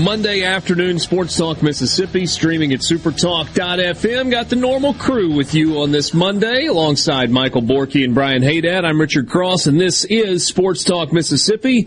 Monday afternoon, Sports Talk Mississippi, streaming at supertalk.fm. Got the normal crew with you on this Monday alongside Michael Borky and Brian Haydad. I'm Richard Cross, and this is Sports Talk Mississippi.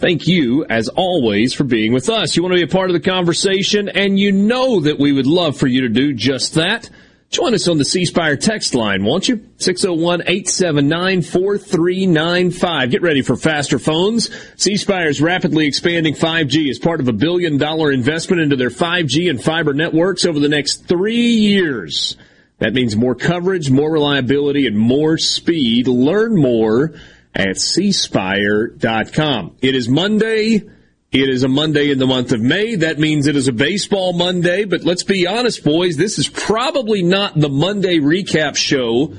Thank you, as always, for being with us. You want to be a part of the conversation, and you know that we would love for you to do just that. Join us on the C Spire text line, won't you? 601-879-4395. Get ready for faster phones. C Spire is rapidly expanding 5G as part of a billion dollar investment into their 5G and fiber networks over the next three years. That means more coverage, more reliability, and more speed. Learn more at cspire.com. It is Monday. It is a Monday in the month of May. That means it is a baseball Monday, but let's be honest, boys, this is probably not the Monday recap show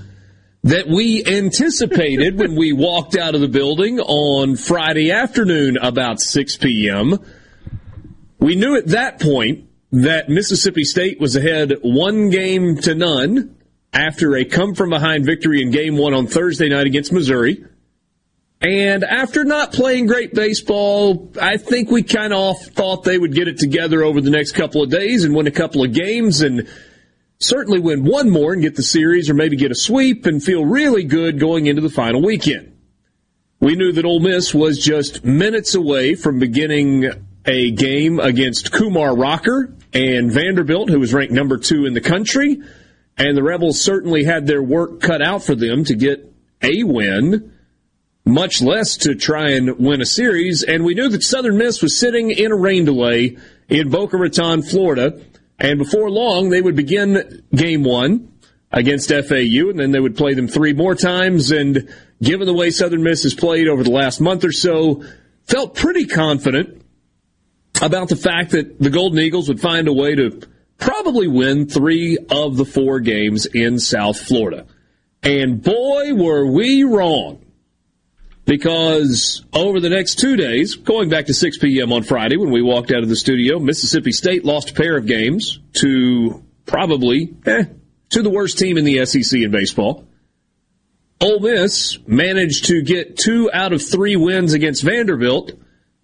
that we anticipated when we walked out of the building on Friday afternoon about 6 p.m. We knew at that point that Mississippi State was ahead one game to none after a come from behind victory in game one on Thursday night against Missouri. And after not playing great baseball, I think we kind of thought they would get it together over the next couple of days and win a couple of games and certainly win one more and get the series or maybe get a sweep and feel really good going into the final weekend. We knew that Ole Miss was just minutes away from beginning a game against Kumar Rocker and Vanderbilt, who was ranked number two in the country. And the Rebels certainly had their work cut out for them to get a win much less to try and win a series. And we knew that Southern Miss was sitting in a rain delay in Boca Raton, Florida. And before long, they would begin game one against FAU, and then they would play them three more times. And given the way Southern Miss has played over the last month or so, felt pretty confident about the fact that the Golden Eagles would find a way to probably win three of the four games in South Florida. And boy, were we wrong because over the next two days, going back to 6 p.m. on Friday when we walked out of the studio, Mississippi State lost a pair of games to probably, eh, to the worst team in the SEC in baseball. Ole Miss managed to get two out of three wins against Vanderbilt,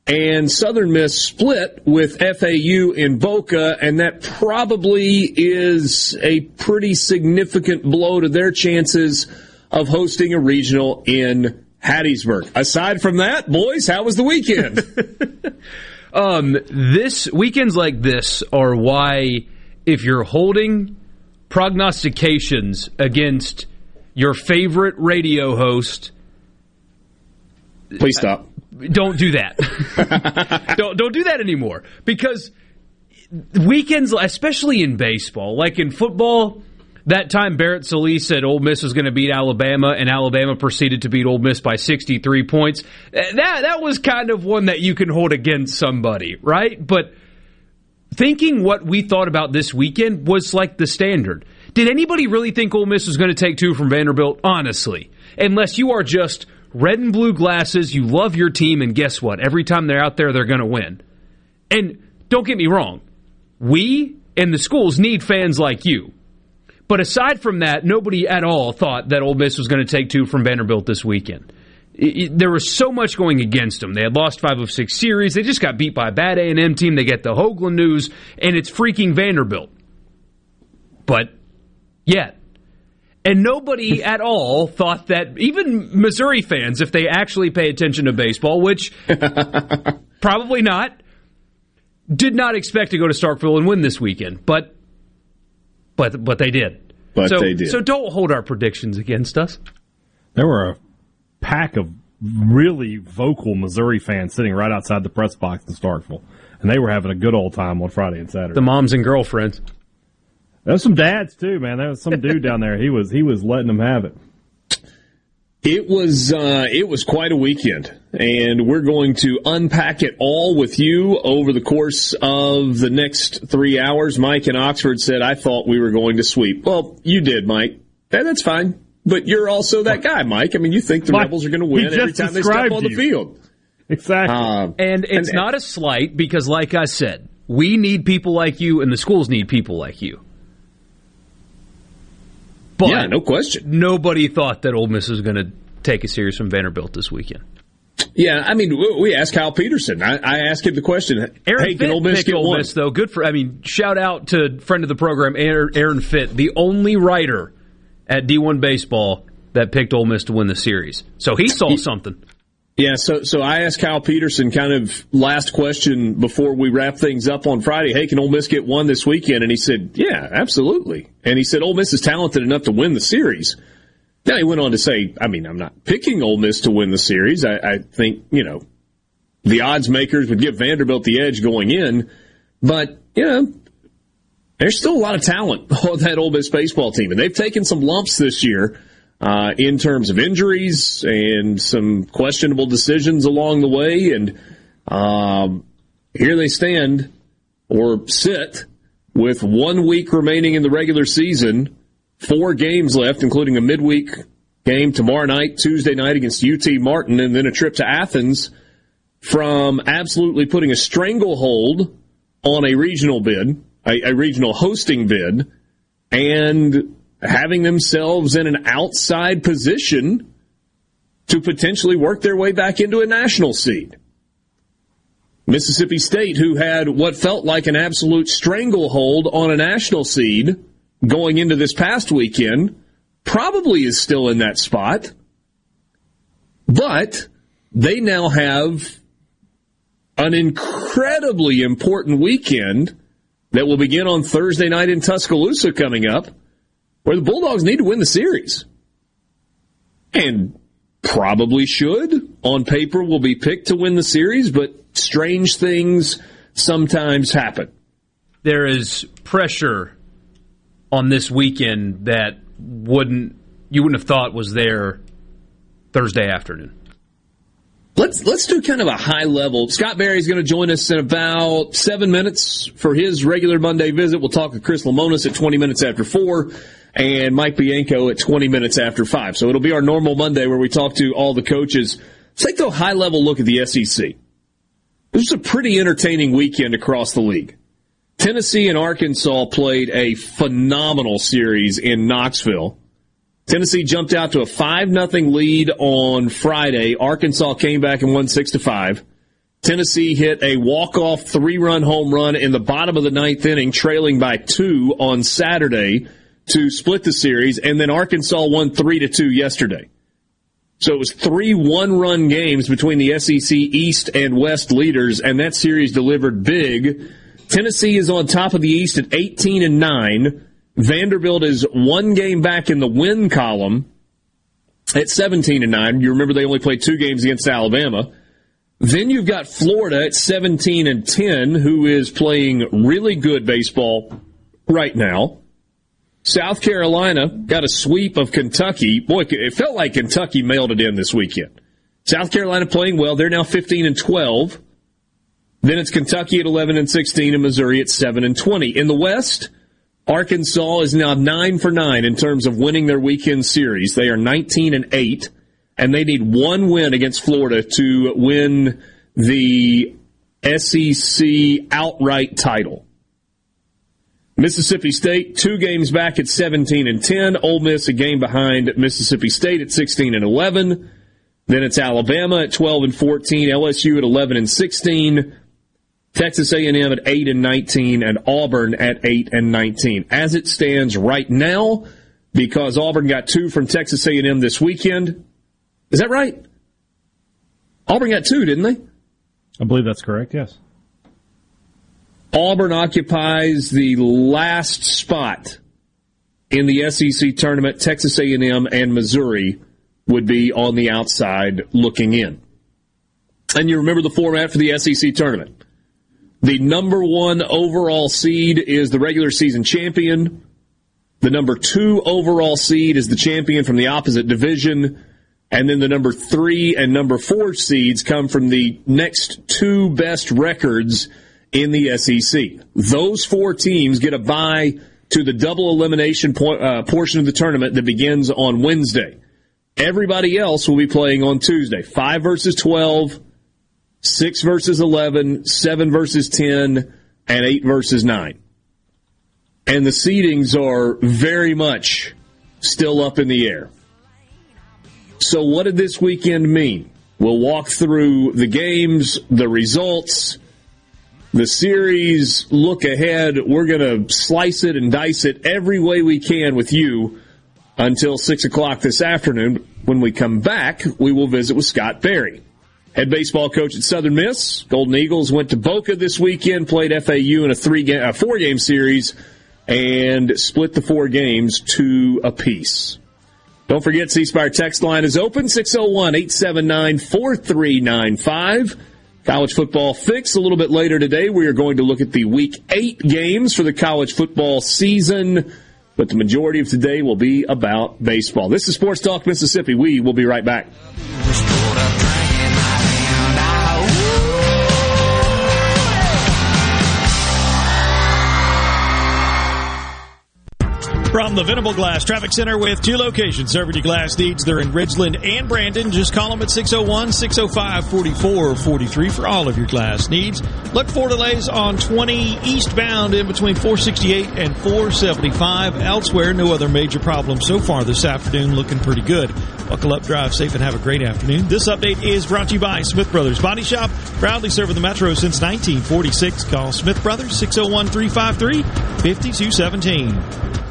and Southern Miss split with FAU in Boca, and that probably is a pretty significant blow to their chances of hosting a regional in Hattiesburg. Aside from that, boys, how was the weekend? um, this weekends like this are why if you're holding prognostications against your favorite radio host, please stop. Don't do that. don't don't do that anymore because weekends, especially in baseball, like in football that time Barrett Solis said Ole Miss was going to beat Alabama, and Alabama proceeded to beat Ole Miss by 63 points. Eh, that that was kind of one that you can hold against somebody, right? But thinking what we thought about this weekend was like the standard. Did anybody really think Ole Miss was going to take two from Vanderbilt? Honestly, unless you are just red and blue glasses, you love your team, and guess what? Every time they're out there, they're going to win. And don't get me wrong, we and the schools need fans like you. But aside from that, nobody at all thought that Ole Miss was going to take two from Vanderbilt this weekend. It, it, there was so much going against them. They had lost five of six series. They just got beat by a bad A and M team. They get the Hoagland news, and it's freaking Vanderbilt. But yet, and nobody at all thought that even Missouri fans, if they actually pay attention to baseball, which probably not, did not expect to go to Starkville and win this weekend. But but but they did. But so, they did. So don't hold our predictions against us. There were a pack of really vocal Missouri fans sitting right outside the press box in Starkville, and they were having a good old time on Friday and Saturday. The moms and girlfriends. There's some dads too, man. There was some dude down there. He was he was letting them have it. It was uh, it was quite a weekend, and we're going to unpack it all with you over the course of the next three hours. Mike in Oxford said, "I thought we were going to sweep." Well, you did, Mike. Yeah, that's fine, but you're also that guy, Mike. I mean, you think the Mike, Rebels are going to win every time they step on the you. field. Exactly. Uh, And it's And- not a slight because, like I said, we need people like you, and the schools need people like you. But yeah, no question. nobody thought that Ole Miss was going to take a series from Vanderbilt this weekend. Yeah, I mean, we asked Kyle Peterson. I, I asked him the question: Aaron Hey, Fitt can Ole Miss get Ole one? Miss, though. Good for. I mean, shout out to friend of the program, Aaron Aaron Fitt, the only writer at D1 Baseball that picked Ole Miss to win the series. So he saw something. Yeah, so so I asked Kyle Peterson kind of last question before we wrap things up on Friday. Hey, can Ole Miss get one this weekend? And he said, Yeah, absolutely. And he said Ole Miss is talented enough to win the series. Then he went on to say, I mean, I'm not picking Ole Miss to win the series. I, I think you know the odds makers would give Vanderbilt the edge going in, but you know there's still a lot of talent on that Ole Miss baseball team, and they've taken some lumps this year uh, in terms of injuries and some questionable decisions along the way. And um, here they stand or sit with one week remaining in the regular season, four games left, including a midweek game tomorrow night, Tuesday night against UT Martin, and then a trip to Athens from absolutely putting a stranglehold on a regional bid, a, a regional hosting bid, and having themselves in an outside position to potentially work their way back into a national seed. Mississippi State, who had what felt like an absolute stranglehold on a national seed going into this past weekend, probably is still in that spot. But they now have an incredibly important weekend that will begin on Thursday night in Tuscaloosa coming up, where the Bulldogs need to win the series. And probably should. On paper, will be picked to win the series, but strange things sometimes happen. There is pressure on this weekend that wouldn't you wouldn't have thought was there Thursday afternoon. Let's let's do kind of a high level. Scott Berry is going to join us in about seven minutes for his regular Monday visit. We'll talk to Chris Lemonis at twenty minutes after four, and Mike Bianco at twenty minutes after five. So it'll be our normal Monday where we talk to all the coaches. Let's take a high level look at the SEC. This was a pretty entertaining weekend across the league. Tennessee and Arkansas played a phenomenal series in Knoxville. Tennessee jumped out to a five nothing lead on Friday. Arkansas came back and won six to five. Tennessee hit a walk off three run home run in the bottom of the ninth inning, trailing by two on Saturday to split the series, and then Arkansas won three to two yesterday. So it was three one run games between the SEC East and West leaders, and that series delivered big. Tennessee is on top of the East at 18 and 9. Vanderbilt is one game back in the win column at 17 and 9. You remember they only played two games against Alabama. Then you've got Florida at 17 and 10, who is playing really good baseball right now. South Carolina got a sweep of Kentucky. Boy, it felt like Kentucky mailed it in this weekend. South Carolina playing well. They're now 15 and 12. Then it's Kentucky at 11 and 16 and Missouri at 7 and 20. In the West, Arkansas is now 9 for 9 in terms of winning their weekend series. They are 19 and 8 and they need one win against Florida to win the SEC outright title. Mississippi State, two games back at 17 and 10. Ole Miss a game behind Mississippi State at 16 and 11. Then it's Alabama at 12 and 14, LSU at 11 and 16, Texas A&M at 8 and 19, and Auburn at 8 and 19. As it stands right now, because Auburn got two from Texas A&M this weekend. Is that right? Auburn got two, didn't they? I believe that's correct. Yes. Auburn occupies the last spot in the SEC tournament. Texas A&M and Missouri would be on the outside looking in. And you remember the format for the SEC tournament. The number one overall seed is the regular season champion. The number two overall seed is the champion from the opposite division. And then the number three and number four seeds come from the next two best records in the SEC. Those four teams get a bye to the double elimination po- uh, portion of the tournament that begins on Wednesday. Everybody else will be playing on Tuesday. Five versus 12, six verses 11, seven versus 10, and eight verses nine. And the seedings are very much still up in the air. So, what did this weekend mean? We'll walk through the games, the results, the series, look ahead. We're going to slice it and dice it every way we can with you until 6 o'clock this afternoon. When we come back, we will visit with Scott Berry. Head baseball coach at Southern Miss. Golden Eagles went to Boca this weekend, played FAU in a three game, a four game series, and split the four games two apiece. Don't forget, C Spire text line is open 601 879 4395. College football fix a little bit later today. We are going to look at the week eight games for the college football season, but the majority of today will be about baseball. This is Sports Talk Mississippi. We will be right back. From the Venable Glass Traffic Center with two locations serving your glass needs. They're in Ridgeland and Brandon. Just call them at 601 605 4443 for all of your glass needs. Look for delays on 20 eastbound in between 468 and 475. Elsewhere, no other major problems so far this afternoon. Looking pretty good. Buckle up, drive safe, and have a great afternoon. This update is brought to you by Smith Brothers Body Shop, proudly serving the Metro since 1946. Call Smith Brothers 601 353 5217.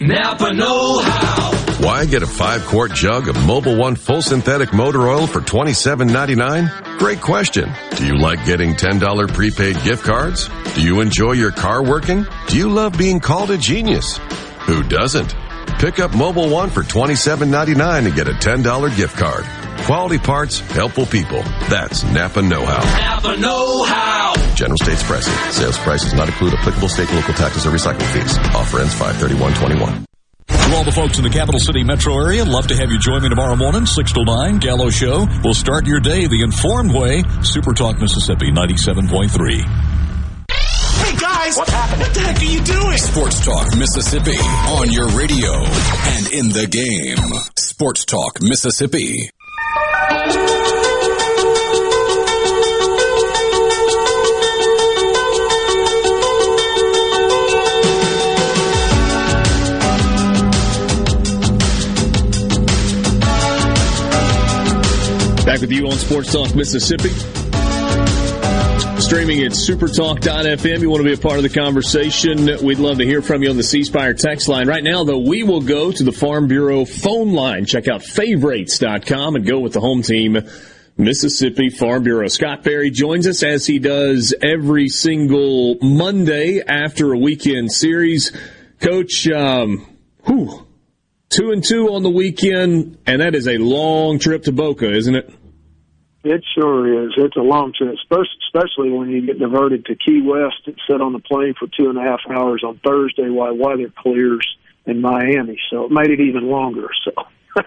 Napa Know How. Why get a five quart jug of Mobil One full synthetic motor oil for $27.99? Great question. Do you like getting $10 prepaid gift cards? Do you enjoy your car working? Do you love being called a genius? Who doesn't? Pick up Mobil One for $27.99 and get a $10 gift card. Quality parts, helpful people. That's Napa Know How. Napa Know How. General States pricing. Sales prices not include applicable state and local taxes or recycling fees. Offer ends 53121. To all the folks in the capital city metro area, love to have you join me tomorrow morning, 6 to 9, Gallo Show. We'll start your day the informed way. Super Talk Mississippi 97.3. Hey guys, what's happening? What the heck are you doing? Sports Talk Mississippi on your radio and in the game. Sports Talk Mississippi. Back with you on Sports Talk Mississippi. Streaming at supertalk.fm. You want to be a part of the conversation? We'd love to hear from you on the C Spire text line. Right now, though, we will go to the Farm Bureau phone line. Check out favorites.com and go with the home team, Mississippi Farm Bureau. Scott Berry joins us as he does every single Monday after a weekend series. Coach, um, whew, two and two on the weekend, and that is a long trip to Boca, isn't it? It sure is. It's a long trip, especially when you get diverted to Key West and sit on the plane for two and a half hours on Thursday while weather clears in Miami. So it made it even longer. So,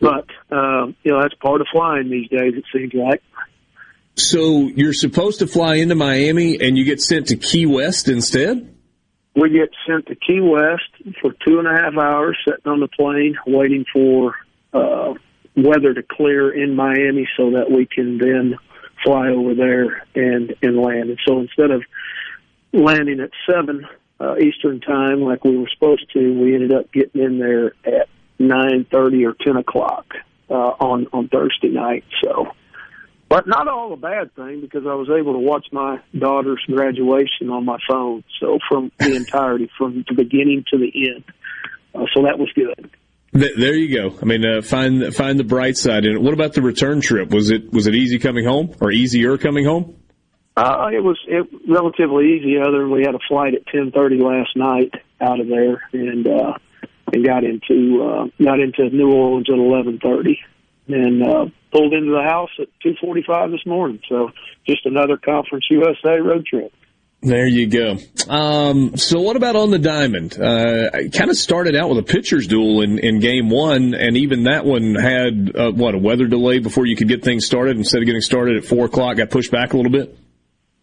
but um, you know that's part of flying these days. It seems like. So you're supposed to fly into Miami, and you get sent to Key West instead. We get sent to Key West for two and a half hours, sitting on the plane, waiting for. Uh, weather to clear in Miami so that we can then fly over there and and land. And so instead of landing at seven uh, Eastern time like we were supposed to, we ended up getting in there at nine thirty or ten o'clock uh, on on Thursday night. So. But not all a bad thing because I was able to watch my daughter's graduation on my phone. So from the entirety, from the beginning to the end. Uh, so that was good. There you go. I mean, uh, find find the bright side it. What about the return trip? Was it was it easy coming home or easier coming home? Uh, it was it, relatively easy. Other than we had a flight at ten thirty last night out of there, and uh, and got into uh, got into New Orleans at eleven thirty, and uh, pulled into the house at two forty five this morning. So just another Conference USA road trip. There you go. Um, so what about on the diamond? Uh, kind of started out with a pitcher's duel in, in game one, and even that one had uh, what a weather delay before you could get things started. Instead of getting started at four o'clock, got pushed back a little bit.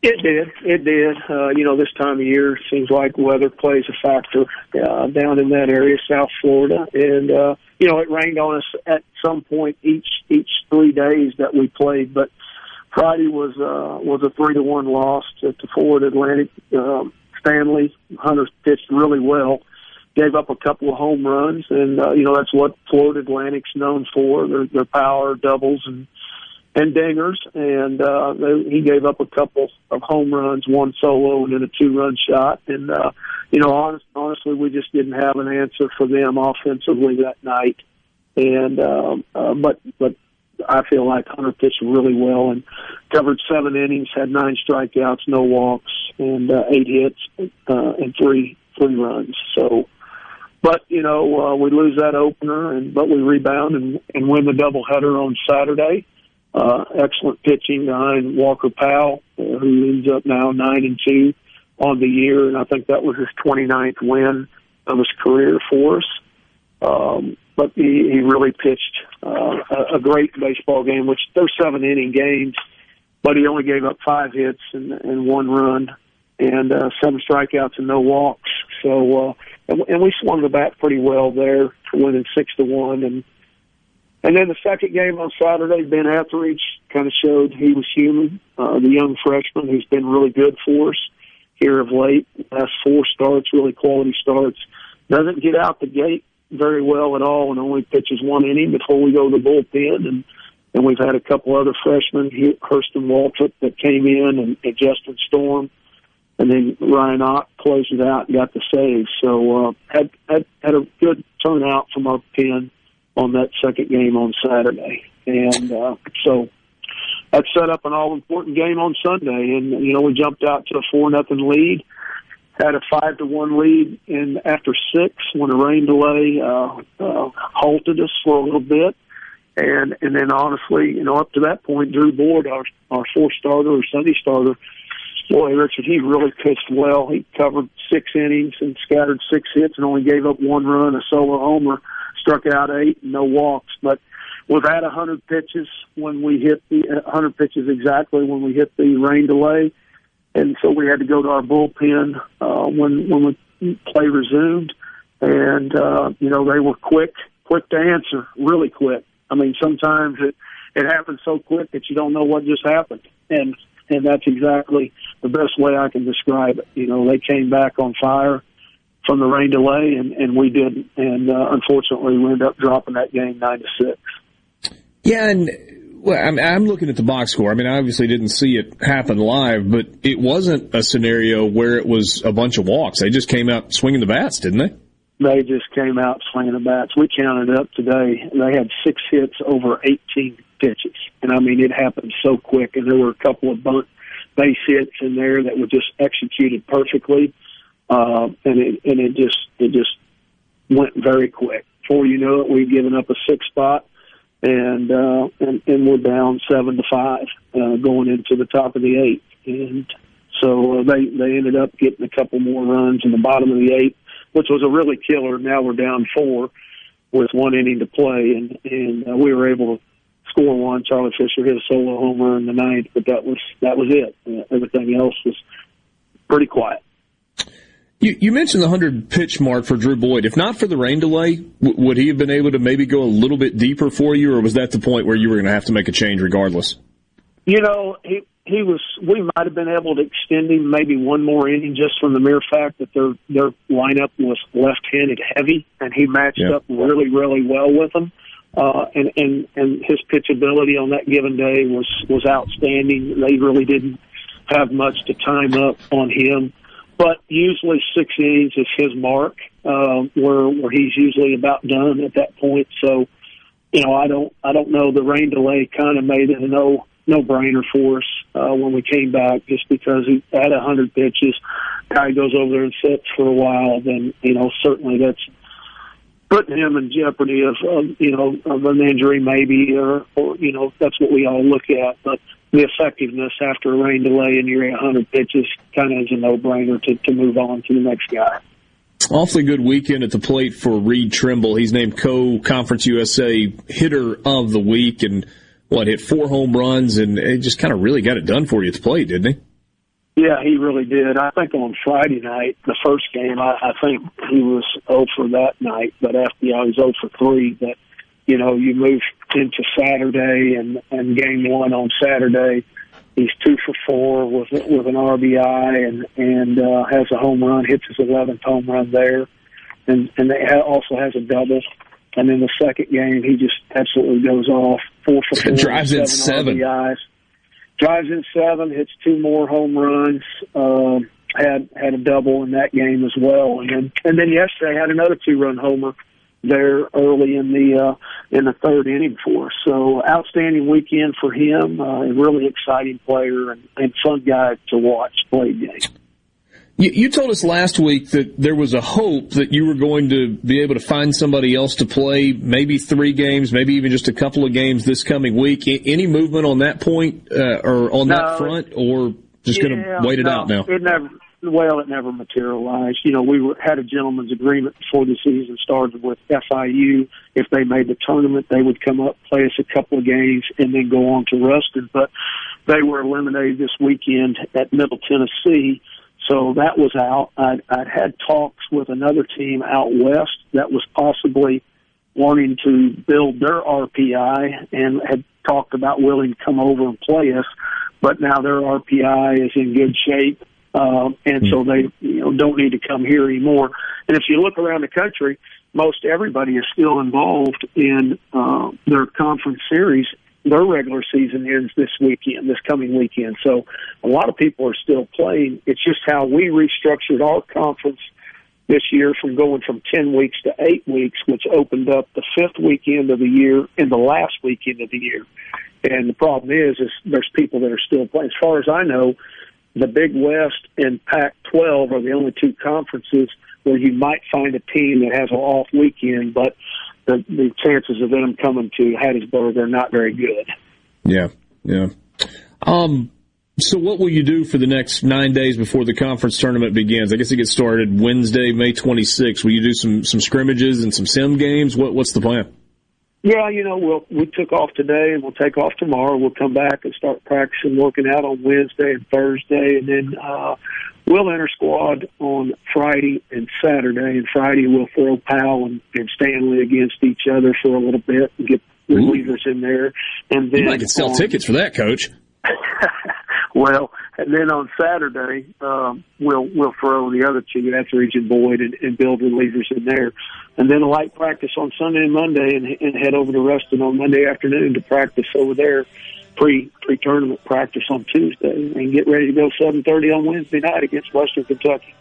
It did. It did. Uh, you know, this time of year seems like weather plays a factor uh, down in that area, South Florida, and uh, you know it rained on us at some point each each three days that we played, but Friday was uh, was a three to one loss to, to Florida Atlantic. Um, Stanley Hunter pitched really well, gave up a couple of home runs, and uh, you know that's what Florida Atlantic's known for their their power doubles and and dingers. And uh, they, he gave up a couple of home runs, one solo, and then a two run shot. And uh, you know, honest, honestly, we just didn't have an answer for them offensively that night. And um, uh, but but I feel like Hunter pitched really well and covered seven innings, had nine strikeouts, no walks, and uh, eight hits uh, and three three runs. So, but you know uh, we lose that opener, and but we rebound and, and win the doubleheader on Saturday. Uh, excellent pitching behind Walker Powell, uh, who ends up now nine and two on the year, and I think that was his 29th win of his career for us. Um, but he, he really pitched uh, a, a great baseball game, which they're seven inning games, but he only gave up five hits and, and one run and uh, seven strikeouts and no walks. So, uh, and, and we swung the bat pretty well there winning six to one. And and then the second game on Saturday, Ben Ethridge kind of showed he was human. Uh, the young freshman who's been really good for us here of late, last four starts, really quality starts, doesn't get out the gate very well at all and only pitches one inning before we go to the bullpen. And and we've had a couple other freshmen, Hurston Waldrep, that came in, and, and Justin Storm, and then Ryan Ott closed it out and got the save. So uh, had, had had a good turnout from our pen on that second game on Saturday, and uh, so that set up an all important game on Sunday. And you know we jumped out to a four nothing lead had a five to one lead in after six when a rain delay uh, uh, halted us for a little bit, and and then honestly, you know, up to that point, Drew Boyd, our our fourth starter or Sunday starter, boy, Richard, he really pitched well. He covered six innings and scattered six hits and only gave up one run, a solo homer, struck out eight, no walks, but. We've had a hundred pitches when we hit the uh, hundred pitches exactly when we hit the rain delay, and so we had to go to our bullpen uh, when when the play resumed, and uh, you know they were quick, quick to answer, really quick. I mean, sometimes it it happens so quick that you don't know what just happened, and and that's exactly the best way I can describe it. You know, they came back on fire from the rain delay, and and we didn't, and uh, unfortunately we ended up dropping that game nine to six. Yeah, and Well, I'm, I'm looking at the box score. I mean, I obviously didn't see it happen live, but it wasn't a scenario where it was a bunch of walks. They just came out swinging the bats, didn't they? They just came out swinging the bats. We counted up today. And they had six hits over 18 pitches, and I mean, it happened so quick. And there were a couple of bunt base hits in there that were just executed perfectly, uh, and it and it just it just went very quick. Before you know it, we've given up a six spot and uh, and, and we're down seven to five uh, going into the top of the eighth, and so uh, they they ended up getting a couple more runs in the bottom of the eighth, which was a really killer. Now we're down four with one inning to play, and and uh, we were able to score one. Charlie Fisher hit a solo homer in the ninth, but that was that was it. Uh, everything else was pretty quiet. You, you mentioned the 100 pitch mark for Drew Boyd. If not for the rain delay, w- would he have been able to maybe go a little bit deeper for you, or was that the point where you were going to have to make a change regardless? You know, he he was. We might have been able to extend him maybe one more inning just from the mere fact that their their lineup was left-handed heavy, and he matched yeah. up really really well with them. Uh, and and and his pitchability on that given day was was outstanding. They really didn't have much to time up on him but usually six innings is his mark, uh, where where he's usually about done at that point. So, you know, I don't I don't know. The rain delay kind of made it a no no brainer for us uh, when we came back, just because he had a hundred pitches. Guy goes over there and sits for a while, then you know certainly that's putting him in jeopardy of, of you know of an injury maybe, or or you know that's what we all look at, but the effectiveness after a rain delay and you're at 100 pitches kind of is a no-brainer to, to move on to the next guy. Awfully good weekend at the plate for Reed Trimble. He's named co-Conference USA hitter of the week and what hit four home runs and it just kind of really got it done for you at the plate, didn't he? Yeah, he really did. I think on Friday night, the first game, I, I think he was 0 for that night, but after yeah, he was 0 for 3. But you know, you move into Saturday and and game one on Saturday. He's two for four with with an RBI and and uh, has a home run, hits his eleventh home run there, and and they ha- also has a double. And in the second game, he just absolutely goes off, four for four, drives in seven RBIs, drives in seven, hits two more home runs. Uh, had had a double in that game as well, and then and then yesterday had another two run homer there early in the uh, in the third inning for us. So outstanding weekend for him. Uh, a really exciting player and, and fun guy to watch play games. You, you told us last week that there was a hope that you were going to be able to find somebody else to play, maybe three games, maybe even just a couple of games this coming week. Any movement on that point uh, or on no, that front, or just yeah, going to wait it no, out now? It never well, it never materialized. You know, we were, had a gentleman's agreement before the season started with FIU. If they made the tournament, they would come up, play us a couple of games, and then go on to Ruston. But they were eliminated this weekend at Middle Tennessee, so that was out. I'd, I'd had talks with another team out west that was possibly wanting to build their RPI and had talked about willing to come over and play us, but now their RPI is in good shape um, and so they you know don't need to come here anymore. And if you look around the country, most everybody is still involved in uh, their conference series. Their regular season ends this weekend, this coming weekend. So a lot of people are still playing. It's just how we restructured our conference this year from going from 10 weeks to 8 weeks, which opened up the fifth weekend of the year and the last weekend of the year. And the problem is, is there's people that are still playing. As far as I know, the Big West and Pac-12 are the only two conferences where you might find a team that has an off weekend, but the, the chances of them coming to Hattiesburg are not very good. Yeah, yeah. Um, so what will you do for the next nine days before the conference tournament begins? I guess it gets started Wednesday, May 26th. Will you do some some scrimmages and some sim games? What what's the plan? Yeah, you know, we'll we took off today and we'll take off tomorrow. We'll come back and start practicing working out on Wednesday and Thursday and then uh we'll enter squad on Friday and Saturday and Friday we'll throw Powell and, and Stanley against each other for a little bit and get the relievers in there. And then you might could sell on, tickets for that, coach. Well, and then on Saturday, um, we'll we'll throw the other two. That's Regent Boyd and, and build relievers in there, and then a light practice on Sunday and Monday, and, and head over to Ruston on Monday afternoon to practice over there pre pre tournament practice on Tuesday, and get ready to go seven thirty on Wednesday night against Western Kentucky.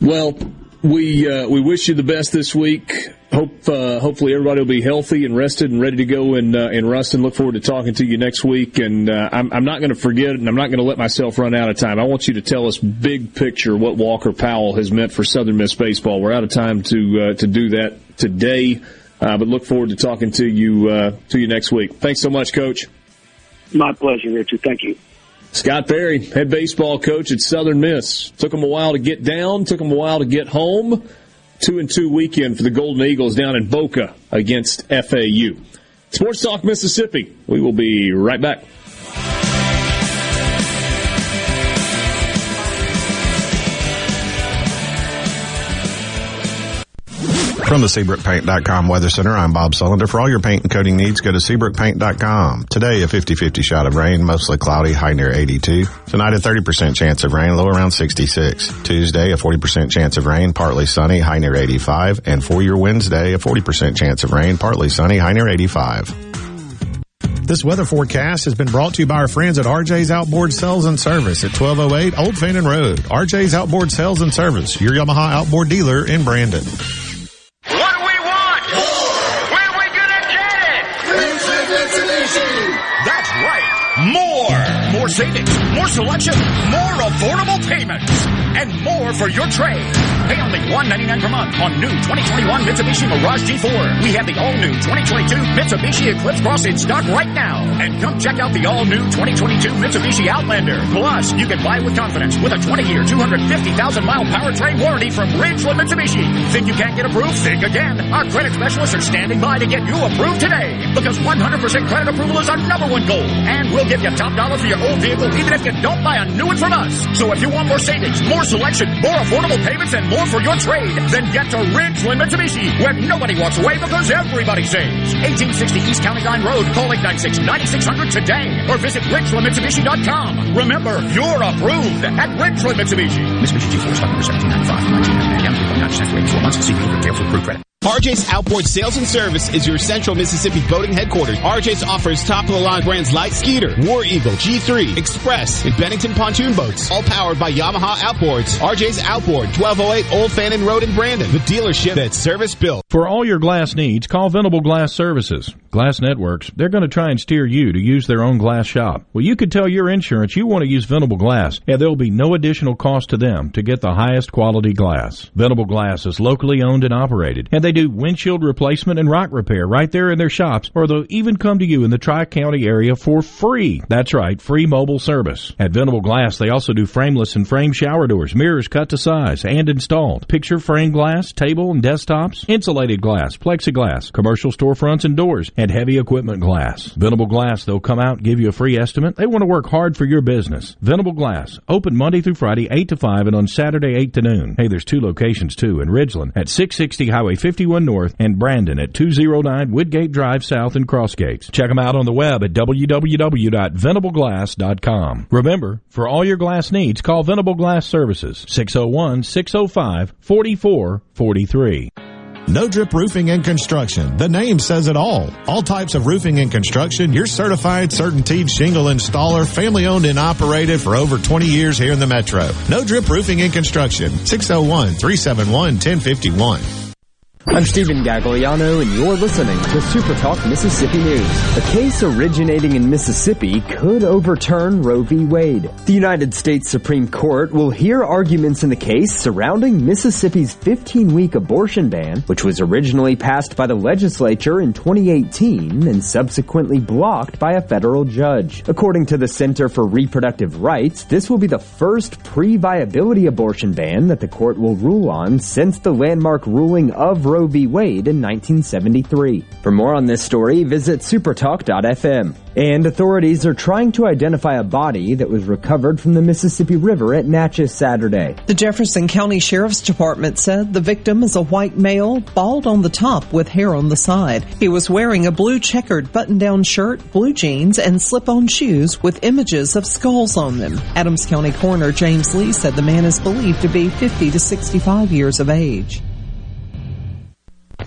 Well, we uh, we wish you the best this week. Hope uh, hopefully everybody will be healthy and rested and ready to go in uh, in Ruston. Look forward to talking to you next week. And uh, I'm, I'm not going to forget, and I'm not going to let myself run out of time. I want you to tell us big picture what Walker Powell has meant for Southern Miss baseball. We're out of time to uh, to do that today, uh, but look forward to talking to you uh, to you next week. Thanks so much, Coach. My pleasure, Richard. Thank you. Scott Berry, head baseball coach at Southern Miss. Took him a while to get down, took him a while to get home. Two and two weekend for the Golden Eagles down in Boca against FAU. Sports Talk Mississippi. We will be right back. From the SeabrookPaint.com Weather Center, I'm Bob Sullender. For all your paint and coating needs, go to SeabrookPaint.com. Today, a 50-50 shot of rain, mostly cloudy, high near 82. Tonight, a 30% chance of rain, low around 66. Tuesday, a 40% chance of rain, partly sunny, high near 85. And for your Wednesday, a 40% chance of rain, partly sunny, high near 85. This weather forecast has been brought to you by our friends at RJ's Outboard Sales and Service at 1208 Old Fannin Road. RJ's Outboard Sales and Service, your Yamaha outboard dealer in Brandon. Savings, more selection, more affordable payments, and more for your trade. Pay only $199 per month on new 2021 Mitsubishi Mirage G4. We have the all-new 2022 Mitsubishi Eclipse Cross in stock right now. And come check out the all-new 2022 Mitsubishi Outlander. Plus, you can buy with confidence with a 20-year, 250,000-mile powertrain warranty from Ridgeland Mitsubishi. Think you can't get approved? Think again. Our credit specialists are standing by to get you approved today. Because 100% credit approval is our number one goal. And we'll give you top dollar for your old vehicle even if you don't buy a new one from us. So if you want more savings, more selection, more affordable payments, and more for your trade, then get to Ridgeland Mitsubishi, where nobody walks away because everybody saves. 1860 East County Line Road. Call 896-9600 today or visit RidgelandMitsubishi.com. Remember, you're approved at Ridgeland Mitsubishi. Mitsubishi G4 stock number 1795. Down 3.9% for 84 months. See dealer details for approved credit. RJ's Outboard Sales and Service is your central Mississippi boating headquarters. RJ's offers top-of-the-line brands like Skeeter, War Eagle, G3, Express, and Bennington pontoon boats, all powered by Yamaha Outboards. RJ's Outboard, 1208 Old Fannin Road in Brandon, the dealership that's service built. For all your glass needs, call Venable Glass Services. Glass Networks, they're going to try and steer you to use their own glass shop. Well, you could tell your insurance you want to use Venable Glass, and there'll be no additional cost to them to get the highest quality glass. Venable Glass is locally owned and operated, and they do windshield replacement and rock repair right there in their shops, or they'll even come to you in the Tri-County area for free. That's right, free mobile service. At Venable Glass, they also do frameless and frame shower doors, mirrors cut to size and installed, picture frame glass, table and desktops, insulated glass, plexiglass, commercial storefronts and doors, and heavy equipment glass. Venable Glass, they'll come out and give you a free estimate. They want to work hard for your business. Venable Glass, open Monday through Friday, 8 to 5, and on Saturday, 8 to noon. Hey, there's two locations too, in Ridgeland at 660 Highway 51 North and Brandon at 209 Woodgate Drive South in Crossgates. Check them out on the web at www.venableglass.com. Remember, for all your glass needs, call Venable Glass Services, 601 605 4443. No Drip Roofing and Construction. The name says it all. All types of roofing and construction. Your certified, certainteed shingle installer, family owned and operated for over 20 years here in the metro. No Drip Roofing and Construction. 601 371 1051. I'm Stephen Gagliano, and you're listening to Super Talk Mississippi News. A case originating in Mississippi could overturn Roe v. Wade. The United States Supreme Court will hear arguments in the case surrounding Mississippi's 15-week abortion ban, which was originally passed by the legislature in 2018 and subsequently blocked by a federal judge. According to the Center for Reproductive Rights, this will be the first pre-viability abortion ban that the court will rule on since the landmark ruling of Roe Roe v. Wade in 1973. For more on this story, visit supertalk.fm. And authorities are trying to identify a body that was recovered from the Mississippi River at Natchez Saturday. The Jefferson County Sheriff's Department said the victim is a white male, bald on the top with hair on the side. He was wearing a blue checkered button down shirt, blue jeans, and slip on shoes with images of skulls on them. Adams County Coroner James Lee said the man is believed to be 50 to 65 years of age.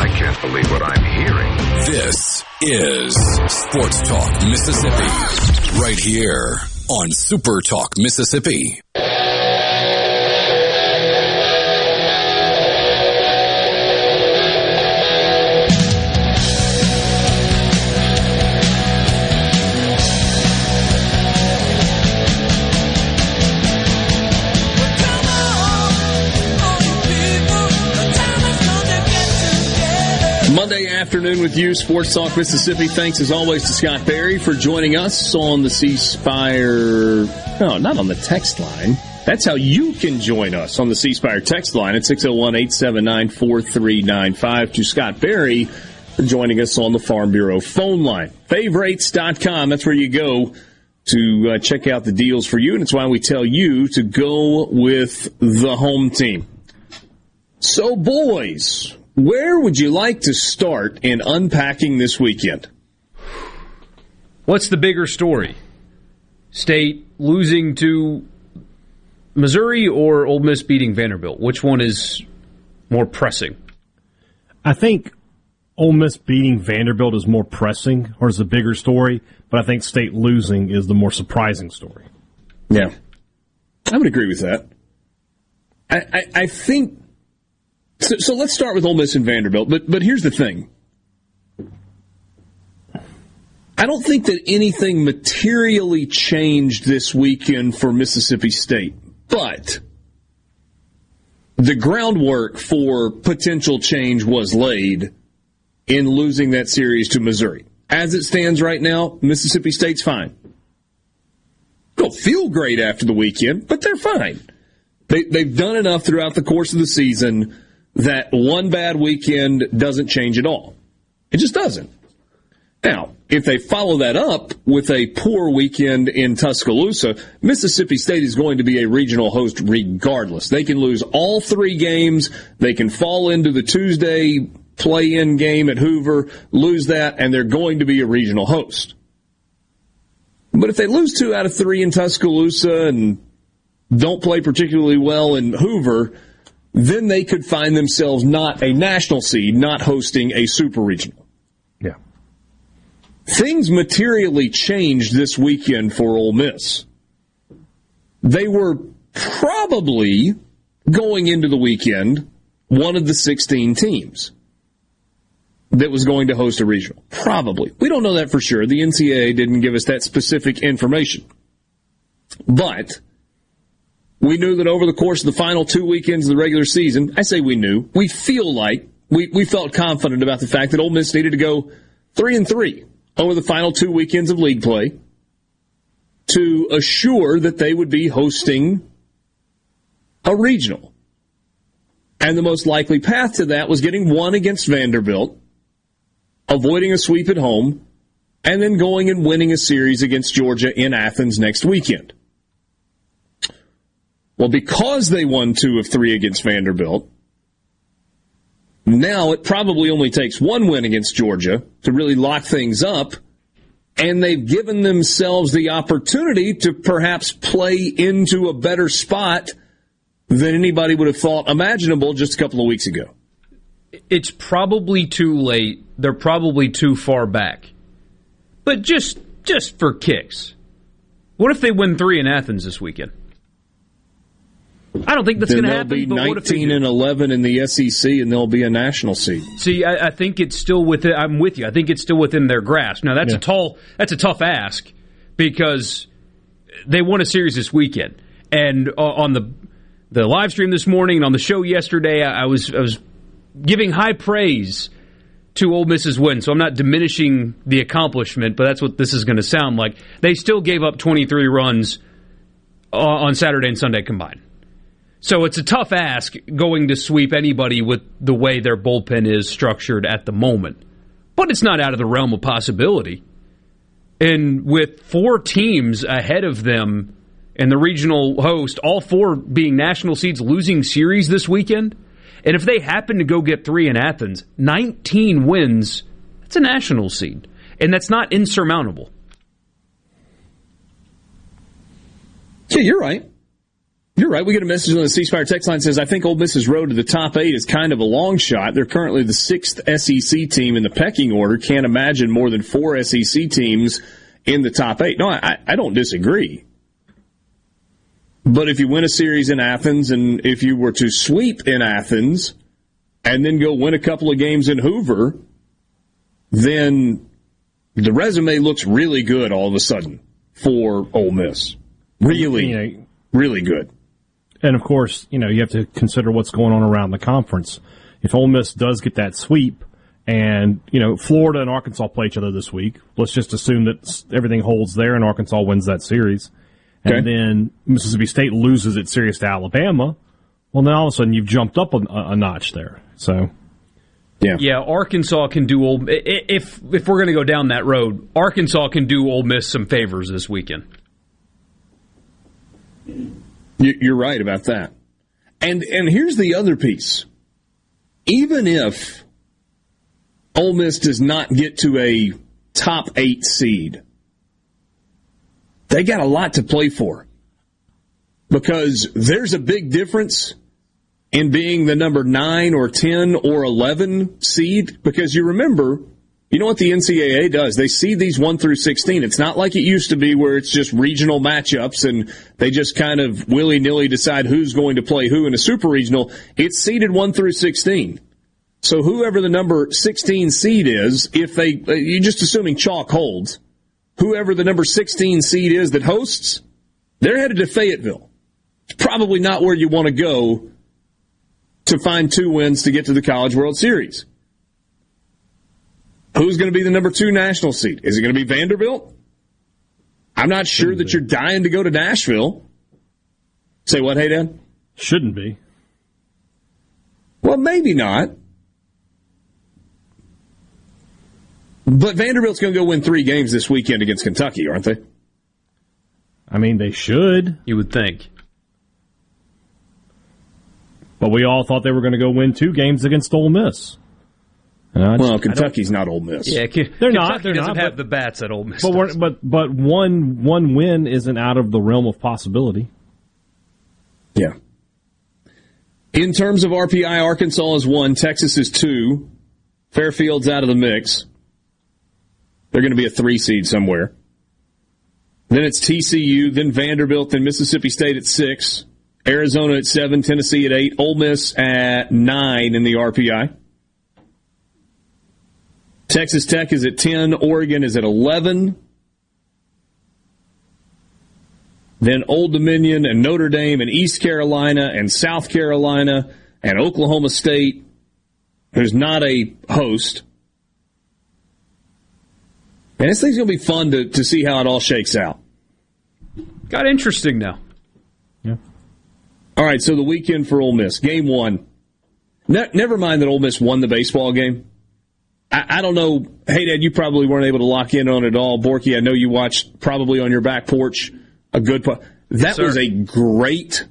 I can't believe what I'm hearing. This is Sports Talk Mississippi. Right here on Super Talk Mississippi. Afternoon with you, Sports Talk Mississippi. Thanks as always to Scott Berry for joining us on the C Spire. No, not on the text line. That's how you can join us on the C Spire text line at 601 879 4395. To Scott Berry for joining us on the Farm Bureau phone line. Favorites.com. That's where you go to uh, check out the deals for you. And it's why we tell you to go with the home team. So, boys, where would you like to start in unpacking this weekend? What's the bigger story? State losing to Missouri or Ole Miss beating Vanderbilt? Which one is more pressing? I think Ole Miss beating Vanderbilt is more pressing or is the bigger story, but I think State losing is the more surprising story. Yeah. I would agree with that. I, I, I think so, so let's start with Ole Miss and Vanderbilt. But but here's the thing. I don't think that anything materially changed this weekend for Mississippi State, but the groundwork for potential change was laid in losing that series to Missouri. As it stands right now, Mississippi State's fine. Don't feel great after the weekend, but they're fine. They, they've done enough throughout the course of the season that one bad weekend doesn't change at all. It just doesn't. Now, if they follow that up with a poor weekend in Tuscaloosa, Mississippi State is going to be a regional host regardless. They can lose all three games. They can fall into the Tuesday play in game at Hoover, lose that, and they're going to be a regional host. But if they lose two out of three in Tuscaloosa and don't play particularly well in Hoover, then they could find themselves not a national seed, not hosting a super regional. Yeah. Things materially changed this weekend for Ole Miss. They were probably going into the weekend one of the 16 teams that was going to host a regional. Probably. We don't know that for sure. The NCAA didn't give us that specific information. But we knew that over the course of the final two weekends of the regular season, I say we knew, we feel like we, we felt confident about the fact that Ole Miss needed to go three and three over the final two weekends of league play to assure that they would be hosting a regional. And the most likely path to that was getting one against Vanderbilt, avoiding a sweep at home, and then going and winning a series against Georgia in Athens next weekend. Well, because they won two of three against Vanderbilt, now it probably only takes one win against Georgia to really lock things up, and they've given themselves the opportunity to perhaps play into a better spot than anybody would have thought imaginable just a couple of weeks ago. It's probably too late. They're probably too far back. But just just for kicks, what if they win three in Athens this weekend? I don't think that's going to happen. They'll be nineteen and eleven in the SEC, and they'll be a national seed. See, I, I, think it's still within. I'm with you. I think it's still within their grasp. Now that's yeah. a tall. That's a tough ask because they won a series this weekend, and uh, on the the live stream this morning and on the show yesterday, I, I was I was giving high praise to Ole Miss's win. So I'm not diminishing the accomplishment, but that's what this is going to sound like. They still gave up 23 runs uh, on Saturday and Sunday combined. So it's a tough ask going to sweep anybody with the way their bullpen is structured at the moment. But it's not out of the realm of possibility. And with four teams ahead of them and the regional host, all four being national seeds losing series this weekend, and if they happen to go get three in Athens, 19 wins, that's a national seed. And that's not insurmountable. Yeah, you're right. You're right. We get a message on the C Spire text line says, I think Ole Miss's road to the top eight is kind of a long shot. They're currently the sixth SEC team in the pecking order. Can't imagine more than four SEC teams in the top eight. No, I, I don't disagree. But if you win a series in Athens and if you were to sweep in Athens and then go win a couple of games in Hoover, then the resume looks really good all of a sudden for Ole Miss. Really, you know, really good. And of course, you know, you have to consider what's going on around the conference. If Ole Miss does get that sweep, and you know, Florida and Arkansas play each other this week, let's just assume that everything holds there, and Arkansas wins that series, and then Mississippi State loses its series to Alabama. Well, then all of a sudden you've jumped up a, a notch there. So. Yeah. yeah, Arkansas can do old if if we're going to go down that road. Arkansas can do Ole Miss some favors this weekend. You're right about that. And and here's the other piece. Even if Ole Miss does not get to a top eight seed, they got a lot to play for. Because there's a big difference in being the number nine or 10 or 11 seed. Because you remember, you know what the NCAA does? They seed these 1 through 16. It's not like it used to be where it's just regional matchups and they just kind of willy nilly decide who's going to play who in a super regional. It's seeded 1 through 16. So whoever the number 16 seed is, if they, uh, you're just assuming chalk holds, whoever the number 16 seed is that hosts, they're headed to Fayetteville. It's probably not where you want to go to find two wins to get to the College World Series. Who's going to be the number two national seed? Is it going to be Vanderbilt? I'm not sure that you're dying to go to Nashville. Say what, hey, Dan? Shouldn't be. Well, maybe not. But Vanderbilt's going to go win three games this weekend against Kentucky, aren't they? I mean, they should. You would think. But we all thought they were going to go win two games against Ole Miss. Well, Kentucky's not Ole Miss. Yeah, they're Kentucky not. They're doesn't not, have but, the bats at Ole Miss. But but but one one win isn't out of the realm of possibility. Yeah. In terms of RPI, Arkansas is one, Texas is two, Fairfield's out of the mix. They're going to be a three seed somewhere. Then it's TCU, then Vanderbilt, then Mississippi State at six, Arizona at seven, Tennessee at eight, Ole Miss at nine in the RPI. Texas Tech is at 10, Oregon is at 11. Then Old Dominion and Notre Dame and East Carolina and South Carolina and Oklahoma State who's not a host. And this thing's going to be fun to, to see how it all shakes out. Got interesting now. Yeah. All right, so the weekend for Ole Miss, game one. Ne- never mind that Ole Miss won the baseball game. I, I don't know. Hey, Dad, you probably weren't able to lock in on it all. Borky, I know you watched probably on your back porch a good. Po- that Sir. was a great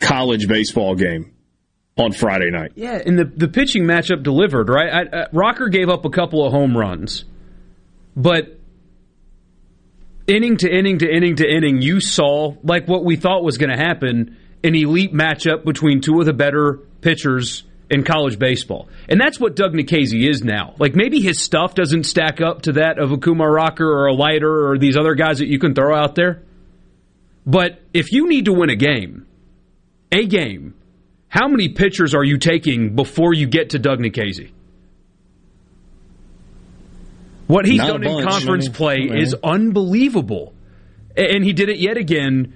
college baseball game on Friday night. Yeah, and the the pitching matchup delivered, right? I, I, Rocker gave up a couple of home runs, but inning to inning to inning to inning, you saw like what we thought was going to happen an elite matchup between two of the better pitchers in college baseball. And that's what Doug Nikhazy is now. Like maybe his stuff doesn't stack up to that of a Kumar Rocker or a Leiter or these other guys that you can throw out there. But if you need to win a game, a game, how many pitchers are you taking before you get to Doug Nikhazy? What he's Not done in conference play Many. is unbelievable. And he did it yet again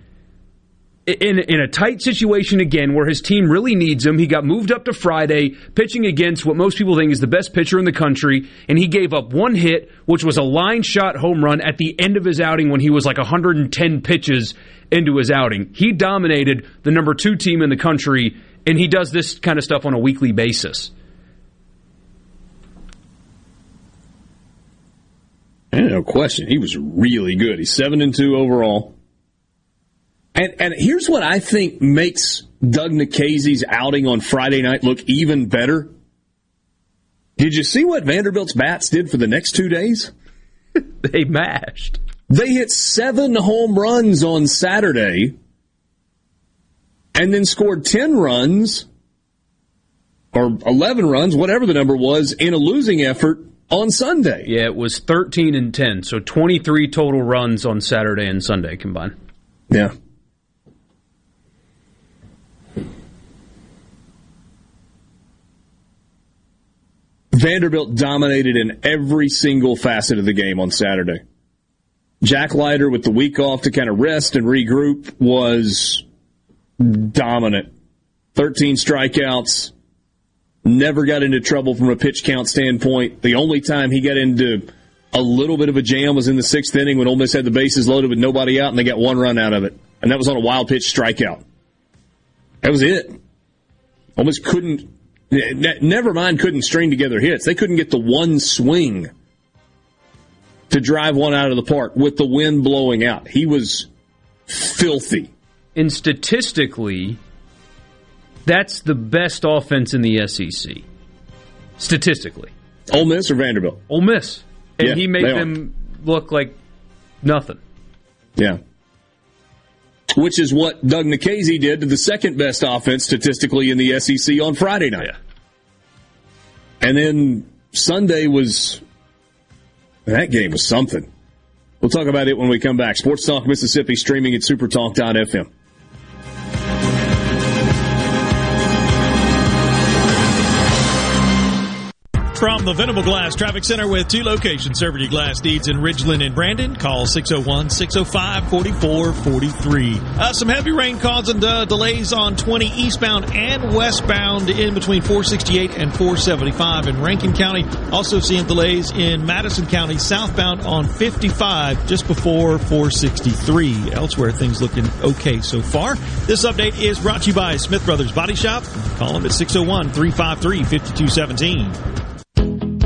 in in a tight situation again where his team really needs him. He got moved up to Friday, pitching against what most people think is the best pitcher in the country, and he gave up one hit, which was a line shot home run at the end of his outing when he was like 110 pitches into his outing. He dominated the number two team in the country, and he does this kind of stuff on a weekly basis. No question, he was really good. He's seven and two overall. And and here's what I think makes Doug Nikhazy's outing on Friday night look even better. Did you see what Vanderbilt's bats did for the next two days? they mashed. They hit seven home runs on Saturday, and then scored ten runs or eleven runs, whatever the number was, in a losing effort on Sunday. Yeah, it was 13 and 10, so 23 total runs on Saturday and Sunday combined. Yeah. Vanderbilt dominated in every single facet of the game on Saturday. Jack Leiter with the week off to kind of rest and regroup was dominant. 13 strikeouts. Never got into trouble from a pitch count standpoint. The only time he got into a little bit of a jam was in the sixth inning when Ole Miss had the bases loaded with nobody out and they got one run out of it. And that was on a wild pitch strikeout. That was it. Ole Miss couldn't, never mind couldn't string together hits. They couldn't get the one swing to drive one out of the park with the wind blowing out. He was filthy. And statistically, that's the best offense in the SEC. Statistically. Ole Miss or Vanderbilt? Ole Miss. And Yeah, he made they are. them look like nothing. Yeah. Which is what Doug Nikhazy did to the second best offense statistically in the SEC on Friday night. And then Sunday was that game was something. We'll talk about it when we come back. Sports Talk Mississippi streaming at supertalk.fm. From the Venable Glass Traffic Center with two locations serving your glass needs in Ridgeland and Brandon. Call 601-605-4443. Uh, some heavy rain causing uh, delays on 20 eastbound and westbound in between 468 and 475 in Rankin County. Also seeing delays in Madison County southbound on 55 just before 463. Elsewhere, things looking okay so far. This update is brought to you by Smith Brothers Body Shop. Call them at 601-353-5217.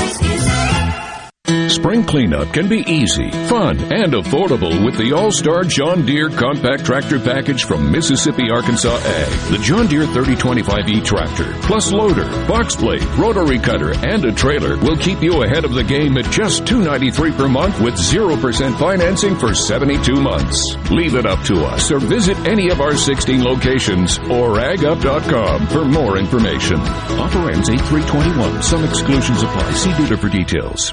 Is. Spring cleanup can be easy, fun, and affordable with the All-Star John Deere Compact Tractor Package from Mississippi Arkansas Ag. The John Deere 3025E tractor, plus loader, box blade, rotary cutter, and a trailer will keep you ahead of the game at just 293 per month with 0% financing for 72 months. Leave it up to us or visit any of our 16 locations or agup.com for more information. Offer ends 8321. Some exclusions apply. See dealer for details.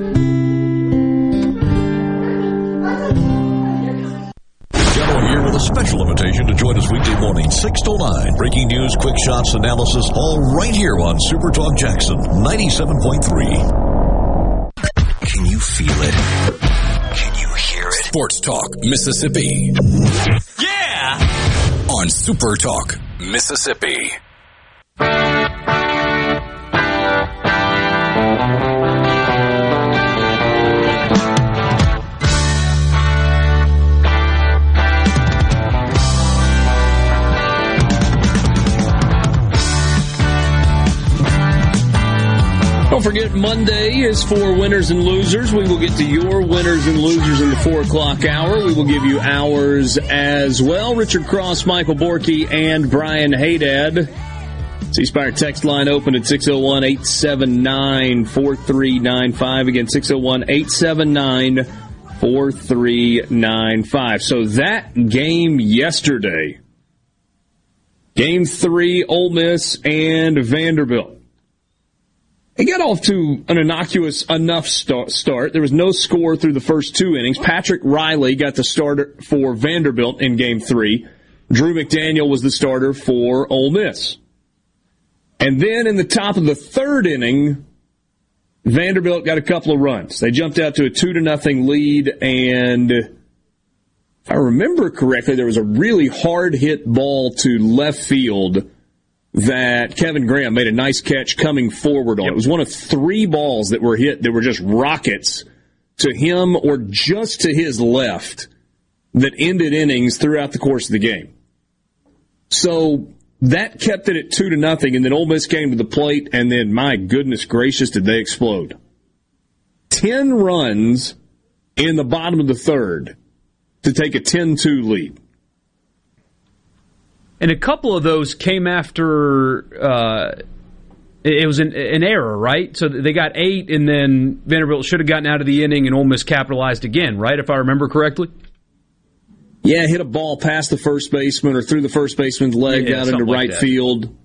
Special invitation to join us weekday morning, 6 to 9. Breaking news, quick shots, analysis, all right here on Super Talk Jackson 97.3. Can you feel it? Can you hear it? Sports Talk, Mississippi. Yeah! On Super Talk, Mississippi. Don't forget, Monday is for winners and losers. We will get to your winners and losers in the four o'clock hour. We will give you ours as well. Richard Cross, Michael Borky, and Brian Haydad. C Spire text line open at 601 879 4395. Again, 601 879 4395. So that game yesterday, game three, Ole Miss and Vanderbilt. It got off to an innocuous enough start. There was no score through the first two innings. Patrick Reilly got the starter for Vanderbilt in game three. Drew McDaniel was the starter for Ole Miss. And then in the top of the third inning, Vanderbilt got a couple of runs. They jumped out to a two to nothing lead and if I remember correctly, there was a really hard hit ball to left field that Kevin Graham made a nice catch coming forward on. It was one of three balls that were hit that were just rockets to him or just to his left that ended innings throughout the course of the game. So that kept it at two to nothing, and then Ole Miss came to the plate, and then my goodness gracious, did they explode! Ten runs in the bottom of the third. to take a 10-2 lead. And a couple of those came after uh, it was an, an, error, right? So they got eight, and then Vanderbilt should have gotten out of the inning, and Ole Miss capitalized again, right? If I remember correctly. Yeah, hit a ball past the first baseman or through the first baseman's leg yeah, out into right field.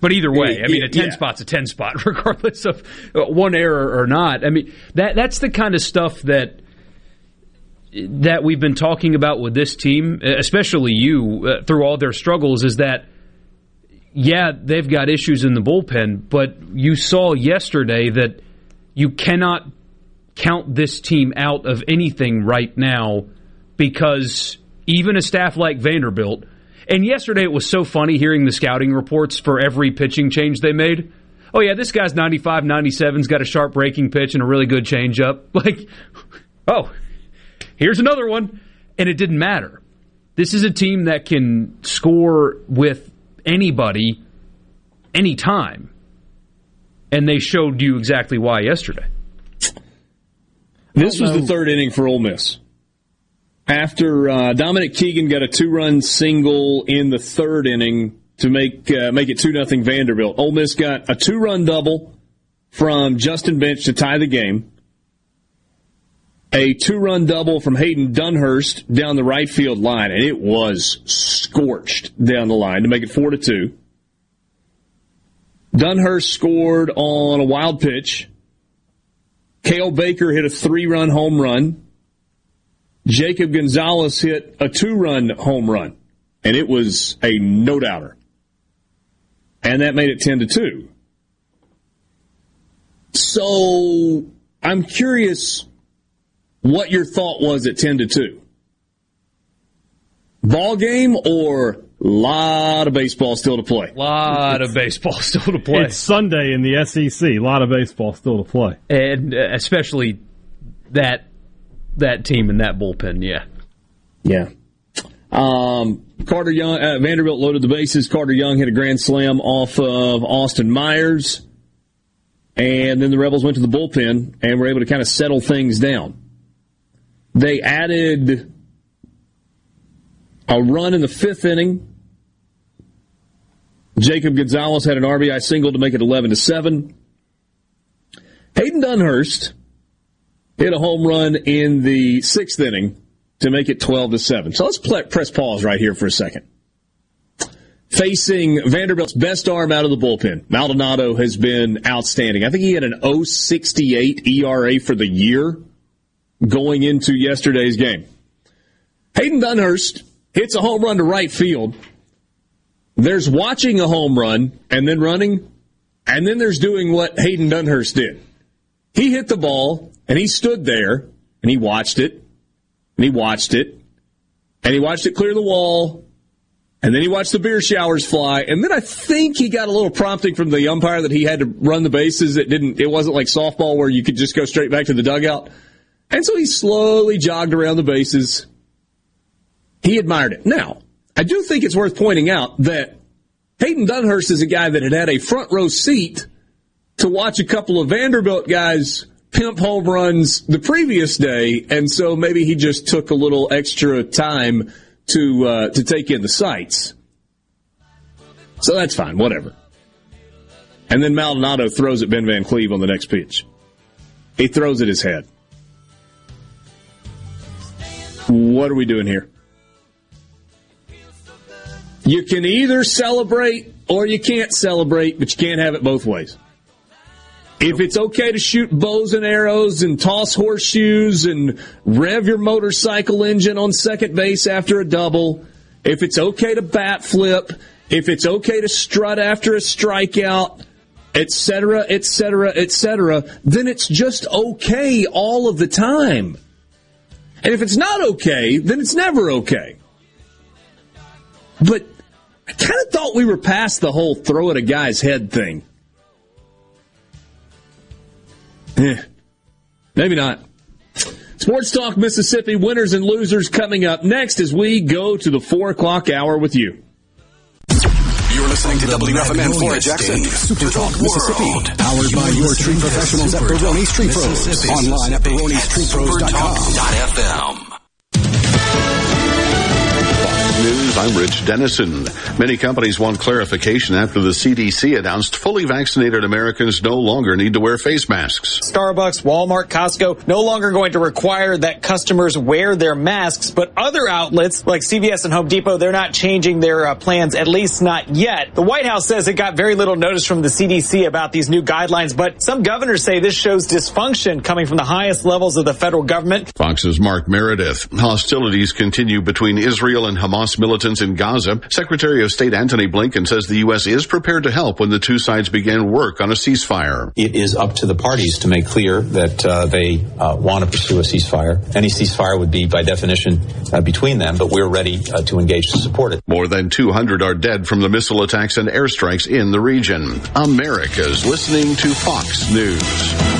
But either way, I mean, a ten yeah. spot's a ten spot, regardless of one error or not. I mean, that that's the kind of stuff that that we've been talking about with this team, especially you, uh, through all their struggles, is that yeah, they've got issues in the bullpen, but you saw yesterday that you cannot count this team out of anything right now because even a staff like Vanderbilt, and yesterday it was so funny hearing the scouting reports for every pitching change they made. Oh, yeah, this guy's 95, 97's got a sharp breaking pitch and a really good changeup. Like, oh, here's another one. And it didn't matter. This is a team that can score with anybody anytime. And they showed you exactly why yesterday. This was the third inning for Ole Miss. After uh, Dominic Keegan got a two-run single in the third inning to make uh, make it two nothing Vanderbilt, Ole Miss got a two-run double from Justin Bench to tie the game. A two-run double from Hayden Dunhurst down the right field line, and it was scorched down the line to make it four to two. Dunhurst scored on a wild pitch Cael Baker hit a three run home run. Jacob Gonzalez hit a two run home run, and it was a no doubter. And that made it 10 to 2. So I'm curious what your thought was at 10 to 2. Ball game or lot of baseball still to play. A lot of baseball still to play. It's Sunday in the SEC. A lot of baseball still to play, and uh, especially that that team and that bullpen. Yeah, yeah. Um, Carter Young, uh, Vanderbilt loaded the bases. Carter Young hit a grand slam off of Austin Myers, and then the Rebels went to the bullpen and were able to kind of settle things down. They added a run in the fifth inning Jacob Gonzalez had an RBI single to make it 11 to 7. Hayden Dunhurst hit a home run in the sixth inning to make it 12 to 7. So let's press pause right here for a second. Facing Vanderbilt's best arm out of the bullpen, Maldonado has been outstanding. I think he had an 068 ERA for the year going into yesterday's game. Hayden Dunhurst hits a home run to right field there's watching a home run and then running, and then there's doing what Hayden Dunhurst did. He hit the ball and he stood there and he watched it and he watched it and he watched it clear the wall and then he watched the beer showers fly and then I think he got a little prompting from the umpire that he had to run the bases. It didn't. It wasn't like softball where you could just go straight back to the dugout. And so he slowly jogged around the bases. He admired it. Now, I do think it's worth pointing out that Hayden Dunhurst is a guy that had had a front row seat to watch a couple of Vanderbilt guys pimp home runs the previous day, and so maybe he just took a little extra time to uh, to take in the sights. So that's fine, whatever. And then Maldonado throws at Ben Van Cleve on the next pitch. He throws at his head. What are we doing here? You can either celebrate or you can't celebrate, but you can't have it both ways. If it's okay to shoot bows and arrows and toss horseshoes and rev your motorcycle engine on second base after a double, if it's okay to bat flip, if it's okay to strut after a strikeout, etc., etc., etc., then it's just okay all of the time. And if it's not okay, then it's never okay. But I kind of thought we were past the whole throw at a guy's head thing. Eh, maybe not. Sports Talk Mississippi winners and losers coming up next as we go to the four o'clock hour with you. Listening to WFMN Flora Jackson, Super Talk, Mississippi. Powered by your tree professionals at Baroni's Tree Pros. Online at baronestreepros.com. News, I'm Rich Dennison. Many companies want clarification after the CDC announced fully vaccinated Americans no longer need to wear face masks. Starbucks, Walmart, Costco no longer going to require that customers wear their masks, but other outlets like CVS and Home Depot, they're not changing their uh, plans, at least not yet. The White House says it got very little notice from the CDC about these new guidelines, but some governors say this shows dysfunction coming from the highest levels of the federal government. Fox's Mark Meredith. Hostilities continue between Israel and Hamas militants in Gaza. Secretary of State Antony Blinken says the U.S. is prepared to help when the two sides begin work on a ceasefire. It is up to the parties to make clear that uh, they uh, want to pursue a ceasefire. Any ceasefire would be, by definition, uh, between them, but we're ready uh, to engage to support it. More than 200 are dead from the missile attacks and airstrikes in the region. America's listening to Fox News.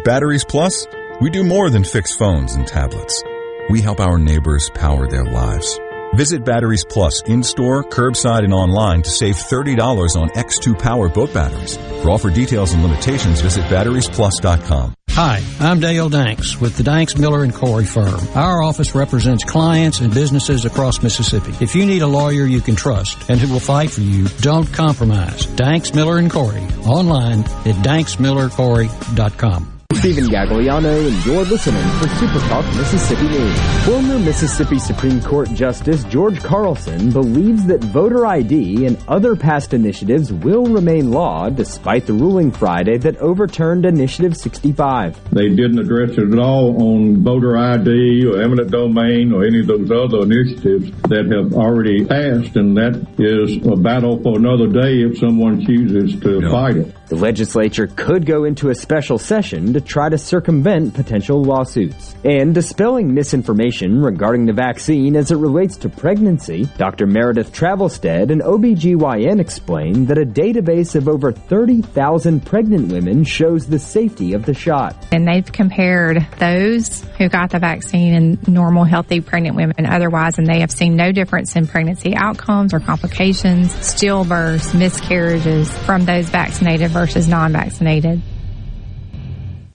At Batteries Plus, we do more than fix phones and tablets. We help our neighbors power their lives. Visit Batteries Plus in-store, curbside, and online to save $30 on X2 Power boat batteries. For offer details and limitations, visit batteriesplus.com. Hi, I'm Dale Danks with the Danks Miller and Corey firm. Our office represents clients and businesses across Mississippi. If you need a lawyer you can trust and who will fight for you, don't compromise. Danks Miller and Corey online at danksmillercorey.com. Stephen Gagliano, and you're listening for Super Talk Mississippi News. Former Mississippi Supreme Court Justice George Carlson believes that voter ID and other past initiatives will remain law despite the ruling Friday that overturned Initiative 65. They didn't address it at all on voter ID or eminent domain or any of those other initiatives that have already passed, and that is a battle for another day if someone chooses to fight it. The legislature could go into a special session to try to circumvent potential lawsuits. And dispelling misinformation regarding the vaccine as it relates to pregnancy, Dr. Meredith Travelstead, an OBGYN, explained that a database of over 30,000 pregnant women shows the safety of the shot. And they've compared those who got the vaccine and normal, healthy pregnant women otherwise, and they have seen no difference in pregnancy outcomes or complications, stillbirths, miscarriages from those vaccinated versus non-vaccinated.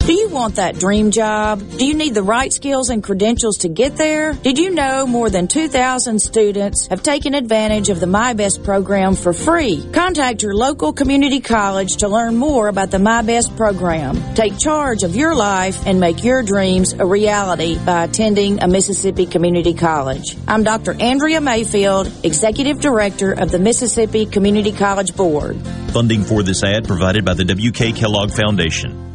Do you want that dream job? Do you need the right skills and credentials to get there? Did you know more than 2,000 students have taken advantage of the MI-BEST program for free? Contact your local community college to learn more about the MI-BEST program. Take charge of your life and make your dreams a reality by attending a Mississippi community college. I'm Dr. Andrea Mayfield, Executive Director of the Mississippi Community College Board. Funding for this ad provided by the W.K. Kellogg Foundation.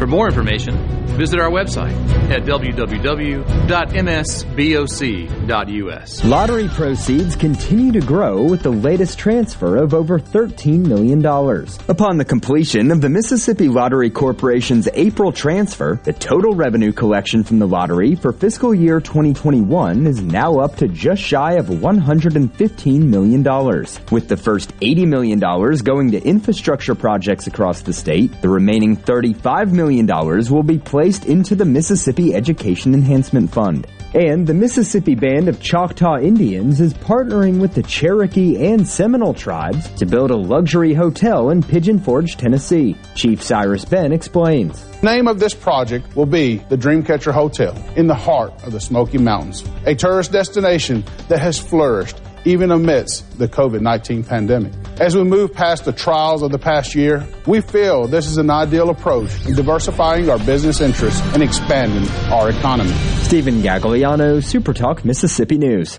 For more information, visit our website at www.msboc.us. Lottery proceeds continue to grow with the latest transfer of over $13 million. Upon the completion of the Mississippi Lottery Corporation's April transfer, the total revenue collection from the lottery for fiscal year 2021 is now up to just shy of $115 million. With the first $80 million going to infrastructure projects across the state, the remaining $35 million will be placed into the Mississippi Education Enhancement Fund. And the Mississippi Band of Choctaw Indians is partnering with the Cherokee and Seminole tribes to build a luxury hotel in Pigeon Forge, Tennessee. Chief Cyrus Ben explains. The Name of this project will be the Dreamcatcher Hotel in the heart of the Smoky Mountains, a tourist destination that has flourished even amidst the COVID 19 pandemic. As we move past the trials of the past year, we feel this is an ideal approach in diversifying our business interests and expanding our economy. Stephen Gagliano, Supertalk, Mississippi News.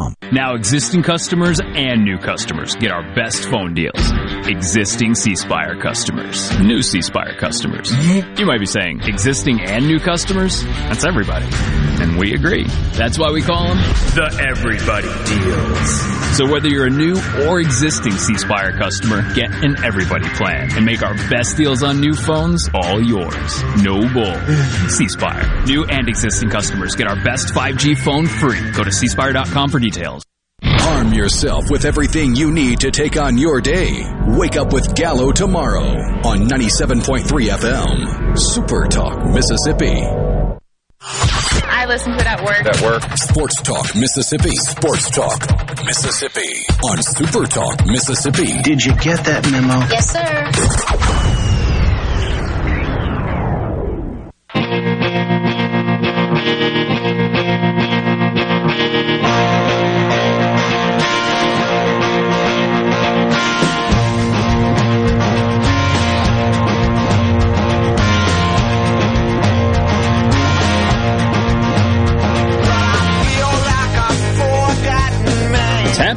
Now, existing customers and new customers get our best phone deals. Existing C Spire customers, new C Spire customers. You might be saying, existing and new customers? That's everybody. And we agree. That's why we call them the Everybody Deals. So whether you're a new or existing C Spire customer, get an Everybody plan and make our best deals on new phones all yours. No bull. C Spire. New and existing customers get our best 5G phone free. Go to cspire.com for details. Arm yourself with everything you need to take on your day. Wake up with Gallo tomorrow on 97.3 FM. Super Talk, Mississippi. I listen to it at work. At work. Sports Talk, Mississippi. Sports Talk, Mississippi. On Super Talk, Mississippi. Did you get that memo? Yes, sir.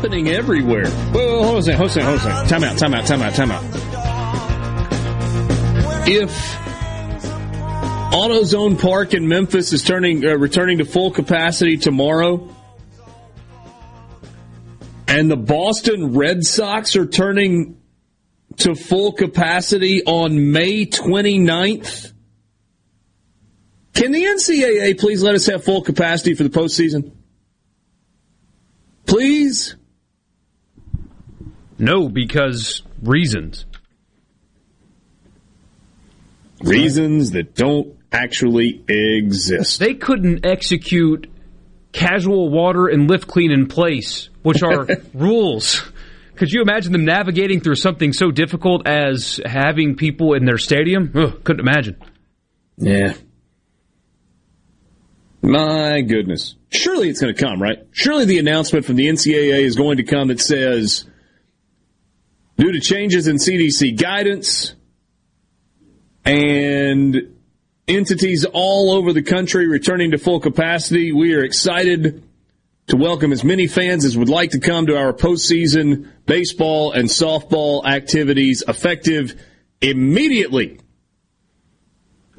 Happening everywhere. Whoa, hold on a second, hold on a second. Time out, time out, time out, time out. If AutoZone Park in Memphis is turning, uh, returning to full capacity tomorrow, and the Boston Red Sox are turning to full capacity on May 29th, can the NCAA please let us have full capacity for the postseason? Please? No, because reasons. Reasons that don't actually exist. They couldn't execute casual water and lift clean in place, which are rules. Could you imagine them navigating through something so difficult as having people in their stadium? Ugh, couldn't imagine. Yeah. My goodness. Surely it's going to come, right? Surely the announcement from the NCAA is going to come that says, due to changes in CDC guidance and entities all over the country returning to full capacity, we are excited to welcome as many fans as would like to come to our postseason baseball and softball activities effective immediately.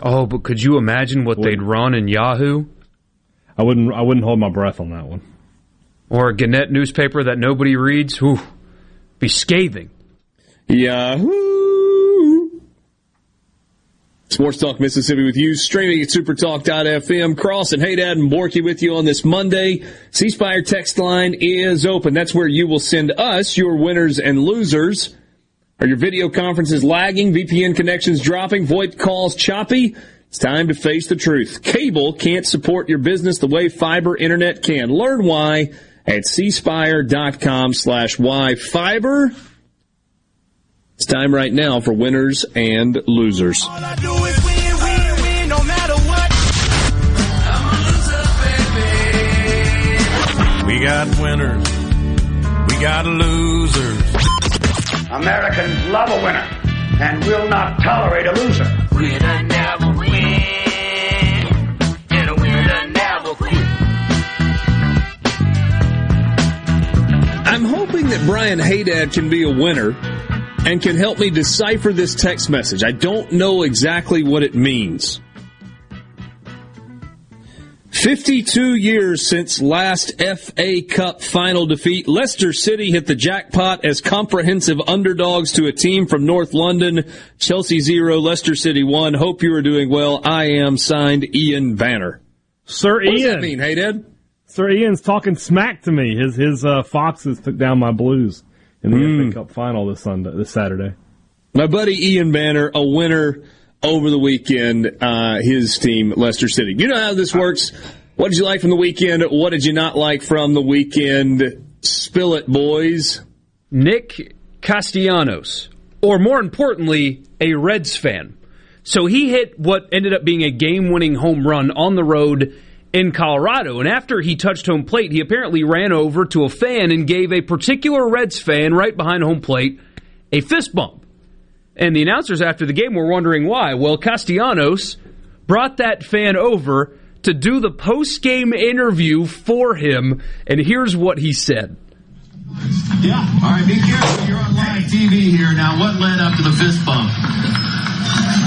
Oh, but could you imagine what they'd run in Yahoo? I wouldn't. I wouldn't hold my breath on that one. Or a Gannett newspaper that nobody reads? Ooh, be scathing. Yahoo! Sports Talk Mississippi with you, streaming at supertalk.fm. Cross and Hadad and Borky with you on this Monday. C Spire text line is open. That's where you will send us your winners and losers. Are your video conferences lagging? VPN connections dropping? VoIP calls choppy? It's time to face the truth. Cable can't support your business the way fiber internet can. Learn why at cspire.com slash why fiber. It's time right now for winners and losers. We got winners. We got losers. Americans love a winner and will not tolerate a loser. Winner never win. And a winner never quit. I'm hoping that Brian Hadad can be a winner and can help me decipher this text message. I don't know exactly what it means. 52 years since last FA Cup final defeat, Leicester City hit the jackpot as comprehensive underdogs to a team from North London. Chelsea 0, Leicester City 1. Hope you are doing well. I am signed Ian Banner. Sir what does Ian. that mean, Hadad? Sir Ian's talking smack to me. His his uh, Foxes took down my Blues in the Mm. FA Cup final this Sunday, this Saturday. My buddy Ian Banner, a winner over the weekend, uh, his team, Leicester City. You know how this works. What did you like from the weekend? What did you not like from the weekend? Spill it, boys. Nick Castellanos, or more importantly, a Reds fan. So he hit what ended up being a game winning home run on the road in Colorado. And after he touched home plate, he apparently ran over to a fan and gave a particular Reds fan right behind home plate a fist bump. And the announcers after the game were wondering why. Well, Castellanos brought that fan over to do the post game interview for him. And here's what he said. Yeah. All right, be careful. You're on live TV here now. What led up to the fist bump?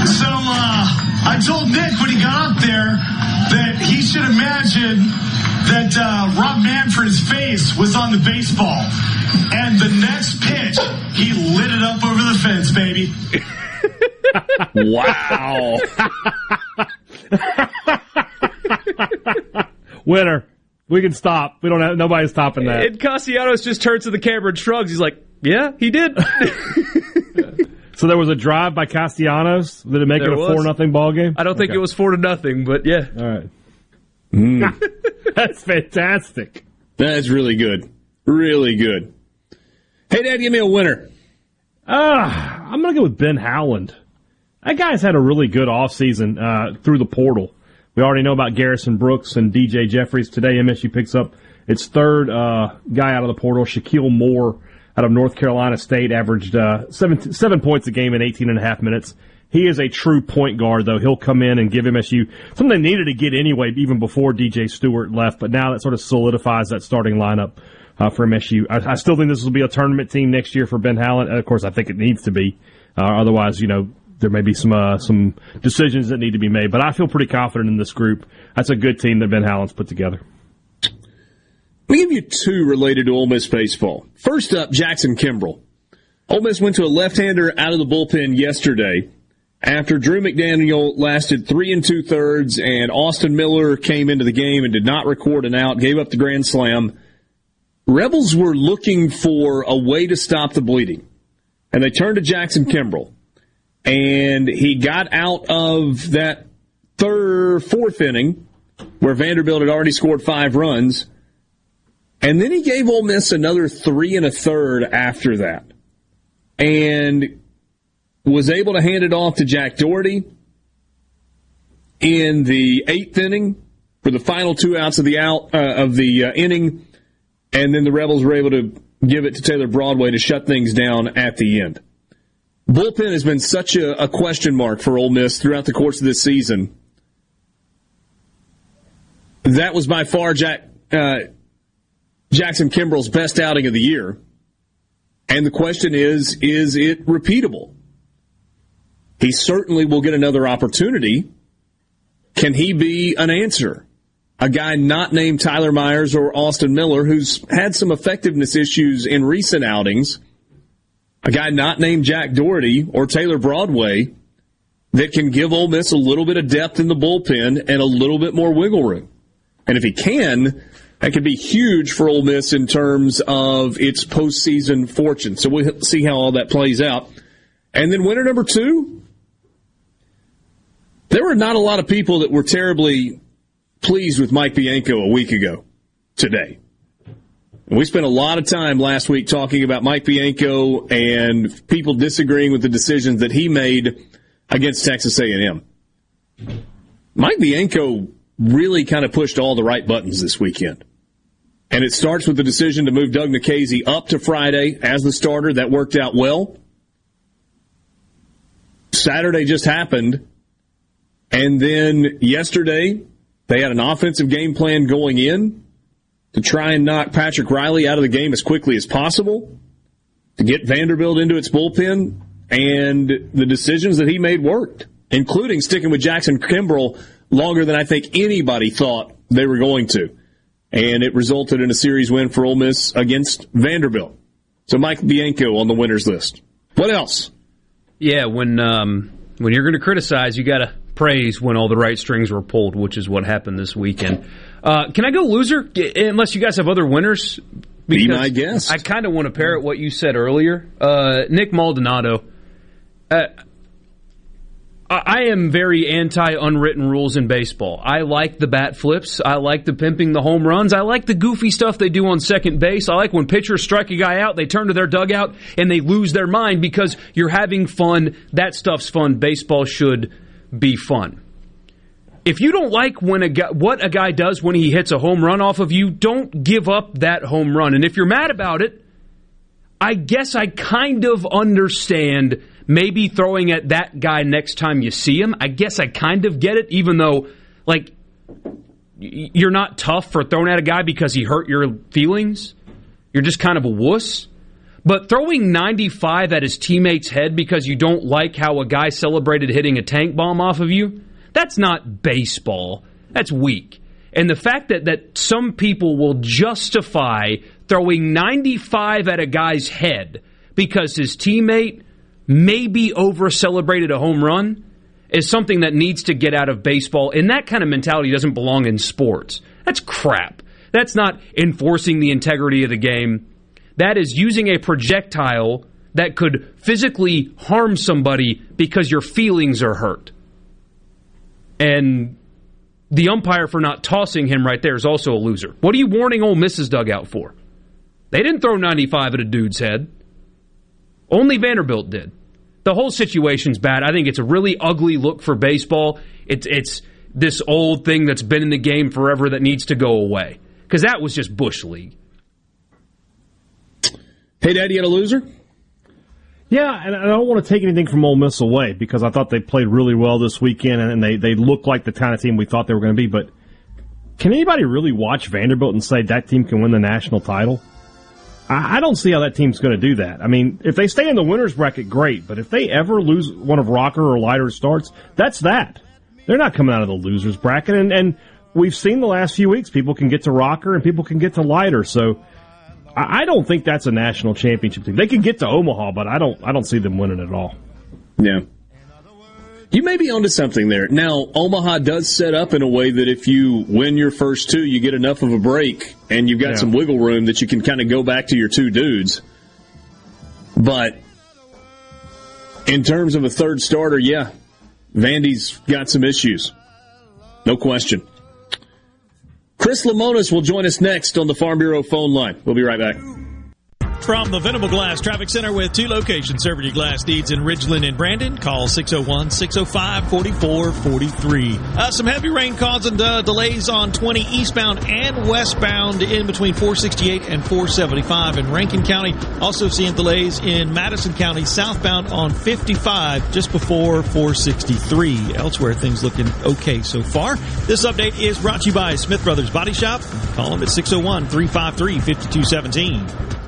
So uh, I told Nick when he got up there that he should imagine that uh, Rob Manfred's face was on the baseball, and the next pitch he lit it up over the fence, baby. wow. Winner. We can stop. We don't have nobody's stopping that. And Castellanos just turns to the camera and shrugs. He's like, "Yeah, he did." So there was a drive by Castellanos. Did it make There it a was. four nothing ball game? I don't think Okay. it was four to nothing, but yeah. All right. That's fantastic. That's really good. Really good. Hey, Dad, give me a winner. Ah, I'm going to go with Ben Howland. That guy's had a really good offseason uh, through the portal. We already know about Garrison Brooks and DJ Jeffries. Today, MSU picks up its third uh, guy out of the portal, Shakeel Moore out of North Carolina State, averaged uh, seven, seven points a game in 18 and a half minutes. He is a true point guard, though. He'll come in and give MSU something they needed to get anyway, even before DJ Stewart left. But now that sort of solidifies that starting lineup uh, for MSU. I, I still think this will be a tournament team next year for Ben Howland. Of course, I think it needs to be. Uh, otherwise, you know, there may be some uh, some decisions that need to be made. But I feel pretty confident in this group. That's a good team that Ben Howland's put together. Let me give you two related to Ole Miss baseball. First up, Jackson Kimbrell. Ole Miss went to a left-hander out of the bullpen yesterday after Drew McDaniel lasted three and two thirds and Austin Miller came into the game and did not record an out, gave up the grand slam. Rebels were looking for a way to stop the bleeding, and they turned to Jackson Kimbrell, and he got out of that third, fourth inning where Vanderbilt had already scored five runs. And then he gave Ole Miss another three and a third after that. And was able to hand it off to Jack Doherty in the eighth inning for the final two outs of the out uh, of the uh, inning. And then the Rebels were able to give it to Taylor Broadway to shut things down at the end. Bullpen has been such a, a question mark for Ole Miss throughout the course of this season. That was by far Jack uh, Jackson Kimbrell's best outing of the year. And the question is, is it repeatable? He certainly will get another opportunity. Can he be an answer? A guy not named Tyler Myers or Austin Miller, who's had some effectiveness issues in recent outings. A guy not named Jack Doherty or Taylor Broadway that can give Ole Miss a little bit of depth in the bullpen and a little bit more wiggle room. And if he can, that could be huge for Ole Miss in terms of its postseason fortune. So we'll see how all that plays out. And then winner number two, there were not a lot of people that were terribly pleased with Mike Bianco a week ago today. We spent a lot of time last week talking about Mike Bianco and people disagreeing with the decisions that he made against Texas A&M. Mike Bianco really kind of pushed all the right buttons this weekend. And it starts with the decision to move Doug Nikhazy up to Friday as the starter. That worked out well. Saturday just happened. And then yesterday, they had an offensive game plan going in to try and knock Patrick Reilly out of the game as quickly as possible, to get Vanderbilt into its bullpen. And the decisions that he made worked, including sticking with Jackson Kimbrell longer than I think anybody thought they were going to. And it resulted in a series win for Ole Miss against Vanderbilt. So Mike Bianco on the winners list. What else? Yeah, when um, when you're going to criticize, you got to praise when all the right strings were pulled, which is what happened this weekend. Uh, can I go loser? Unless you guys have other winners. Be my guest. I kind of want to parrot what you said earlier. Uh, Nick Maldonado. Uh, I am very anti unwritten rules in baseball. I like the bat flips. I like the pimping the home runs. I like the goofy stuff they do on second base. I like when pitchers strike a guy out, they turn to their dugout and they lose their mind because you're having fun. That stuff's fun. Baseball should be fun. If you don't like when a guy, what a guy does when he hits a home run off of you, don't give up that home run. And if you're mad about it, I guess I kind of understand maybe throwing at that guy next time you see him. I guess I kind of get it, even though, like, you're not tough for throwing at a guy because he hurt your feelings. You're just kind of a wuss. But throwing 95 at his teammate's head because you don't like how a guy celebrated hitting a tank bomb off of you, that's not baseball. That's weak. And the fact that, that some people will justify throwing 95 at a guy's head because his teammate maybe over celebrated a home run is something that needs to get out of baseball. And that kind of mentality doesn't belong in sports. That's crap. That's not enforcing the integrity of the game. That is using a projectile that could physically harm somebody because your feelings are hurt. And the umpire for not tossing him right there is also a loser. What are you warning Ole Miss's dugout for? They didn't throw 95 at a dude's head. Only Vanderbilt did. The whole situation's bad. I think it's a really ugly look for baseball. It's it's this old thing that's been in the game forever that needs to go away. Because that was just Bush League. Hey, Dad, you got a loser? Yeah, and I don't want to take anything from Ole Miss away because I thought they played really well this weekend and they, they look like the kind of team we thought they were going to be. But can anybody really watch Vanderbilt and say that team can win the national title? I, I don't see how that team's going to do that. I mean, if they stay in the winners bracket, great. But if they ever lose one of Rocker or Leiter's starts, that's that. They're not coming out of the losers bracket. And, and we've seen the last few weeks, people can get to Rocker and people can get to Leiter. So I don't think that's a national championship team. They can get to Omaha, but I don't. I don't see them winning at all. Yeah. You may be onto something there. Now, Omaha does set up in a way that if you win your first two, you get enough of a break and you've got Yeah. some wiggle room that you can kind of go back to your two dudes. But in terms of a third starter, yeah, Vandy's got some issues. No question. Chris Lemonis will join us next on the Farm Bureau phone line. We'll be right back. From the Venable Glass Traffic Center with two locations serving your glass needs in Ridgeland and Brandon, call 601-605-4443. Uh, some heavy rain causing uh, delays on 20 eastbound and westbound in between 468 and 475 in Rankin County. Also seeing delays in Madison County southbound on 55 just before 463. Elsewhere, things looking okay so far. This update is brought to you by Smith Brothers Body Shop. Call them at 601-353-5217.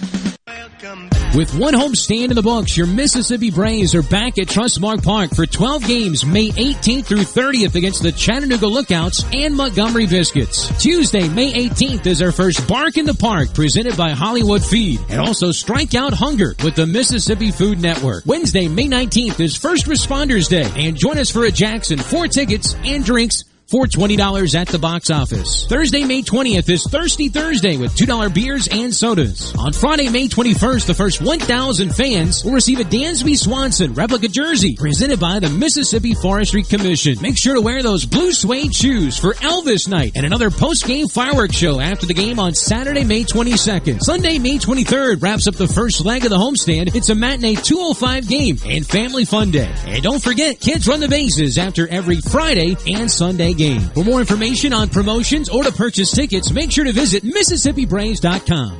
With one home stand in the books, your Mississippi Braves are back at Trustmark Park for 12 games May 18th through 30th against the Chattanooga Lookouts and Montgomery Biscuits. Tuesday, May 18th is our first Bark in the Park presented by Hollywood Feed and also Strike Out Hunger with the Mississippi Food Network. Wednesday, May 19th is First Responders Day and join us for a Jackson, four tickets and drinks for $20 at the box office. Thursday, May 20th is Thirsty Thursday with $2 beers and sodas. On Friday, May 21st, the first 1,000 fans will receive a Dansby Swanson replica jersey presented by the Mississippi Forestry Commission. Make sure to wear those blue suede shoes for Elvis Night and another post-game fireworks show after the game on Saturday, May 22nd. Sunday, May 23rd wraps up the first leg of the homestand. It's a matinee 205 game and family fun day. And don't forget, kids run the bases after every Friday and Sunday game. For more information on promotions or to purchase tickets, make sure to visit MississippiBraves.com.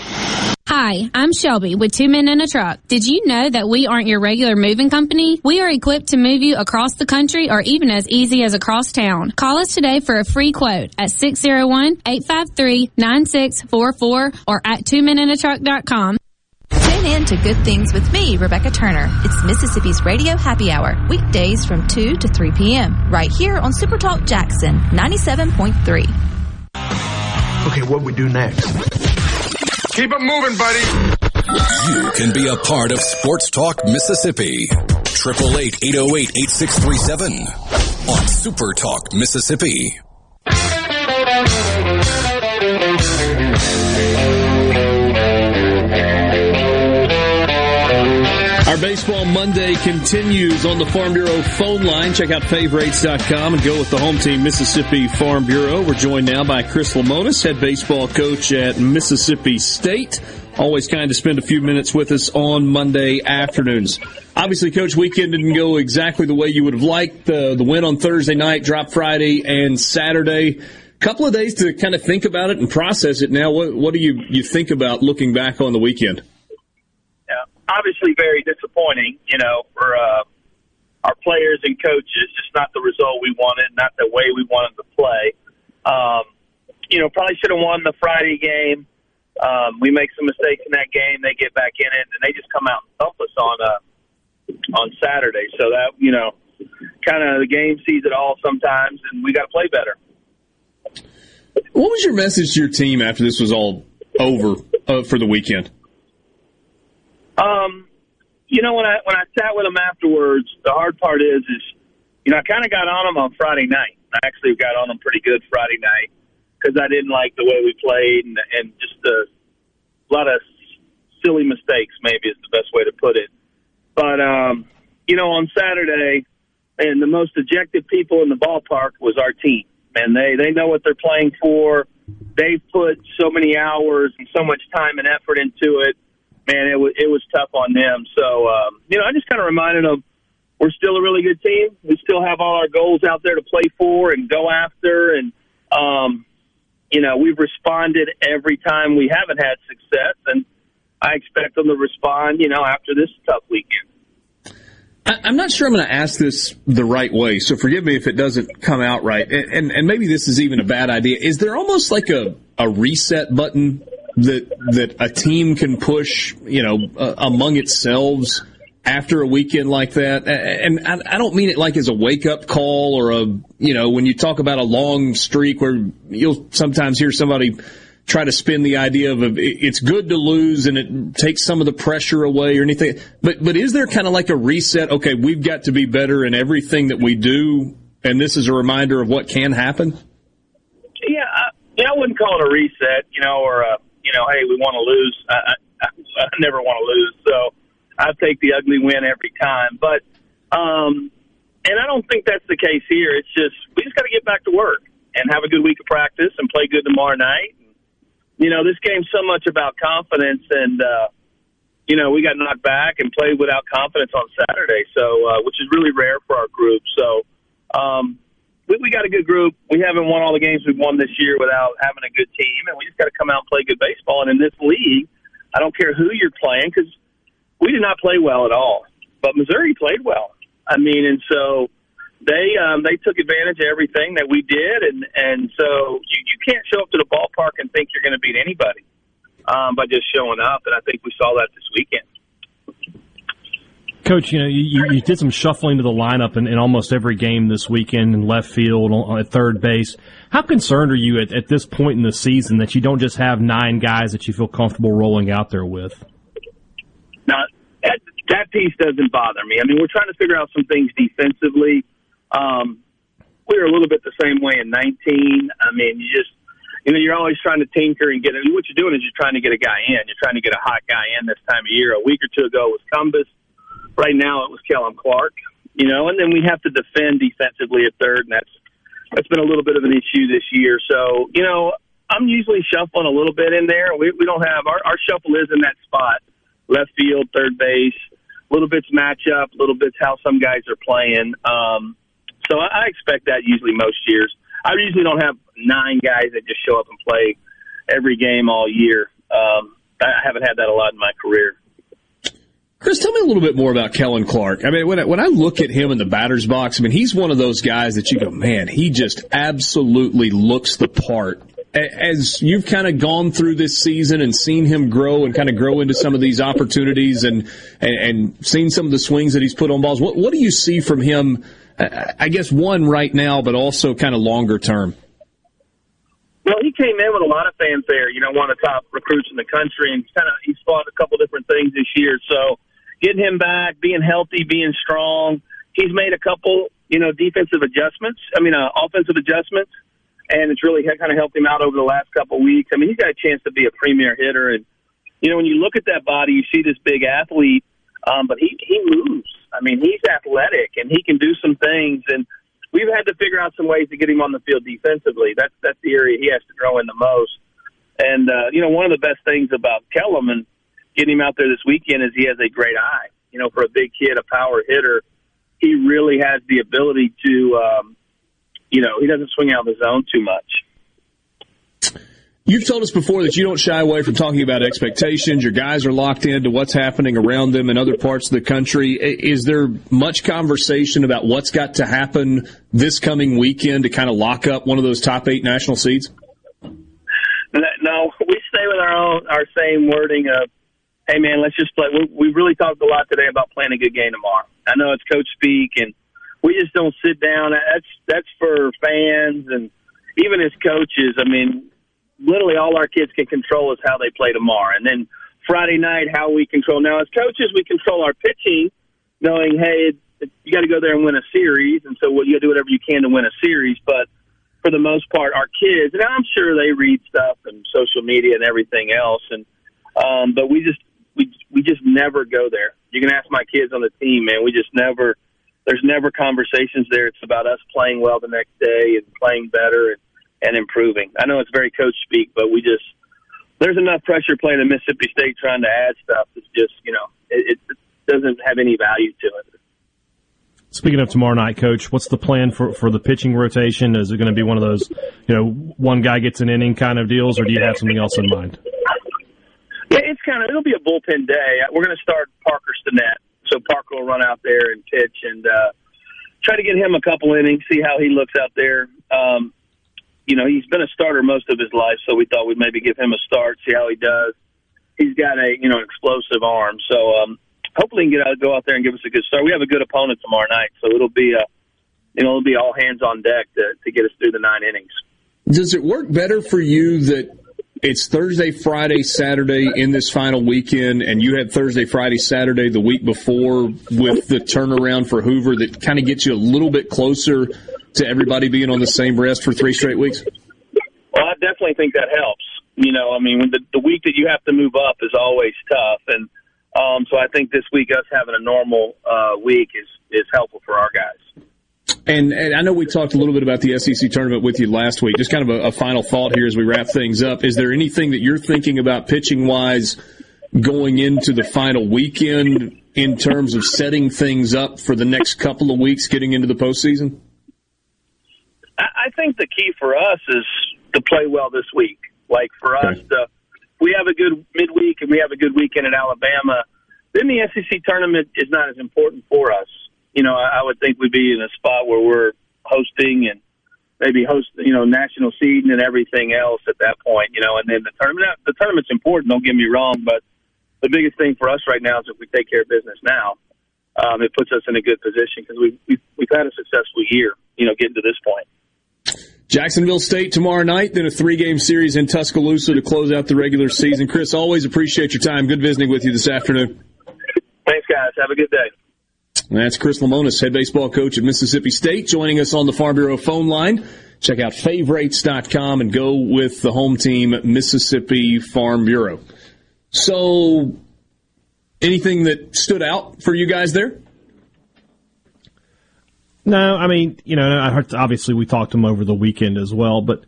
Hi, I'm Shelby with Two Men in a Truck. Did you know that we aren't your regular moving company? We are equipped to move you across the country or even as easy as across town. Call us today for a free quote at 601-853-9644 or at twomeninatruck.com. Tune in to Good Things with me, Rebecca Turner. It's Mississippi's Radio Happy Hour, weekdays from 2 to 3 p.m. right here on Super Talk Jackson 97.3. Okay, what we do next? Keep it moving, buddy. You can be a part of Sports Talk Mississippi. 888-808-8637 on Super Talk Mississippi. Our Baseball Monday continues on the Farm Bureau phone line. Check out favorites.com and go with the home team, Mississippi Farm Bureau. We're joined now by Chris Lemonis, head baseball coach at Mississippi State. Always kind to spend a few minutes with us on Monday afternoons. Obviously, Coach, weekend didn't go exactly the way you would have liked. The, the win on Thursday night, drop Friday and Saturday. Couple of days to kind of think about it and process it now. What, what do you, you think about looking back on the weekend? Obviously very disappointing, you know, for uh, our players and coaches. Just not the result we wanted, not the way we wanted to play. Um, you know, probably should have won the Friday game. Um, we make some mistakes in that game. They get back in it, and they just come out and thump us on uh, on Saturday. So that you know, kind of the game sees it all sometimes, and we got to play better. What was your message to your team after this was all over uh, for the weekend? Um, you know, when I when I sat with them afterwards, the hard part is is you know I kind of got on them on Friday night. I actually got on them pretty good Friday night because I didn't like the way we played and and just a lot of silly mistakes. Maybe is the best way to put it. But um, you know, on Saturday, and the most ejected people in the ballpark was our team. And they they know what they're playing for. They've put so many hours and so much time and effort into it man, it was it was tough on them. So um, you know, I just kind of reminded them we're still a really good team. We still have all our goals out there to play for and go after, and um, you know, we've responded every time we haven't had success, and I expect them to respond. You know, after this tough weekend. I'm not sure I'm going to ask this the right way, so forgive me if it doesn't come out right. And, and maybe this is even a bad idea. Is there almost like a, a reset button that that a team can push, you know, uh, among itself after a weekend like that. And I, I don't mean it like as a wake up call or a, you know, when you talk about a long streak where you'll sometimes hear somebody try to spin the idea of it's good to lose and it takes some of the pressure away or anything. But but is there kind of like a reset? Okay, we've got to be better in everything that we do, and this is a reminder of what can happen. Yeah, I, yeah, I wouldn't call it a reset, you know, or a you know, hey, we want to lose. I, I, I never want to lose, so I take the ugly win every time. But, um, and I don't think that's the case here. It's just we just got to get back to work and have a good week of practice and play good tomorrow night. You know, this game's so much about confidence, and uh, you know, we got knocked back and played without confidence on Saturday, so uh, which is really rare for our group. So, um, we, we got a good group. We haven't won all the games we've won this year without having a good team, and we just got to come out and play good baseball. And in this league, I don't care who you're playing because we did not play well at all, but Missouri played well. I mean, and so they um, they took advantage of everything that we did, and and so you, you can't show up to the ballpark and think you're going to beat anybody um, by just showing up. And I think we saw that this weekend. Coach, you know, you, you- did some shuffling to the lineup in, in almost every game this weekend in left field, at third base. How concerned are you at, at this point in the season that you don't just have nine guys that you feel comfortable rolling out there with? Now that that piece doesn't bother me. I mean, we're trying to figure out some things defensively. Um, we were a little bit the same way in 19. I mean, you just you know you're always trying to tinker and get it. What you're doing is you're trying to get a guy in. You're trying to get a hot guy in this time of year. A week or two ago was Cumbest. Right now it was Kellum Clark. You know, and then we have to defend defensively at third, and that's that's been a little bit of an issue this year. So you know, I'm usually shuffling a little bit in there. We we don't have our our shuffle is in that spot, left field, third base. A little bit's matchup, a little bit's how some guys are playing. Um, so I I expect that usually most years. I usually don't have nine guys that just show up and play every game all year. Um, I haven't had that a lot in my career. Chris, tell me a little bit more about Kellum Clark. I mean, when I, when I look at him in the batter's box, I mean, he's one of those guys that you go, man, he just absolutely looks the part. As you've kind of gone through this season and seen him grow and kind of grow into some of these opportunities and, and, and seen some of the swings that he's put on balls, what, what do you see from him? I guess one right now, but also kind of longer term. Well, he came in with a lot of fanfare. You know, one of the top recruits in the country, and kind of he's fought a couple different things this year. So, getting him back, being healthy, being strong, he's made a couple, you know, defensive adjustments. I mean, uh, offensive adjustments, and it's really kind of helped him out over the last couple weeks. I mean, he's got a chance to be a premier hitter, and you know, when you look at that body, you see this big athlete, um, but he he moves. I mean, he's athletic and he can do some things, and we've had to figure out some ways to get him on the field defensively. That's that's the area he has to grow in the most. And uh, you know, one of the best things about Kellum and getting him out there this weekend is he has a great eye. You know, for a big kid, a power hitter, he really has the ability to. Um, you know, he doesn't swing out of the zone too much. You've told us before that you don't shy away from talking about expectations. Your guys are locked into what's happening around them in other parts of the country. Is there much conversation about what's got to happen this coming weekend to kind of lock up one of those top eight national seeds? No, we stay with our own our same wording of, "Hey man, let's just play." We, we really talked a lot today about playing a good game tomorrow. I know it's coach speak, and we just don't sit down. That's that's for fans and even as coaches. I mean, literally all our kids can control is how they play tomorrow, and then Friday night how we control. Now as coaches, we control our pitching, knowing hey, you got to go there and win a series, and so well, you got to do whatever you can to win a series, but for the most part, our kids, and I'm sure they read stuff and social media and everything else, and um, but we just we we just never go there. You can ask my kids on the team, man. We just never. There's never conversations there. It's about us playing well the next day and playing better and, and improving. I know it's very coach speak, but we just there's enough pressure playing at Mississippi State trying to add stuff. It's just you know it, it doesn't have any value to it. Speaking of tomorrow night, Coach, what's the plan for, for the pitching rotation? Is it going to be one of those, you know, one guy gets an inning kind of deals, or do you have something else in mind? Yeah, it's kind of it'll be a bullpen day. We're going to start Parker Stinnett, so Parker will run out there and pitch and uh, try to get him a couple innings, see how he looks out there. Um, you know, he's been a starter most of his life, so we thought we'd maybe give him a start, see how he does. He's got a you know an explosive arm, so um, hopefully he can get out, go out there and give us a good start. We have a good opponent tomorrow night, so it'll be a you know it'll be all hands on deck to, to get us through the nine innings. Does it work better for you that it's Thursday, Friday, Saturday in this final weekend, and you had Thursday, Friday, Saturday the week before with the turnaround for Hoover that kind of gets you a little bit closer to everybody being on the same rest for three straight weeks? Well, I definitely think that helps. You know, I mean, when the, the week that you have to move up is always tough, and um, so I think this week us having a normal uh, week is is helpful for our guys. And, and I know we talked a little bit about the SEC tournament with you last week. Just kind of a, a final thought here as we wrap things up. Is there anything that you're thinking about pitching wise going into the final weekend in terms of setting things up for the next couple of weeks getting into the postseason? I, think the key for us is to play well this week. Like for us, to, we have a good midweek and we have a good weekend in Alabama. Then the SEC tournament is not as important for us. You know, I, I would think we'd be in a spot where we're hosting and maybe host, you know, national seeding and everything else at that point, you know, and then the tournament, the tournament's important. Don't get me wrong, but the biggest thing for us right now is if we take care of business now, um, it puts us in a good position because we've, we've we've had a successful year, you know, getting to this point. Jacksonville State tomorrow night, then a three game series in Tuscaloosa to close out the regular season. Chris, always appreciate your time. Good visiting with you this afternoon. Thanks, guys. Have a good day. That's Chris Lemonis, head baseball coach at Mississippi State, joining us on the Farm Bureau phone line. Check out favorites.com and go with the home team, Mississippi Farm Bureau. So, anything that stood out for you guys there? No, I mean, you know, I heard, obviously we talked to him over the weekend as well, but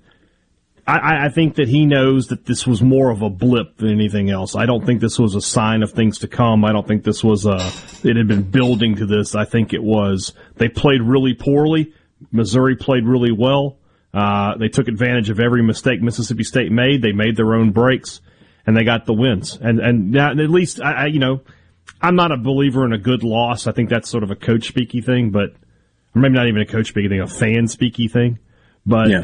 I, I think that he knows that this was more of a blip than anything else. I don't think this was a sign of things to come. I don't think this was a, it had been building to this. I think it was, they played really poorly. Missouri played really well. Uh, they took advantage of every mistake Mississippi State made. They made their own breaks and they got the wins. And, and at least, I, I, you know, I'm not a believer in a good loss. I think that's sort of a coach speaky thing, but or maybe not even a coach speaky thing, a fan speaky thing. But yeah.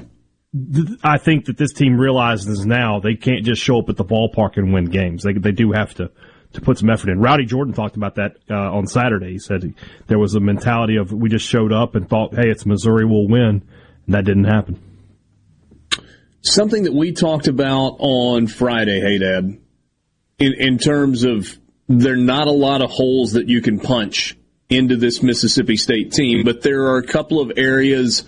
I think that this team realizes now they can't just show up at the ballpark and win games. They they do have to to put some effort in. Rowdy Jordan talked about that uh, on Saturday. He said he, there was a mentality of we just showed up and thought, hey, it's Missouri, we'll win, and that didn't happen. Something that we talked about on Friday, Hadad, in in terms of there are not a lot of holes that you can punch into this Mississippi State team, but there are a couple of areas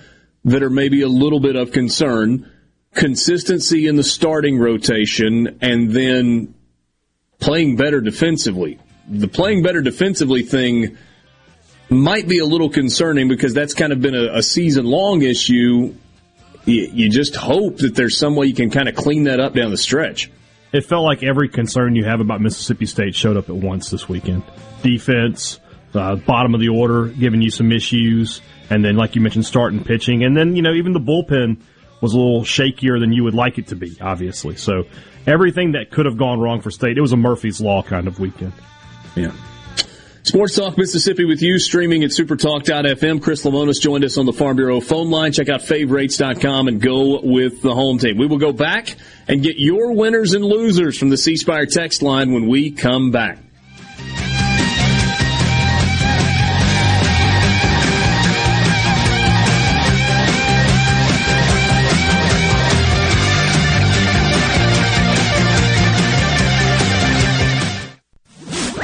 that are maybe a little bit of concern. Consistency in the starting rotation and then playing better defensively. The playing better defensively thing might be a little concerning because that's kind of been a, a season long issue. You, you just hope that there's some way you can kind of clean that up down the stretch. It felt like every concern you have about Mississippi State showed up at once this weekend. Defense, uh, bottom of the order, giving you some issues, and then, like you mentioned, starting pitching, and then you know even the bullpen was a little shakier than you would like it to be, obviously. So everything that could have gone wrong for State, it was a Murphy's Law kind of weekend. Yeah. Sports Talk Mississippi with you, streaming at supertalk.fm. Chris Lemonis joined us on the Farm Bureau phone line. Check out favorites.com and go with the home team. We will go back and get your winners and losers from the C Spire text line when we come back.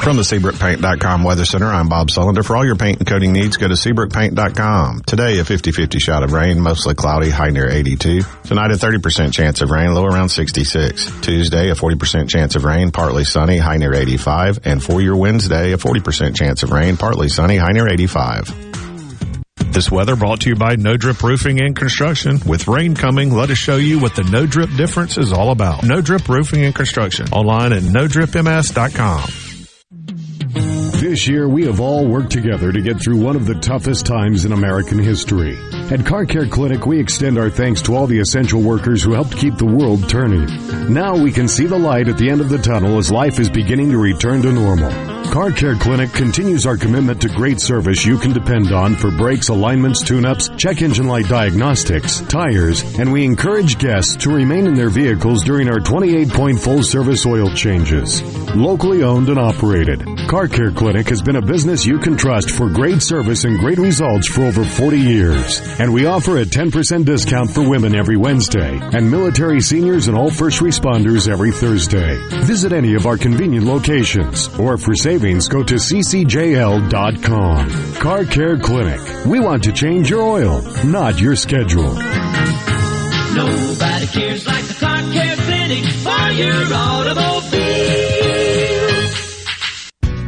From the SeabrookPaint.com Weather Center, I'm Bob Sullender. For all your paint and coating needs, go to SeabrookPaint.com. Today, a 50-50 shot of rain, mostly cloudy, high near 82. Tonight, a 30% chance of rain, low around 66. Tuesday, a 40% chance of rain, partly sunny, high near 85. And for your Wednesday, a 40% chance of rain, partly sunny, high near 85. This weather brought to you by No Drip Roofing and Construction. With rain coming, let us show you what the No Drip difference is all about. No Drip Roofing and Construction. Online at NoDripMS.com. This year, we have all worked together to get through one of the toughest times in American history. At Car Care Clinic, we extend our thanks to all the essential workers who helped keep the world turning. Now we can see the light at the end of the tunnel as life is beginning to return to normal. Car Care Clinic continues our commitment to great service you can depend on for brakes, alignments, tune-ups, check engine light diagnostics, tires, and we encourage guests to remain in their vehicles during our 28-point full-service oil changes. Locally owned and operated, Car Care Clinic has been a business you can trust for great service and great results for over 40 years. And we offer a 10% discount for women every Wednesday and military seniors and all first responders every Thursday. Visit any of our convenient locations or for savings go to ccjl.com. Car Care Clinic. We want to change your oil, not your schedule. Nobody cares like the car care clinic for your automobile.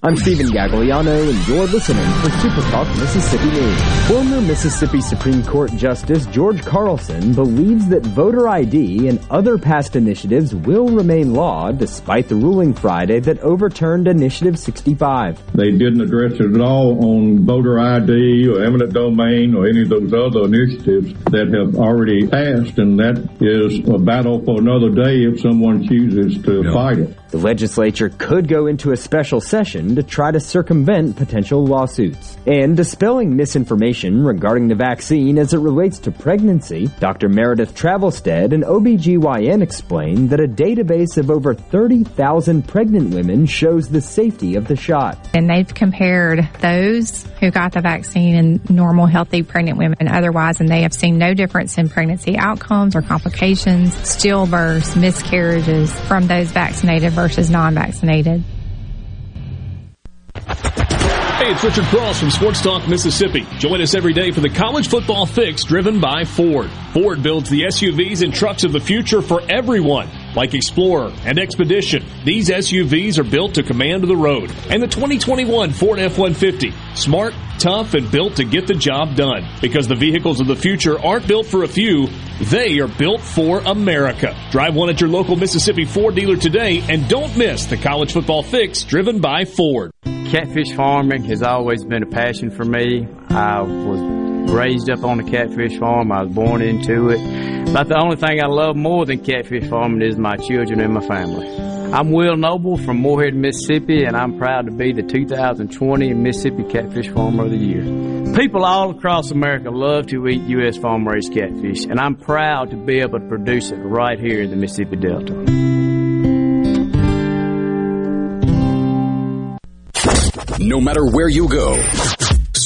I'm Stephen Gagliano, and you're listening for Super Talk Mississippi News. Former Mississippi Supreme Court Justice George Carlson believes that voter ID and other past initiatives will remain law despite the ruling Friday that overturned Initiative 65. They didn't address it at all on voter ID or eminent domain or any of those other initiatives that have already passed, and that is a battle for another day if someone chooses to fight it. The legislature could go into a special session to try to circumvent potential lawsuits. And dispelling misinformation regarding the vaccine as it relates to pregnancy, Dr. Meredith Travelstead, an OBGYN, explained that a database of over 30,000 pregnant women shows the safety of the shot. And they've compared those who got the vaccine and normal, healthy pregnant women otherwise, and they have seen no difference in pregnancy outcomes or complications, stillbirths, miscarriages from those vaccinated versus non-vaccinated. Hey, it's Richard Cross from Sports Talk Mississippi. Join us every day for the college football fix driven by Ford. Ford builds the SUVs and trucks of the future for everyone, like Explorer and Expedition. These SUVs are built to command the road. And the 2021 Ford F-150, smart, tough, and built to get the job done. Because the vehicles of the future aren't built for a few, they are built for America. Drive one at your local Mississippi Ford dealer today and don't miss the college football fix driven by Ford. Catfish farming has always been a passion for me. I was raised up on a catfish farm. I was born into it. But the only thing I love more than catfish farming is my children and my family. I'm Will Noble from Moorhead, Mississippi, and I'm proud to be the 2020 Mississippi Catfish Farmer of the Year. People all across America love to eat U.S. farm raised catfish, and I'm proud to be able to produce it right here in the Mississippi Delta. No matter where you go,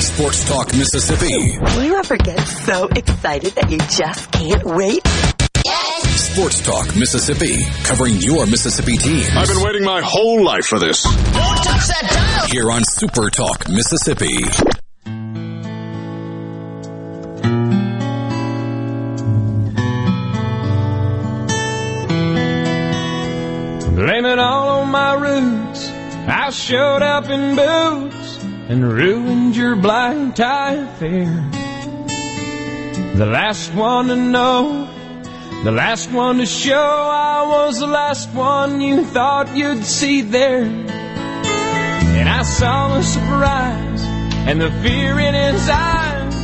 Sports Talk Mississippi. Do you ever get so excited that you just can't wait? Sports Talk Mississippi. Covering your Mississippi team. I've been waiting my whole life for this. Don't touch that dial! Here on Super Talk Mississippi. Blame it all on my roots. I showed up in boots and ruined your black tie affair. The last one to know, the last one to show I was the last one you thought you'd see there. And I saw the surprise and the fear in his eyes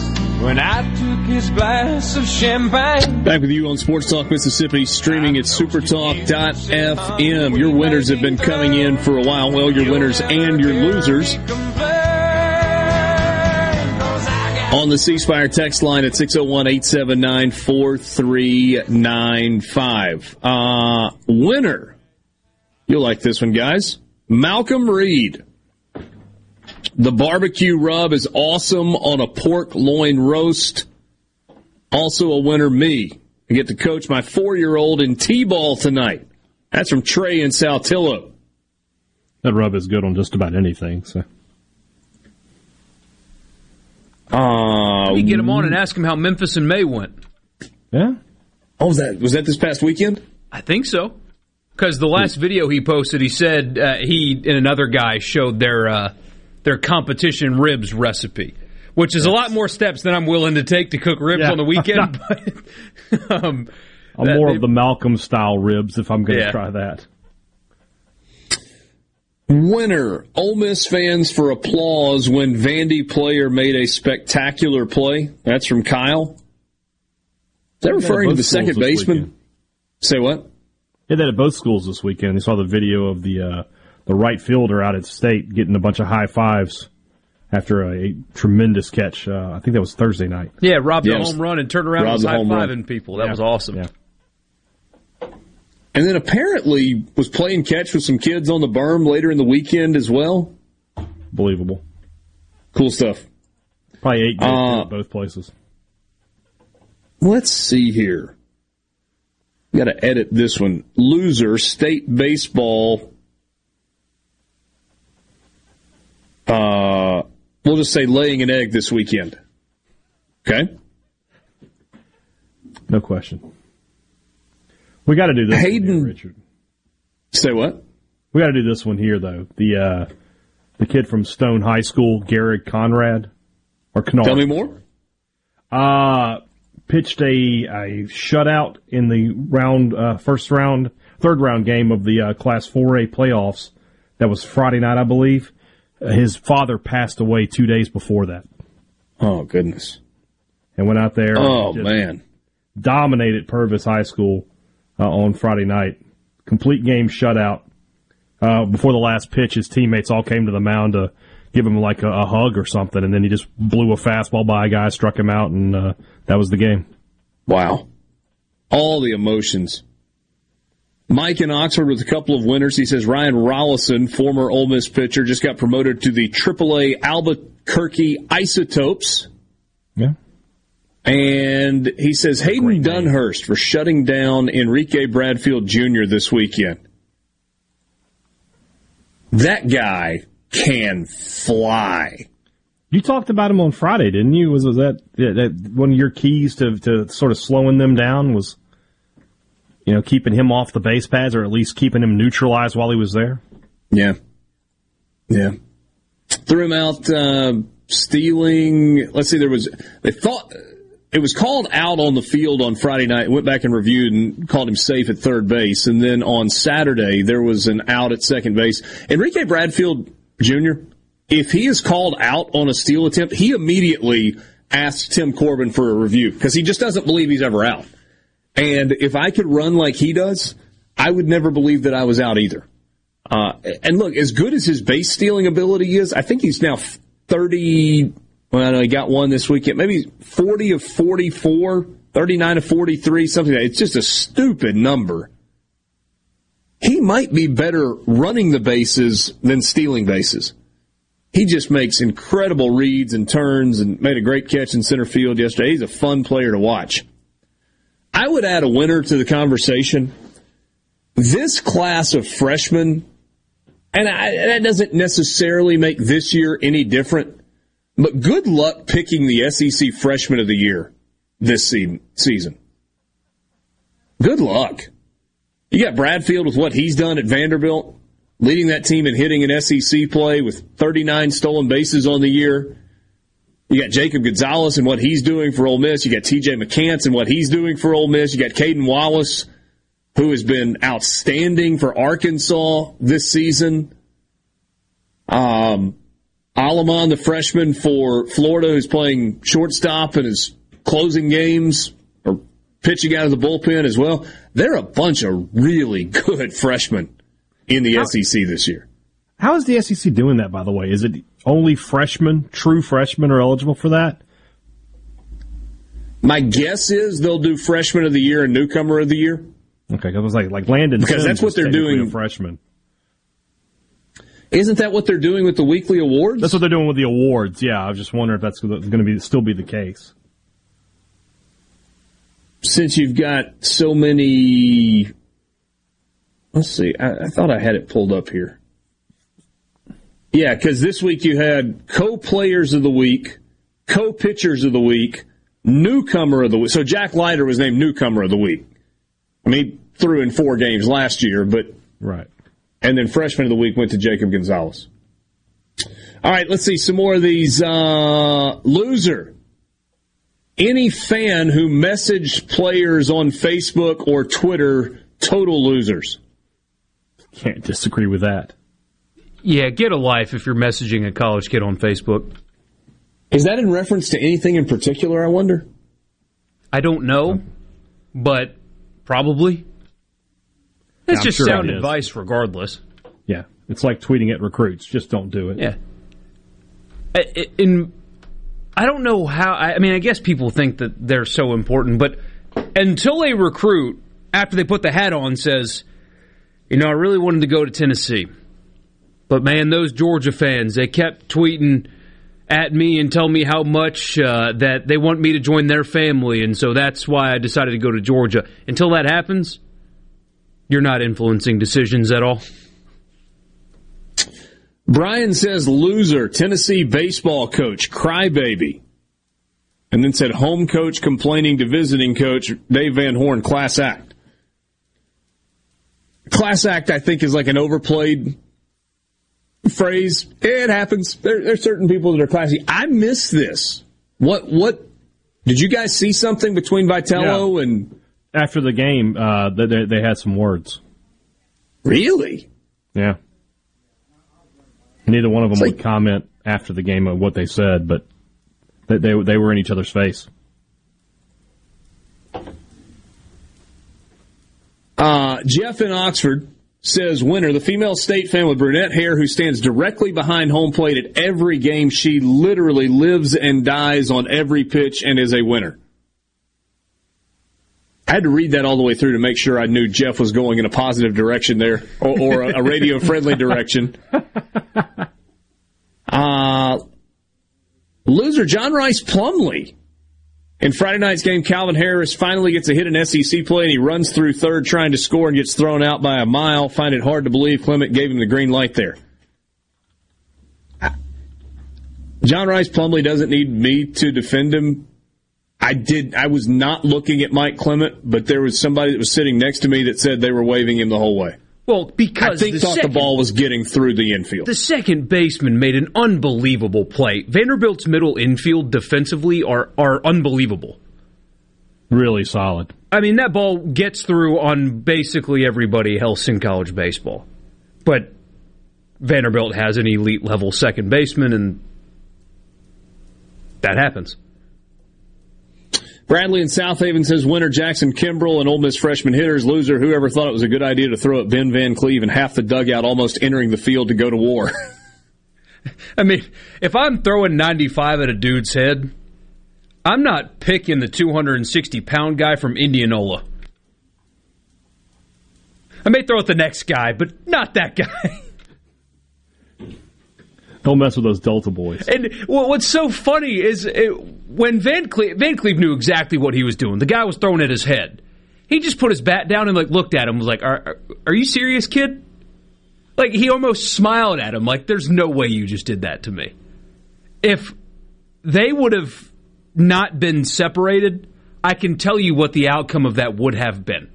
when I took his glass of champagne. Back with you on Sports Talk Mississippi, streaming at supertalk.fm. Your winners have been coming in for a while. Well, your winners and your losers. On the C Spire text line at 601 879 4395. Uh, winner. You'll like this one, guys. Malcolm Reed. The barbecue rub is awesome on a pork loin roast. Also a winner, me. I get to coach my four year old in T ball tonight. That's from Trey in Saltillo. That rub is good on just about anything. So Uh, Maybe get him on and ask him how Memphis in May went. Yeah. Oh, was that was that this past weekend? I think so. Because the last video he posted, he said uh, he and another guy showed their uh, their competition ribs recipe, which is a lot more steps than I'm willing to take to cook ribs Yeah. on the weekend. but um, I'm that- more of the Malcolm style ribs if I'm going to Yeah. try that. Winner. Ole Miss fans for applause when Vandy player made a spectacular play. That's from Kyle. Is that referring to the second baseman? weekend. Say what? Yeah, that at both schools this weekend. They saw the video of the uh, the right fielder out at state getting a bunch of high fives after a, a tremendous catch. Uh, I think that was Thursday night. yeah, robbed Yeah, it the home run and turned around and was high fiving people. That Yeah. was awesome. Yeah. And then apparently was playing catch with some kids on the berm later in the weekend as well. Believable. Cool stuff. Probably eight games Uh, at both places. Let's see here. Got to edit this one. Loser state baseball. Uh, we'll just say laying an egg this weekend. Okay. No question. We got to do this. Hayden- here, Richard. Say what? We got to do this one here though. The uh, the kid from Stone High School, Garrett Conrad, or Kennard. Tell me more. Uh, pitched a, a shutout in the round, uh, first round, third round game of the uh, Class 4A playoffs. That was Friday night, I believe. His father passed away two days before that. Oh goodness. And went out there. Oh and man. Dominated Purvis High School uh, on Friday night. Complete game shutout. Uh, before the last pitch, his teammates all came to the mound to give him like a, a hug or something, and then he just blew a fastball by a guy, struck him out, and uh, that was the game. Wow. All the emotions. Mike in Oxford with a couple of winners. He says Ryan Rolison, former Ole Miss pitcher, just got promoted to the AAA Albuquerque Isotopes. Yeah. And he says Hayden Dunhurst for shutting down Enrique Bradfield Jr. this weekend. That guy can fly. You talked about him on Friday, didn't you? Was, was that, that one of your keys to to sort of slowing them down was, you know, keeping him off the base pads or at least keeping him neutralized while he was there? Yeah. Yeah. Threw him out uh, stealing. Let's see, there was, they thought, it was called out on the field on Friday night. Went back and reviewed and called him safe at third base. And then on Saturday, there was an out at second base. Enrique Bradfield Jr., if he is called out on a steal attempt, he immediately asks Tim Corbin for a review because he just doesn't believe he's ever out. And if I could run like he does, I would never believe that I was out either. Uh, and look, as good as his base stealing ability is, I think he's now 30. Well, he got one this weekend. Maybe 40 of 44, 39 of 43, something like that. It's just a stupid number. He might be better running the bases than stealing bases. He just makes incredible reads and turns and made a great catch in center field yesterday. He's a fun player to watch. I would add a winner to the conversation. This class of freshmen, and I, that doesn't necessarily make this year any different, but good luck picking the SEC freshman of the year this season. Good luck. You got Bradfield with what he's done at Vanderbilt, leading that team in hitting an SEC play with 39 stolen bases on the year. You got Jacob Gonzalez and what he's doing for Ole Miss. You got TJ McCants and what he's doing for Ole Miss. You got Cayden Wallace, who has been outstanding for Arkansas this season. Um, Alamon, the freshman for Florida, who's playing shortstop and is closing games or pitching out of the bullpen as well. They're a bunch of really good freshmen in the How- SEC this year. How is the SEC doing that, by the way? Is it only freshmen, true freshmen, are eligible for that? My guess is they'll do freshman of the year and newcomer of the year. Okay, I was like, like Landon Because Sims that's what they're doing. Freshman. Isn't that what they're doing with the weekly awards? That's what they're doing with the awards. Yeah, I was just wondering if that's going to be still be the case. Since you've got so many, let's see. I, I thought I had it pulled up here. Yeah, because this week you had co-players of the week, co-pitchers of the week, newcomer of the week. So Jack Leiter was named newcomer of the week. I mean, threw in four games last year, but right. And then freshman of the week went to Jacob Gonzalez. All right, let's see some more of these. Uh, loser. Any fan who messaged players on Facebook or Twitter, total losers. Can't disagree with that. Yeah, get a life if you're messaging a college kid on Facebook. Is that in reference to anything in particular, I wonder? I don't know, but probably. It's I'm just sure sound advice regardless. Yeah, it's like tweeting at recruits. Just don't do it. Yeah. I- In, I don't know how. I I mean, I guess people think that they're so important, but until a recruit, after they put the hat on, says, "You know, I really wanted to go to Tennessee, but man, those Georgia fans, they kept tweeting." At me and tell me how much uh, that they want me to join their family, and so that's why I decided to go to Georgia. Until that happens, you're not influencing decisions at all. Brian says loser, Tennessee baseball coach, crybaby. And then said home coach complaining to visiting coach Dave Van Horn, class act. Class act, I think, is like an overplayed phrase. It happens. There, there's certain people that are classy. I miss this. What, what, did you guys see something between Vitello and. After the game, uh, they, they, had some words. Really? Yeah. Neither one of them would comment after the game of what they said, but they, they they were in each other's face. Uh, Jeff in Oxford says winner, the female state fan with brunette hair who stands directly behind home plate at every game. She literally lives and dies on every pitch and is a winner. I had to read that all the way through to make sure I knew Jeff was going in a positive direction there or, or a, a radio friendly direction. Uh, loser John Rice Plumley. In Friday night's game, Calvin Harris finally gets a hit in SEC play and he runs through third trying to score and gets thrown out by a mile. Find it hard to believe Clement gave him the green light there. John Rice Plumley doesn't need me to defend him. I did. I was not looking at Mike Clement, but there was somebody that was sitting next to me that said they were waving him the whole way. Well, because I think the thought second- the ball was getting through the infield. The second baseman made an unbelievable play. Vanderbilt's middle infield defensively are are unbelievable. Really solid. I mean, that ball gets through on basically everybody else in college baseball. But Vanderbilt has an elite level second baseman, and that happens. Bradley in South Haven says winner Jackson Kimbrell and Ole Miss freshman hitters. Loser, whoever thought it was a good idea to throw at Ben Van Cleve and half the dugout almost entering the field to go to war. I mean, if I'm throwing 95 at a dude's head, I'm not picking the 260 pound guy from Indianola. I may throw at the next guy, but not that guy. Don't mess with those Delta boys. And what's so funny is it, when Van Cleve, Van Cleve knew exactly what he was doing. The guy was throwing at his head. He just put his bat down and like looked at him. Was like, "Are are, are you serious, kid?" Like he almost smiled at him. Like, "There's no way you just did that to me." If they would have not been separated, I can tell you what the outcome of that would have been.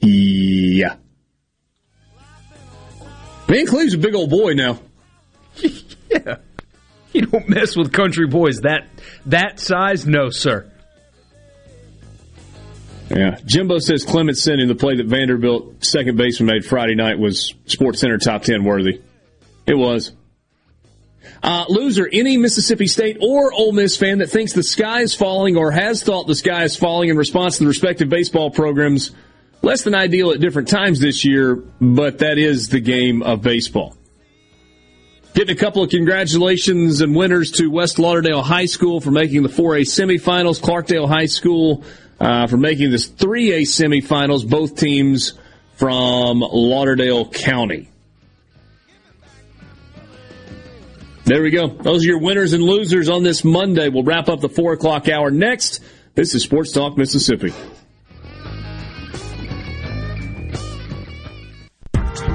Yeah. Van Cleve's a big old boy now. yeah. You don't mess with country boys that that size, no, sir. Yeah. Jimbo says Clement sent in the play that Vanderbilt second baseman made Friday night was Sports Center top 10 worthy. It was. Uh, loser, any Mississippi State or Ole Miss fan that thinks the sky is falling or has thought the sky is falling in response to the respective baseball programs, less than ideal at different times this year, but that is the game of baseball. Getting a couple of congratulations and winners to West Lauderdale High School for making the 4A semifinals, Clarkdale High School uh, for making this 3A semifinals, both teams from Lauderdale County. There we go. Those are your winners and losers on this Monday. We'll wrap up the 4 o'clock hour next. This is Sports Talk Mississippi.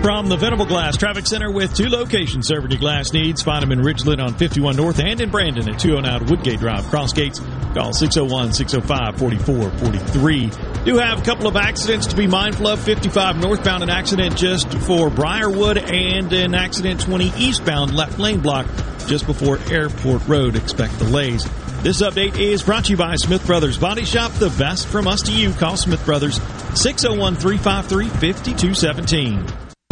From the Venable Glass Traffic Center with two locations serving your glass needs. Find them in Ridgeland on 51 North and in Brandon at 209 Woodgate Drive. Cross gates, call 601-605-4443. Do have a couple of accidents to be mindful of. 55 northbound, an accident just for Briarwood and an accident 20 eastbound left lane block just before Airport Road. Expect delays. This update is brought to you by Smith Brothers Body Shop. The best from us to you. Call Smith Brothers 601 353 5217.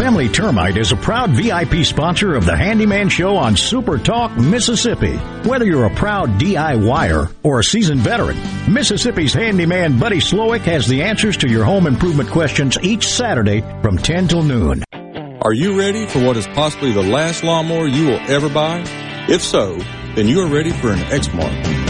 Family Termite is a proud VIP sponsor of the Handyman Show on Super Talk, Mississippi. Whether you're a proud DIYer or a seasoned veteran, Mississippi's handyman Buddy Slowick has the answers to your home improvement questions each Saturday from 10 till noon. Are you ready for what is possibly the last lawnmower you will ever buy? If so, then you are ready for an Exmark.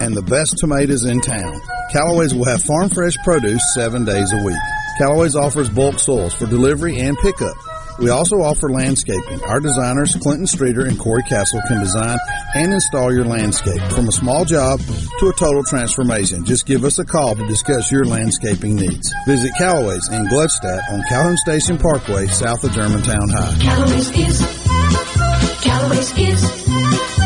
and the best tomatoes in town. Callaway's will have farm fresh produce seven days a week. Callaway's offers bulk soils for delivery and pickup. We also offer landscaping. Our designers, Clinton Streeter and Corey Castle, can design and install your landscape from a small job to a total transformation. Just give us a call to discuss your landscaping needs. Visit Callaway's in Gluckstadt on Calhoun Station Parkway, south of Germantown High. Callaway's is, Callaway's is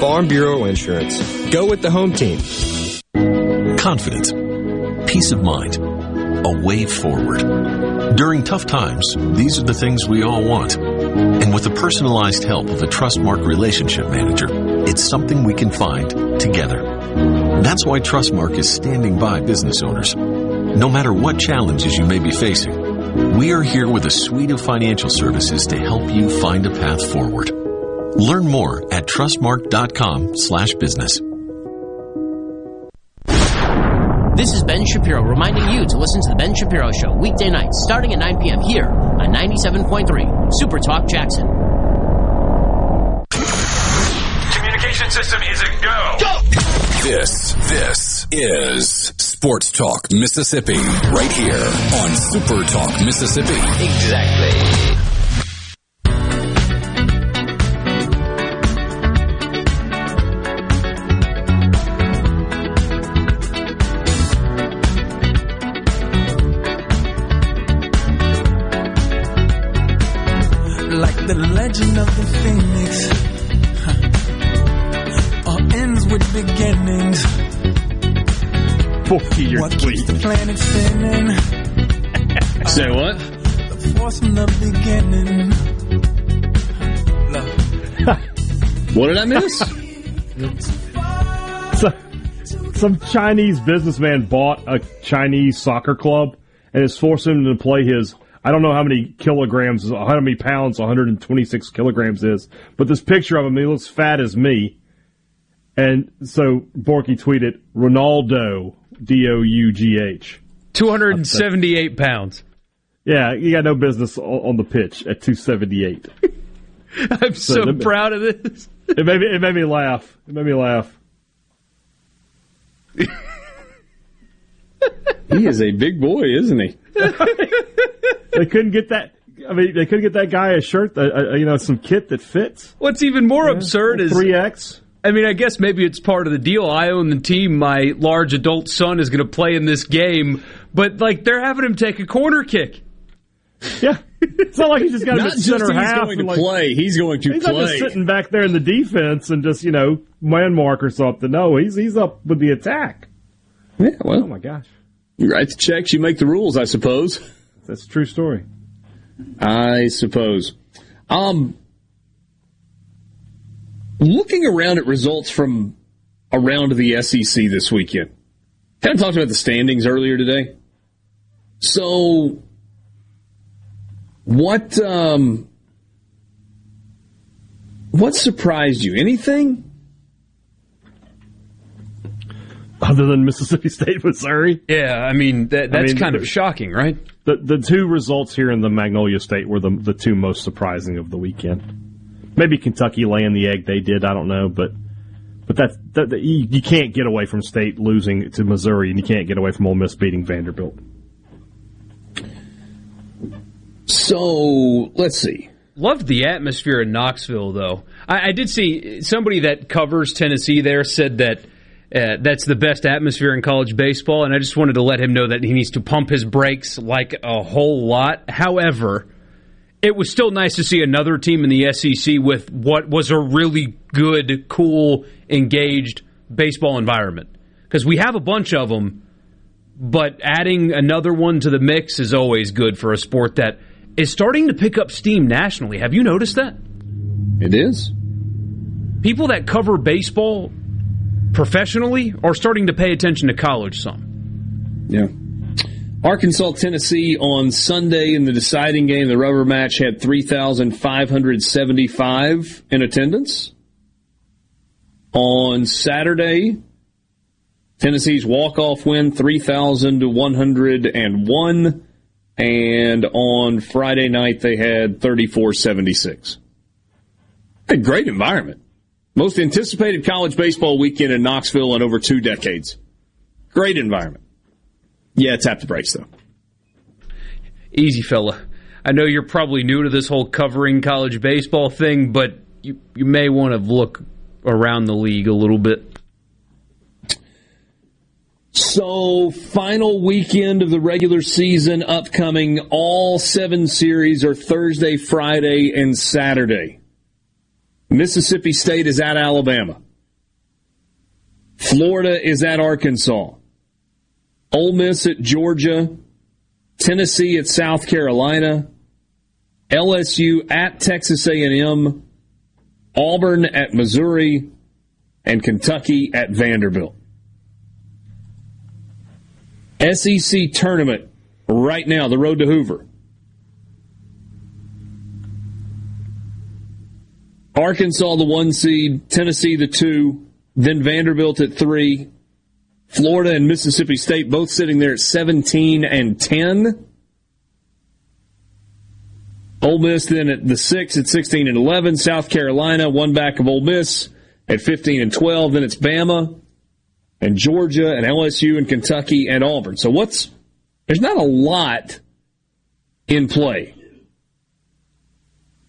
Farm Bureau Insurance. Go with the home team. Confidence, peace of mind, a way forward. During tough times, these are the things we all want. And with the personalized help of a Trustmark relationship manager, it's something we can find together. That's why Trustmark is standing by business owners. No matter what challenges you may be facing, we are here with a suite of financial services to help you find a path forward. Learn more at trustmark.com slash business. This is Ben Shapiro reminding you to listen to The Ben Shapiro Show weekday nights starting at 9 p.m. here on 97.3 Super Talk Jackson. Communication system is a go. Go! This, this is Sports Talk Mississippi, right here on Super Talk Mississippi. Exactly. Legend of the phoenix. Huh. All ends with beginnings. Boy, you're what keeps the planet spinning? Say what? The force from the beginning. What did I miss? So, some Chinese businessman bought a Chinese soccer club and is forcing him to play his. I don't know how many kilograms, how many pounds 126 kilograms is, but this picture of him, he looks fat as me. And so Borky tweeted Ronaldo, D O U G H. 278 pounds. Yeah, you got no business on the pitch at 278. I'm so, me- proud of this. It made me, it made me laugh. It made me laugh. He is a big boy, isn't he? They couldn't get that. I mean, they couldn't get that guy a shirt, that, uh, you know, some kit that fits. What's even more absurd is three X. I mean, I guess maybe it's part of the deal. I own the team. My large adult son is going to play in this game, but like they're having him take a corner kick. Yeah, it's not like he's just got to Not at just center he's half. going to like- play, he's going to He's not play. just sitting back there in the defense and just you know man mark or something. No, he's he's up with the attack. Yeah, well, oh my gosh, you write the checks, you make the rules, I suppose. That's a true story. I suppose. Um, looking around at results from around the SEC this weekend, kind of talked about the standings earlier today. So, what um, what surprised you? Anything? Other than Mississippi State, Missouri. Yeah, I mean that, I that's mean, kind of uh, shocking, right? The the two results here in the Magnolia State were the the two most surprising of the weekend. Maybe Kentucky laying the egg they did, I don't know, but but that's that, that- you, you can't get away from State losing to Missouri, and you can't get away from Ole Miss beating Vanderbilt. So let's see. Loved the atmosphere in Knoxville, though. I, I did see somebody that covers Tennessee there said that uh, that's the best atmosphere in college baseball, and I just wanted to let him know that he needs to pump his brakes like a whole lot. However, it was still nice to see another team in the SEC with what was a really good, cool, engaged baseball environment. Because we have a bunch of them, but adding another one to the mix is always good for a sport that is starting to pick up steam nationally. Have you noticed that? It is. People that cover baseball professionally or starting to pay attention to college some. Yeah. Arkansas, Tennessee on Sunday in the deciding game, the rubber match had 3,575 in attendance. On Saturday, Tennessee's walk-off win, 3,101. And on Friday night, they had 3,476. A great environment. Most anticipated college baseball weekend in Knoxville in over two decades. Great environment. Yeah, tap the brakes though. Easy, fella. I know you're probably new to this whole covering college baseball thing, but you, you may want to look around the league a little bit. So, final weekend of the regular season upcoming. All seven series are Thursday, Friday, and Saturday. Mississippi State is at Alabama. Florida is at Arkansas. Ole Miss at Georgia. Tennessee at South Carolina. LSU at Texas A&M. Auburn at Missouri. And Kentucky at Vanderbilt. SEC tournament right now, the road to Hoover. Arkansas, the one seed, Tennessee, the two, then Vanderbilt at three, Florida and Mississippi State both sitting there at 17 and 10. Ole Miss then at the six at 16 and 11. South Carolina, one back of Ole Miss at 15 and 12. Then it's Bama and Georgia and LSU and Kentucky and Auburn. So what's there's not a lot in play.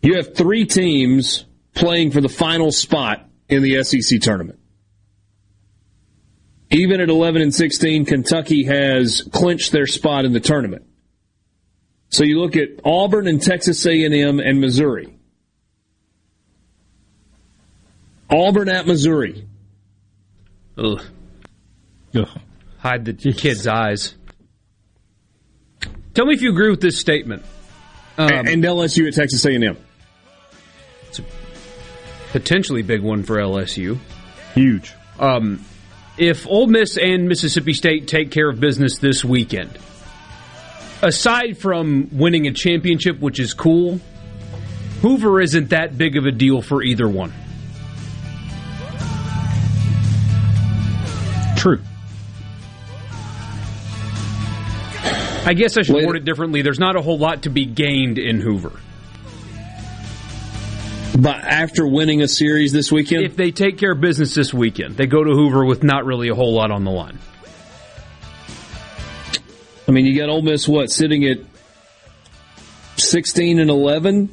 You have three teams playing for the final spot in the SEC tournament. Even at 11 and 16, Kentucky has clinched their spot in the tournament. So you look at Auburn and Texas A&M and Missouri. Auburn at Missouri. Ugh. Hide the kid's eyes. Tell me if you agree with this statement. Um, and LSU at Texas A&M. Potentially big one for LSU. Huge. Um, if Ole Miss and Mississippi State take care of business this weekend, aside from winning a championship, which is cool, Hoover isn't that big of a deal for either one. True. I guess I should word it differently. There's not a whole lot to be gained in Hoover. But after winning a series this weekend? If they take care of business this weekend, they go to Hoover with not really a whole lot on the line. I mean, you got Ole Miss, what, sitting at 16 and 11?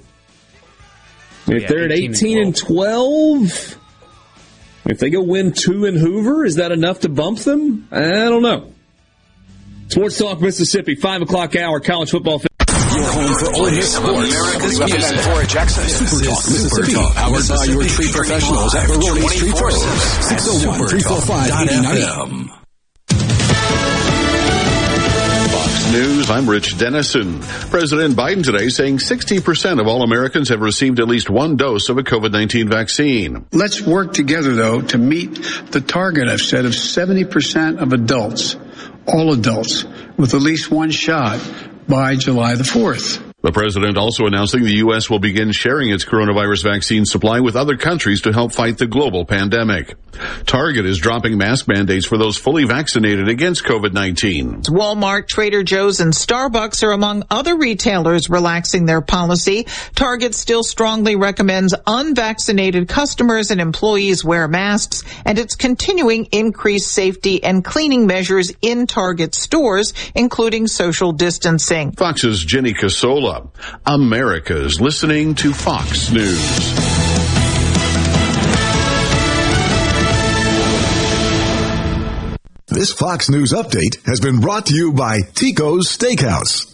If Yeah, they're at 18 and 18 and 12, if they go win two in Hoover, is that enough to bump them? I don't know. Sports Talk Mississippi, 5 o'clock hour, college football. Your home for Ole Miss sports. America's music. For Jackson. Super Talk Mississippi. Powered by your tree professionals at Baroni's Tree Pros. 601 345 8090. Fox News, I'm Rich Denison. President Biden today saying 60% of all Americans have received at least one dose of a COVID-19 vaccine. Let's work together, though, to meet the target I've set of 70% of adults, all adults, with at least one shot by July the 4th. The president also announcing the U.S. will begin sharing its coronavirus vaccine supply with other countries to help fight the global pandemic. Target is dropping mask mandates for those fully vaccinated against COVID-19. Walmart, Trader Joe's, and Starbucks are among other retailers relaxing their policy. Target still strongly recommends unvaccinated customers and employees wear masks, and it's continuing increased safety and cleaning measures in Target stores, including social distancing. Fox's Jenny Casola. America's listening to Fox News. This Fox News update has been brought to you by Tico's Steakhouse.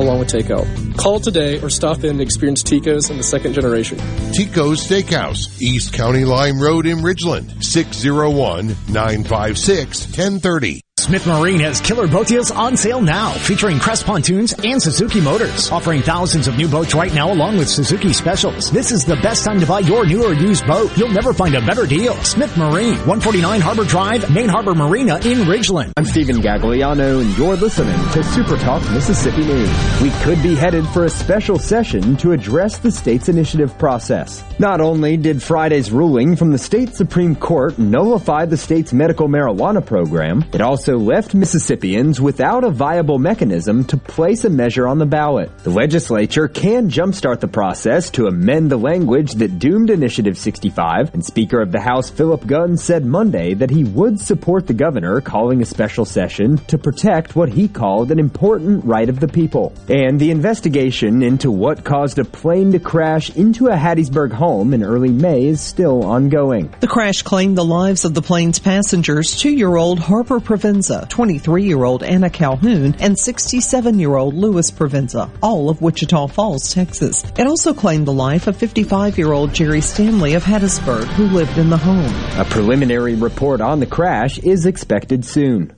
along with takeout. Call today or stop in to experience Tico's in the second generation. Tico's Steakhouse, East County Line Road in Ridgeland, 601 956 1030. Smith Marine has killer boat deals on sale now, featuring Crest pontoons and Suzuki motors, offering thousands of new boats right now along with Suzuki specials. This is the best time to buy your new or used boat. You'll never find a better deal. Smith Marine, 149 Harbor Drive, Main Harbor Marina in Ridgeland. I'm Stephen Gagliano, and you're listening to Super Talk Mississippi News. We could be headed for a special session to address the state's initiative process. Not only did Friday's ruling from the state Supreme Court nullify the state's medical marijuana program, it also left Mississippians without a viable mechanism to place a measure on the ballot. The legislature can jumpstart the process to amend the language that doomed Initiative 65, and Speaker of the House Philip Gunn said Monday that he would support the governor calling a special session to protect what he called an important right of the people. And the investigation into what caused a plane to crash into a Hattiesburg home in early May is still ongoing. The crash claimed the lives of the plane's passengers, two-year-old Harper Provenza, 23-year-old Anna Calhoun, and 67-year-old Louis Provenza, all of Wichita Falls, Texas. It also claimed the life of 55-year-old Jerry Stanley of Hattiesburg, who lived in the home. A preliminary report on the crash is expected soon.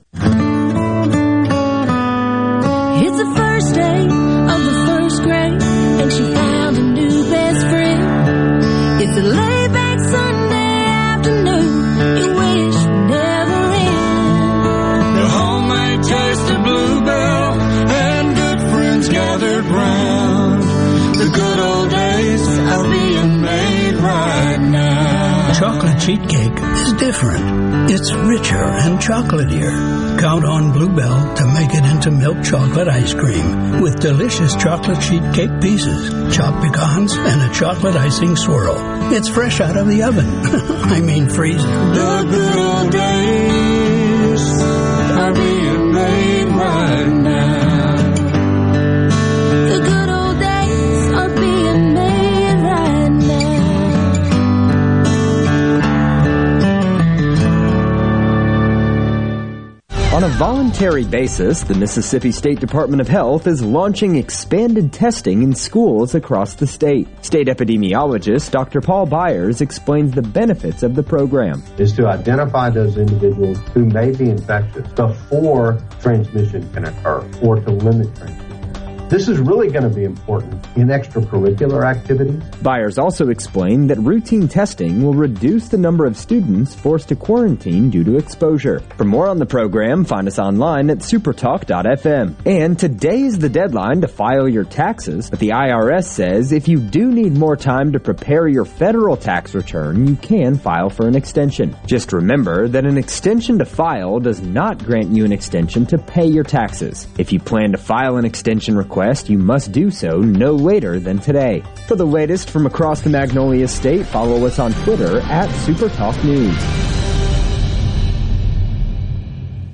Sheet cake is different. It's richer and chocolatier. Count on Bluebell to make it into milk chocolate ice cream with delicious chocolate sheet cake pieces, chopped pecans, and a chocolate icing swirl. It's fresh out of the oven. I mean freezing. The good old days are being made right On a voluntary basis, the Mississippi State Department of Health is launching expanded testing in schools across the state. State epidemiologist Dr. Paul Byers explains the benefits of the program. Is to identify those individuals who may be infectious before transmission can occur or to limit transmission. This is really going to be important in extracurricular activities. Byers also explained that routine testing will reduce the number of students forced to quarantine due to exposure. For more on the program, find us online at supertalk.fm. And today is the deadline to file your taxes, but the IRS says if you do need more time to prepare your federal tax return, you can file for an extension. Just remember that an extension to file does not grant you an extension to pay your taxes. If you plan to file an extension request, request, you must do so no later than today. For the latest from across the Magnolia State, follow us on Twitter at SuperTalk News.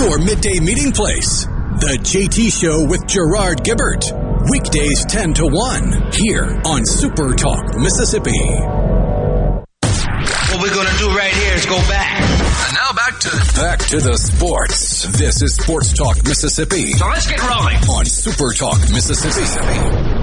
Your midday meeting place. The JT Show with Gerard Gibbert. Weekdays 10 to 1 here on Super Talk, Mississippi. What we're going to do right here is go back. And now back to back to the sports. This is Sports Talk Mississippi. So let's get rolling on Super Talk Mississippi. Mississippi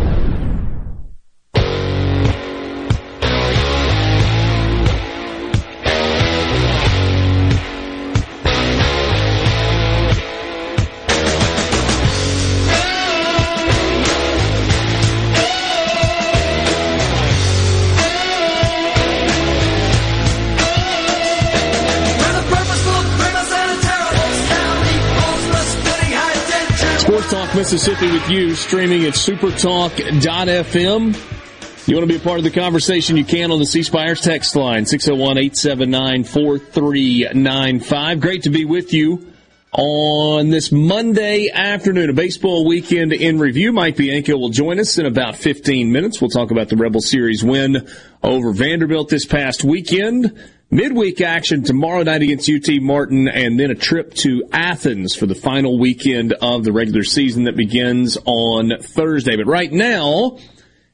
with you, streaming at supertalk.fm. You want to be a part of the conversation, you can on the C Spires text line, 601-879-4395. Great to be with you on this Monday afternoon, a baseball weekend in review. Mike Bianco will join us in about 15 minutes. We'll talk about the Rebel Series win over Vanderbilt this past weekend. Midweek action tomorrow night against UT Martin and then a trip to Athens for the final weekend of the regular season that begins on Thursday. But right now,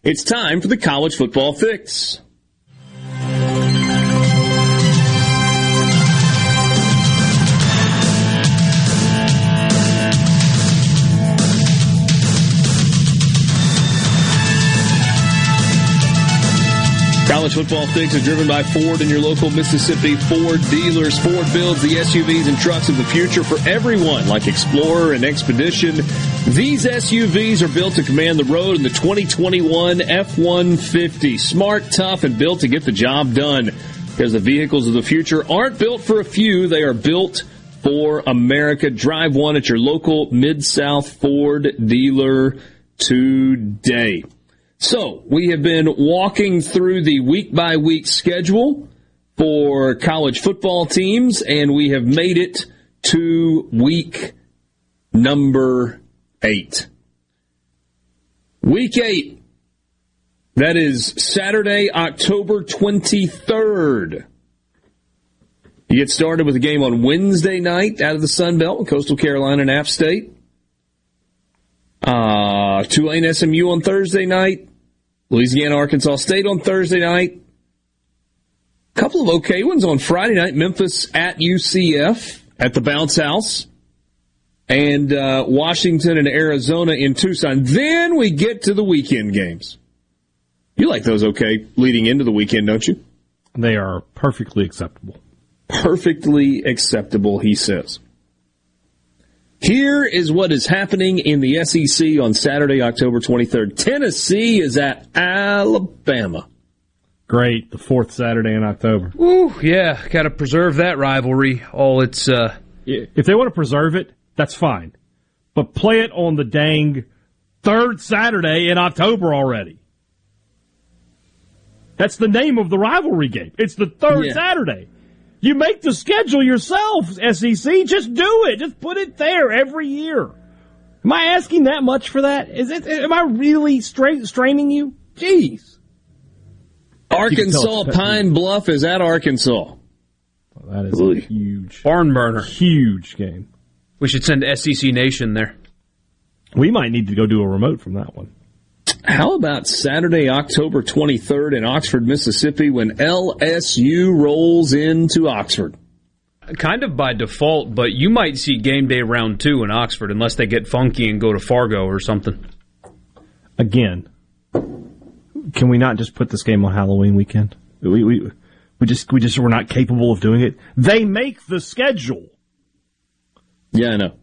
it's time for the college football fix. College Football Fix are driven by Ford and your local Mississippi Ford dealers. Ford builds the SUVs and trucks of the future for everyone, like Explorer and Expedition. These SUVs are built to command the road in the 2021 F-150. Smart, tough, and built to get the job done. Because the vehicles of the future aren't built for a few, they are built for America. Drive one at your local Mid-South Ford dealer today. So we have been walking through the week by week schedule for college football teams, and we have made it to week number eight. Week eight. That is Saturday, October 23rd. You get started with a game on Wednesday night out of the Sun Belt, Coastal Carolina and App State. Uh, Tulane SMU on Thursday night. Louisiana, Arkansas State on Thursday night. A couple of okay ones on Friday night. Memphis at UCF at the Bounce House. And uh, Washington and Arizona in Tucson. Then we get to the weekend games. You like those okay leading into the weekend, don't you? They are perfectly acceptable. Perfectly acceptable, he says. Here is what is happening in the SEC on Saturday, October 23rd. Tennessee is at Alabama. Great, the fourth Saturday in October. Ooh, yeah, got to preserve that rivalry. All its. Uh... If they want to preserve it, that's fine. But play it on the dang third Saturday in October already. That's the name of the rivalry game. It's the third Yeah. Saturday. You make the schedule yourself, SEC. Just do it. Just put it there every year. Am I asking that much for that? Is it? Am I really straight straining you? Jeez. Arkansas Pine Bluff is at Arkansas. That is a huge barn burner. Huge game. We should send SEC Nation there. We might need to go do a remote from that one. How about Saturday, October 23rd in Oxford, Mississippi when LSU rolls into Oxford? Kind of by default, but you might see game day round two in Oxford unless they get funky and go to Fargo or something. Again, can we not just put this game on Halloween weekend? We we we just we just we're not capable of doing it. They make the schedule. Yeah, I know.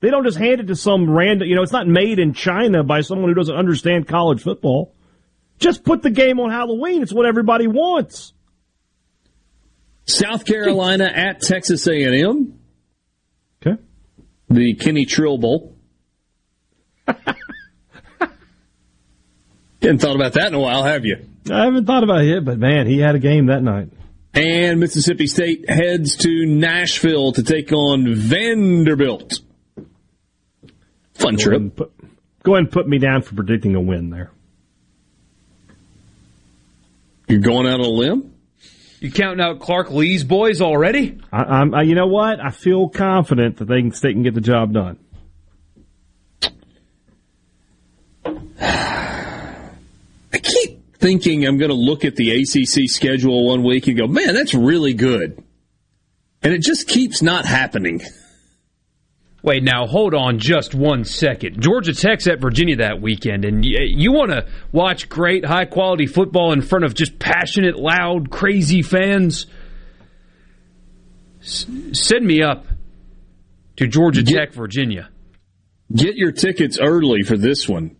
They don't just hand it to some random. You know, it's not made in China by someone who doesn't understand college football. Just put the game on Halloween. It's what everybody wants. South Carolina at Texas A&M. Okay. The Kenny Trill Bowl. Hadn't thought about that in a while, have you? I haven't thought about it, but man, he had a game that night. And Mississippi State heads to Nashville to take on Vanderbilt. Fun Go trip. put, go ahead and put me down for predicting a win there. You're going out on a limb? You counting out Clark Lea's boys already? I, I'm, I, you know what? I feel confident that they can, State can get the job done. I keep thinking I'm going to look at the ACC schedule one week and go, man, that's really good. And it just keeps not happening. Wait, now hold on just one second. Georgia Tech's at Virginia that weekend, and y- you want to watch great, high quality football in front of just passionate, loud, crazy fans? S- send me up to Georgia Tech, Virginia. Get your tickets early for this one.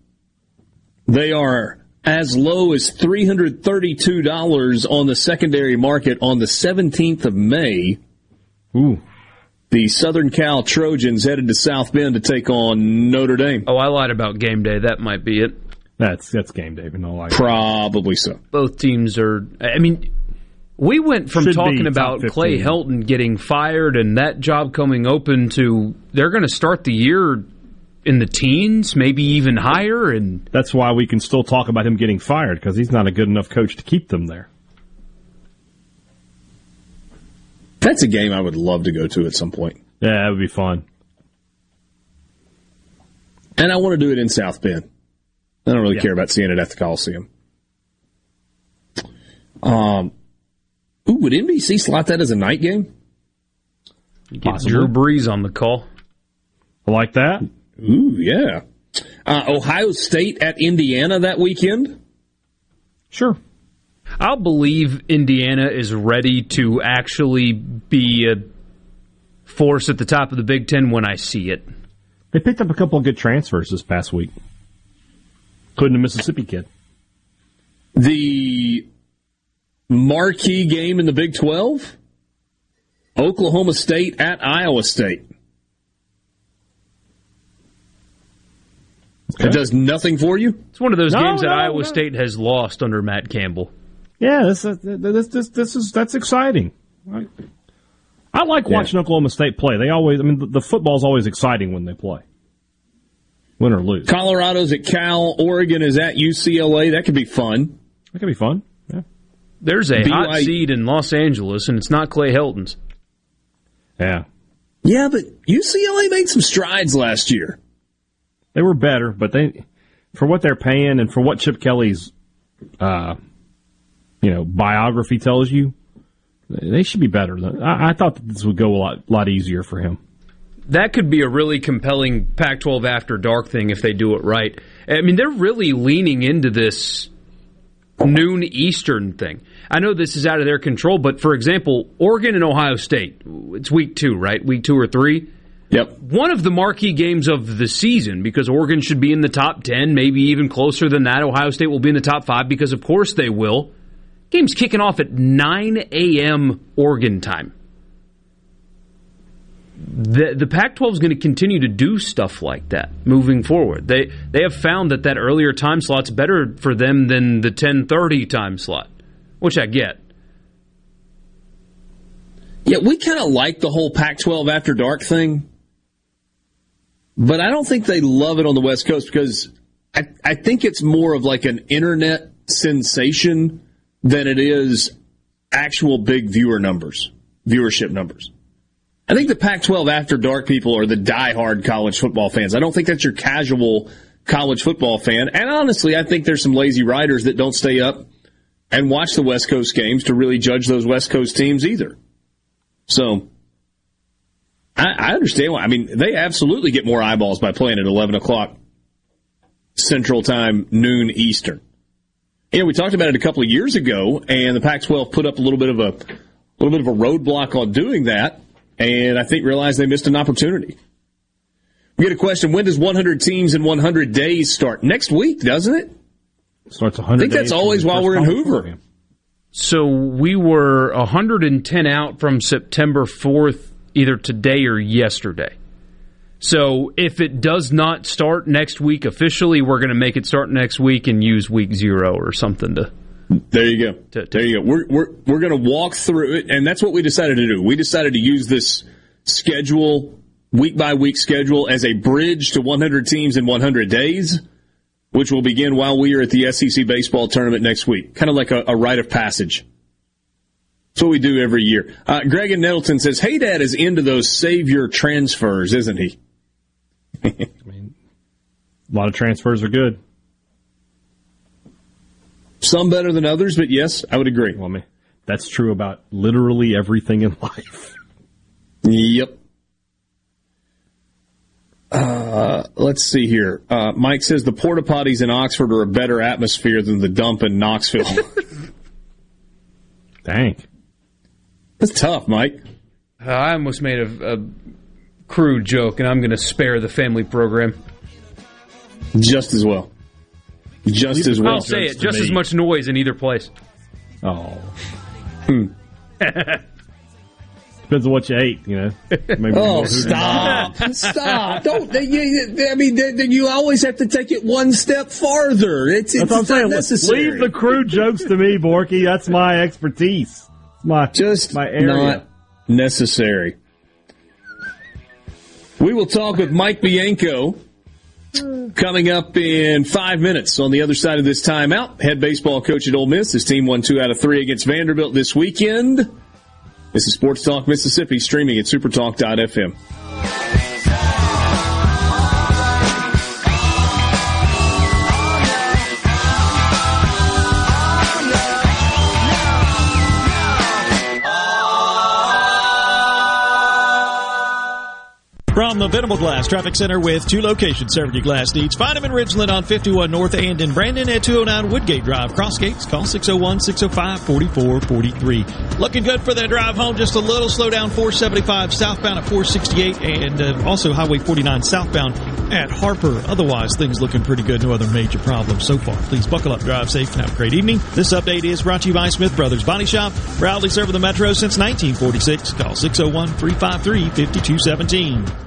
They are as low as $332 on the secondary market on the 17th of May. Ooh. The Southern Cal Trojans headed to South Bend to take on Notre Dame. Oh, I lied about game day. That might be it. That's that's game day, but no like Probably so. Both teams are. I mean, we went from Should talking about Clay Helton getting fired and that job coming open to they're going to start the year in the teens, maybe even higher. And That's why we can still talk about him getting fired because he's not a good enough coach to keep them there. That's a game I would love to go to at some point. Yeah, that would be fun. And I want to do it in South Bend. I don't really Yeah. care about seeing it at the Coliseum. Um, ooh, would NBC slot that as a night game? you get Possibly. Drew Brees on the call. I like that. Ooh, yeah. Uh, Ohio State at Indiana that weekend. Sure. I'll believe Indiana is ready to actually be a force at the top of the Big Ten when I see it. They picked up a couple of good transfers this past week, including a Mississippi kid. The marquee game in the Big 12. Oklahoma State at Iowa State. It does nothing for you? It's one of those No, games that no, Iowa no. State has lost under Matt Campbell. Yeah, this is, this this this is that's exciting. I, I like Yeah. watching Oklahoma State play. They always, I mean, the, the football's always exciting when they play, win or lose. Colorado's at Cal. Oregon is at UCLA. That could be fun. That could be fun. Yeah, There's a hot seed in Los Angeles, and it's not Clay Helton's. yeah. Yeah, but UCLA made some strides last year. They were better, but they, for what they're paying and for what Chip Kelly's, uh, you know, biography tells you, they should be better. I, I thought that this would go a lot, lot easier for him. That could be a really compelling Pac 12 after dark thing if they do it right. I mean, they're really leaning into this noon Eastern thing. I know this is out of their control, but for example, Oregon and Ohio State, it's week two, right? Week two or three. Yep. One of the marquee games of the season because Oregon should be in the top 10, maybe even closer than that. Ohio State will be in the top 5 because of course they will. Game's kicking off at 9 a.m. Oregon time. The the Pac-12 is going to continue to do stuff like that moving forward. They they have found that that earlier time slot's better for them than the 10:30 time slot, which I get. Yeah, we kind of like the whole Pac-12 after dark thing, but I don't think they love it on the West Coast because I I think it's more of like an internet sensation than it is actual big viewer numbers, viewership numbers. I think the Pac 12 after dark people are the die-hard college football fans. I don't think that's your casual college football fan. And honestly, I think there's some lazy writers that don't stay up and watch the West Coast games to really judge those West Coast teams either. So, I, I understand why. I mean, they absolutely get more eyeballs by playing at 11 o'clock Central Time, noon Eastern. Yeah, we talked about it a couple of years ago, and the Pac-12 put up a little bit of a, a little bit of a roadblock on doing that and I think realized they missed an opportunity. We get a question: When does 100 teams in 100 days start? Next week, doesn't it? Starts 100. I think that's always while we're in Hoover. So we were 110 out from September 4th, either today or yesterday. So if it does not start next week officially, we're going to make it start next week and use week zero or something to there you go. There you go. We're we're we're going to walk through it, and that's what we decided to do. We decided to use this schedule, week by week schedule, as a bridge to 100 teams in 100 days, which will begin while we are at the SEC baseball tournament next week. Kind of like a, a rite of passage. That's what we do every year. Uh, Greg and Nettleton says, "Hey, Dad is into those savior transfers, isn't he?" I mean, a lot of transfers are good. Some better than others, but yes, I would agree. Well, I mean, that's true about literally everything in life. Yep. Uh, let's see here. Uh, Mike says the porta potties in Oxford are a better atmosphere than the dump in Knoxville. Dang. That's tough, Mike. Uh, I almost made a, a crude joke, and I'm going to spare the family program. Just as well. Just as well. I'll say it. Just me. as much noise in either place. Oh. Hmm. Depends on what you ate, you know. Maybe oh, stop! stop! Don't. You, I mean, then you always have to take it one step farther. It's, That's it's what I'm saying. necessary. Leave the crude jokes to me, Borky. That's my expertise. It's my just my area. Not necessary. We will talk with Mike Bianco Coming up in five minutes on the other side of this timeout, head baseball coach at Ole Miss. His team won two out of three against Vanderbilt this weekend. This is Sports Talk Mississippi, streaming at supertalk.fm. From the Venable Glass Traffic Center with two locations serving your glass needs. Find them in Ridgeland on 51 North and in Brandon at 209 Woodgate Drive. Cross gates, call 601-605-4443. Looking good for that drive home. Just a little slow down 475 southbound at 468 and uh, also Highway 49 southbound at Harper. Otherwise, things looking pretty good. No other major problems so far. Please buckle up, drive safe, and have a great evening. This update is brought to you by Smith Brothers Body Shop. Proudly serving the Metro since 1946. Call 601-353-5217.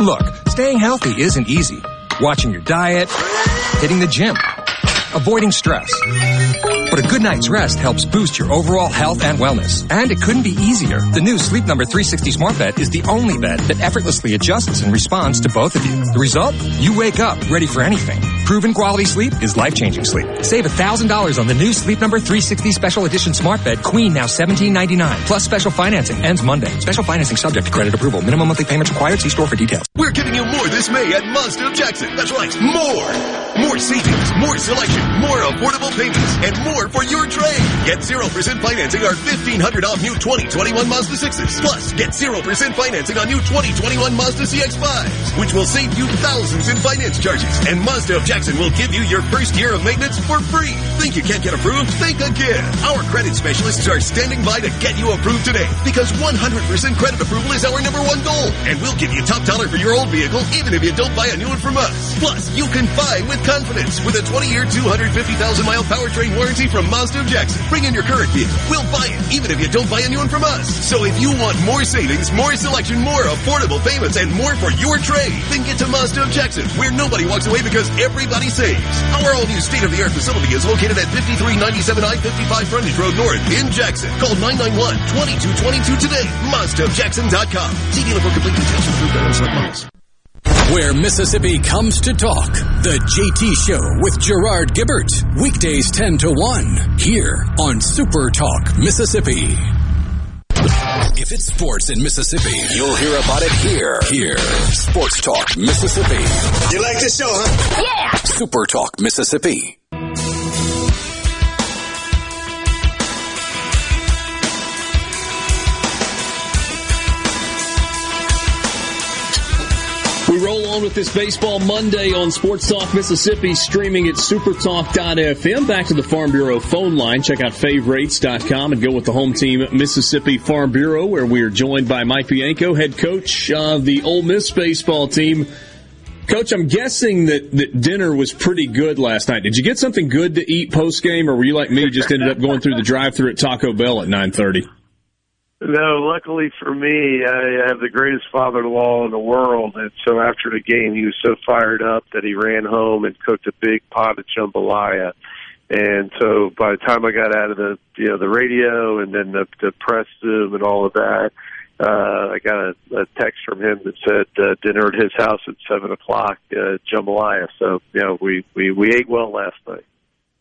Look, staying healthy isn't easy. Watching your diet, hitting the gym, avoiding stress. But a good night's rest helps boost your overall health and wellness. And it couldn't be easier. The new Sleep Number 360 Smart Bed is the only bed that effortlessly adjusts and responds to both of you. The result? You wake up ready for anything. Proven quality sleep is life-changing sleep. Save $1,000 on the new Sleep Number 360 Special Edition Smart Bed Queen now $17.99 plus special financing ends Monday. Special financing subject to credit approval. Minimum monthly payments required. See store for details. We're giving you more this May at Mazda Jackson. That's right, more. More savings, more selection, more affordable payments, and more for your trade. Get 0% financing on 1500 off new 2021 Mazda 6s. Plus, get 0% financing on new 2021 Mazda CX-5s, which will save you thousands in finance charges. And Mazda of Jackson will give you your first year of maintenance for free. Think you can't get approved? Think again. Our credit specialists are standing by to get you approved today because 100% credit approval is our number one goal. And we'll give you top dollar for your old vehicle even if you don't buy a new one from us. Plus, you can buy with confidence with a 20-year, 250,000-mile powertrain warranty from Mazda Jackson. Bring in your current vehicle. We'll buy it even if you don't buy a new one from us. So if you want more savings, more selection, more affordable payments, and more for your trade, then get to Mazda Jackson, where nobody walks away because everybody saves. Our all-new state-of-the-art facility is located at 5397 I-55 Frontage Road North in Jackson. Call 991-2222 today. MazdaofJackson.com. See dealer for complete details for items and models. Where Mississippi comes to talk. The JT Show with Gerard Gibbert. Weekdays 10 to 1. Here on Super Talk, Mississippi. If it's sports in Mississippi, you'll hear about it here. Here. Sports Talk, Mississippi. You like this show, huh? Yeah! Super Talk, Mississippi. On with this Baseball Monday on Sports Talk Mississippi, streaming at supertalk.fm. Back to the Farm Bureau phone line. Check out favorites.com and go with the home team, Mississippi Farm Bureau, where we are joined by Mike Bianco, head coach of the Ole Miss baseball team. Coach, I'm guessing that, that dinner was pretty good last night. Did you get something good to eat post game, or were you like me, just ended up going through the drive-through at Taco Bell at 9:30? No, luckily for me, I have the greatest father-in-law in the world, and so after the game, he was so fired up that he ran home and cooked a big pot of jambalaya. And so by the time I got out of the you know the radio and then the, the press room and all of that, uh, I got a, a text from him that said uh, dinner at his house at seven o'clock, uh, jambalaya. So you know we we we ate well last night.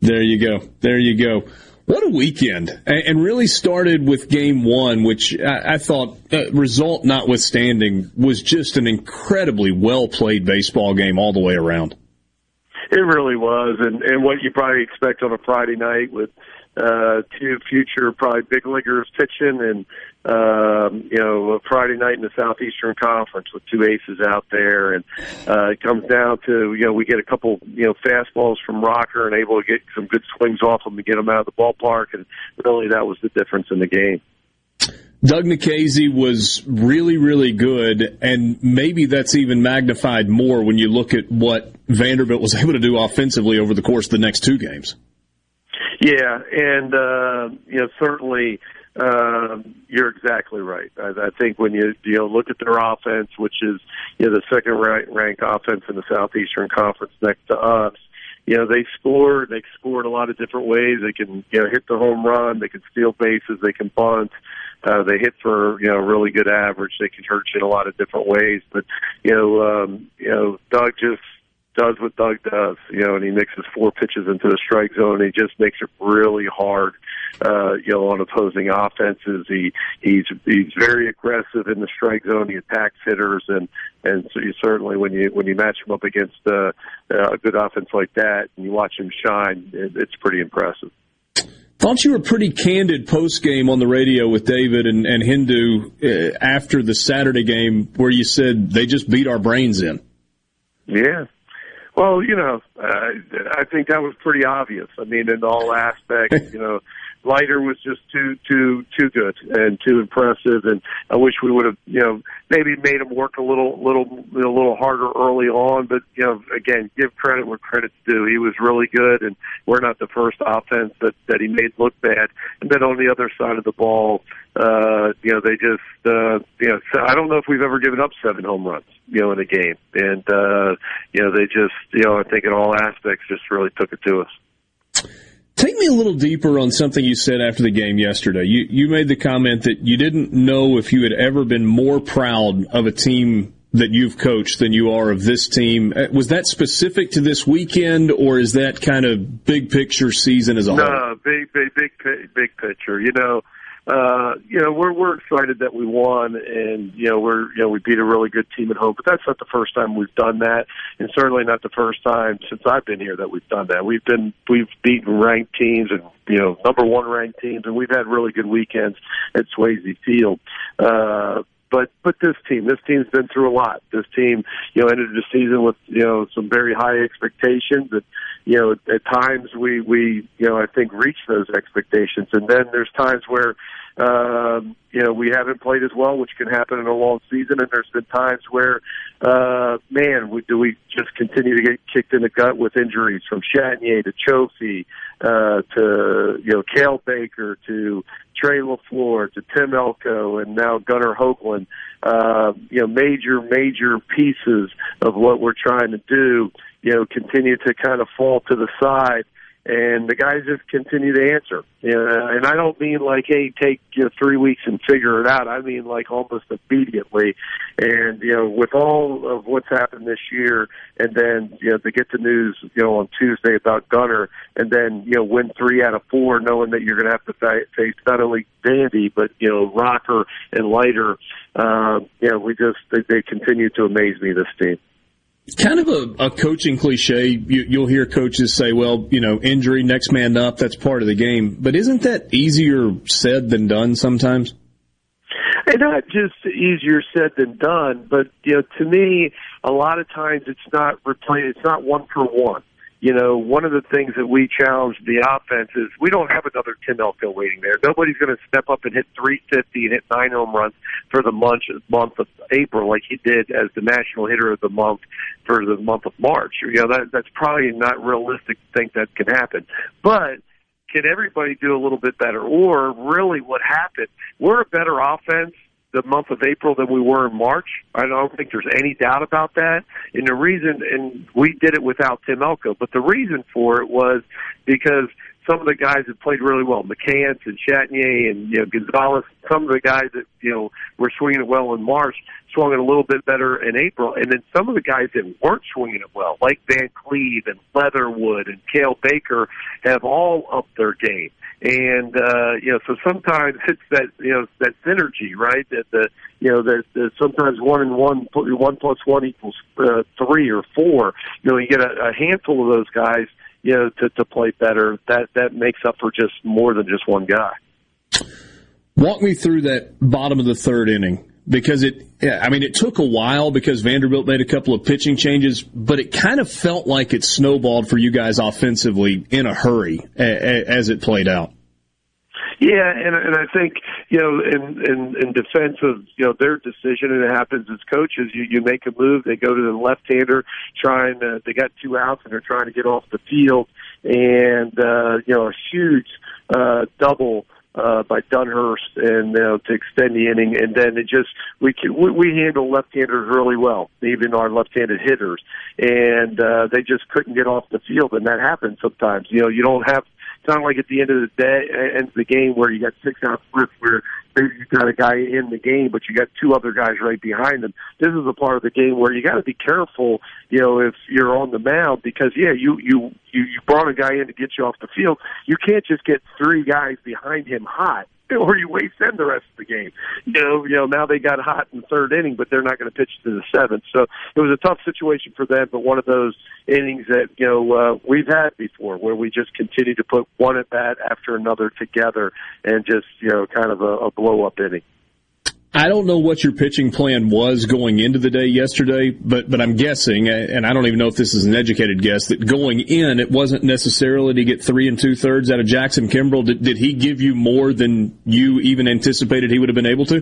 There you go. There you go. What a weekend. And really started with game one, which I thought, uh, result notwithstanding, was just an incredibly well played baseball game all the way around. It really was. And, and what you probably expect on a Friday night with uh, two future probably big leaguers pitching and um, you know, a Friday night in the Southeastern Conference with two aces out there, and uh, it comes down to you know we get a couple you know fastballs from Rocker and able to get some good swings off them to get them out of the ballpark, and really that was the difference in the game. Doug Nikhazy was really, really good, and maybe that's even magnified more when you look at what Vanderbilt was able to do offensively over the course of the next two games. Yeah, and uh, you know certainly uh, you're exactly right. I, I think when you you know look at their offense, which is you know the second rank, rank offense in the Southeastern Conference next to us, you know they score. They score in a lot of different ways. They can you know hit the home run. They can steal bases. They can bunt. Uh, they hit for you know really good average. They can hurt you in a lot of different ways. But you know um, you know Doug just does what Doug does, you know, and he mixes four pitches into the strike zone. And he just makes it really hard, uh, you know, on opposing offenses. He he's he's very aggressive in the strike zone. He attacks hitters, and and so you certainly when you when you match him up against uh, a good offense like that, and you watch him shine, it, it's pretty impressive. Thought you were pretty candid post game on the radio with David and, and Hindu uh, after the Saturday game, where you said they just beat our brains in. Yeah, well, you know, uh, I think that was pretty obvious. I mean, in all aspects, you know, Leiter was just too too too good and too impressive, and I wish we would have you know maybe made him work a little little a little harder early on. But you know, again, give credit where credit's due. He was really good, and we're not the first offense that that he made look bad. And then on the other side of the ball, uh, you know, they just uh, you know I don't know if we've ever given up seven home runs you know in a game, and uh, you know they just you know I think in all aspects just really took it to us. Take me a little deeper on something you said after the game yesterday. You you made the comment that you didn't know if you had ever been more proud of a team that you've coached than you are of this team. Uh, Was that specific to this weekend, or is that kind of big picture season as a whole? No, big, big, big, big picture. You know, uh, you know, we're we're excited that we won, and you know, we're you know we beat a really good team at home. But that's not the first time we've done that, and certainly not the first time since I've been here that we've done that. We've been we've beaten ranked teams and you know number one ranked teams, and we've had really good weekends at Swayze Field. Uh, but but this team, this team's been through a lot. This team, you know, ended the season with you know some very high expectations, and you know at times we we you know I think reach those expectations, and then there's times where um, you know we haven't played as well, which can happen in a long season, and there's been times where uh, man, we, do we just continue to get kicked in the gut with injuries from Chatagnier to Chofi uh, to you know Cael Baker to Trey LaFleur to Tim Elko and now Gunnar Hoglund, uh, you know, major, major pieces of what we're trying to do, you know, continue to kind of fall to the side. And the guys just continue to answer. And I don't mean like, hey, take you know, three weeks and figure it out. I mean like almost immediately. And, you know, with all of what's happened this year, and then, you know, to get the news, you know, on Tuesday about Gunnar, and then, you know, win three out of four, knowing that you're going to have to face not only Dandy, but, you know, Rocker and Leiter, uh, you know, we just, they, they continue to amaze me, this team. Kind of a, a coaching cliche. You, you'll hear coaches say, well, you know, injury, next man up, that's part of the game. But isn't that easier said than done sometimes? And not just easier said than done, but you know, to me, a lot of times it's not replay. It's not one for one. You know, one of the things that we challenge the offense is we don't have another Tim Elko waiting there. Nobody's going to step up and hit 350 and hit nine home runs for the month month of April like he did as the national hitter of the month for the month of March. You know, that that's probably not realistic to think that can happen. But can everybody do a little bit better? Or really what happened, we're a better offense the month of April than we were in March. I don't think there's any doubt about that. And the reason, and we did it without Tim Elko, but the reason for it was because some of the guys that played really well, McCants and Chatagnier and you know Gonzalez, some of the guys that you know were swinging it well in March, swung it a little bit better in April, and then some of the guys that weren't swinging it well, like Van Cleve and Leatherwood and Cael Baker, have all upped their game. And uh, you know, so sometimes it's that you know that synergy, right? That the you know that, that sometimes one and one one plus one equals uh, three or four. You know, you get a, a handful of those guys you know, to, to play better, that that makes up for just more than just one guy. Walk me through that bottom of the third inning because it, yeah, I mean, it took a while because Vanderbilt made a couple of pitching changes, but it kind of felt like it snowballed for you guys offensively in a hurry as it played out. Yeah, and and I think you know, in in in defense of you know their decision, and it happens as coaches, you you make a move, they go to the left-hander, trying to, they got two outs and they're trying to get off the field, and uh, you know a huge uh, double uh, by Dunhurst and know, to extend the inning, and then it just we can, we, we handle left-handers really well, even our left-handed hitters, and uh, they just couldn't get off the field, and that happens sometimes. You know, you don't have it's not like at the end of the day, uh, ends the game where you got six out splits where maybe you got a guy in the game, but you got two other guys right behind them. This is a part of the game where you got to be careful, you know, if you're on the mound because yeah, you you you you brought a guy in to get you off the field. You can't just get three guys behind him hot or you waste them the rest of the game. You know, you know, now they got hot in the third inning, but they're not going to pitch to the seventh. So it was a tough situation for them, but one of those innings that you know uh, we've had before, where we just continue to put one at bat after another together, and just you know, kind of a, a blow up inning. I don't know what your pitching plan was going into the day yesterday, but but I'm guessing, and I don't even know if this is an educated guess, that going in it wasn't necessarily to get three and two thirds out of Jackson Kimbrell. Did, did he give you more than you even anticipated he would have been able to?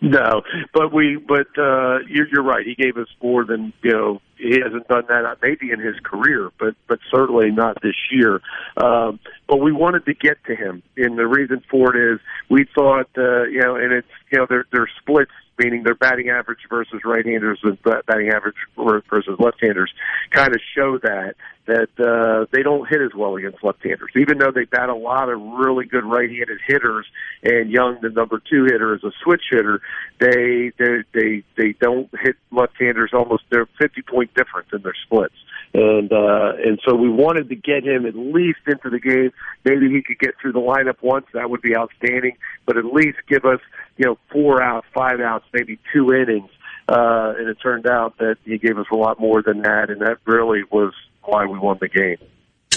No, but we, but uh, you're, you're right. He gave us more than you know. He hasn't done that uh, maybe in his career, but but certainly not this year. Um, but we wanted to get to him, and the reason for it is we thought, uh, you know, and it's you know, their their splits meaning their batting average versus right-handers and batting average versus left-handers kind of show that that uh, they don't hit as well against left-handers. Even though they bat a lot of really good right-handed hitters, and Young, the number two hitter, is a switch hitter, they they they they don't hit left-handers almost. They're 50 point difference in their splits and uh, and so we wanted to get him at least into the game. Maybe he could get through the lineup once. That would be outstanding. But at least give us you know four outs, five outs, maybe two innings. Uh, and it turned out that he gave us a lot more than that, and that really was why we won the game.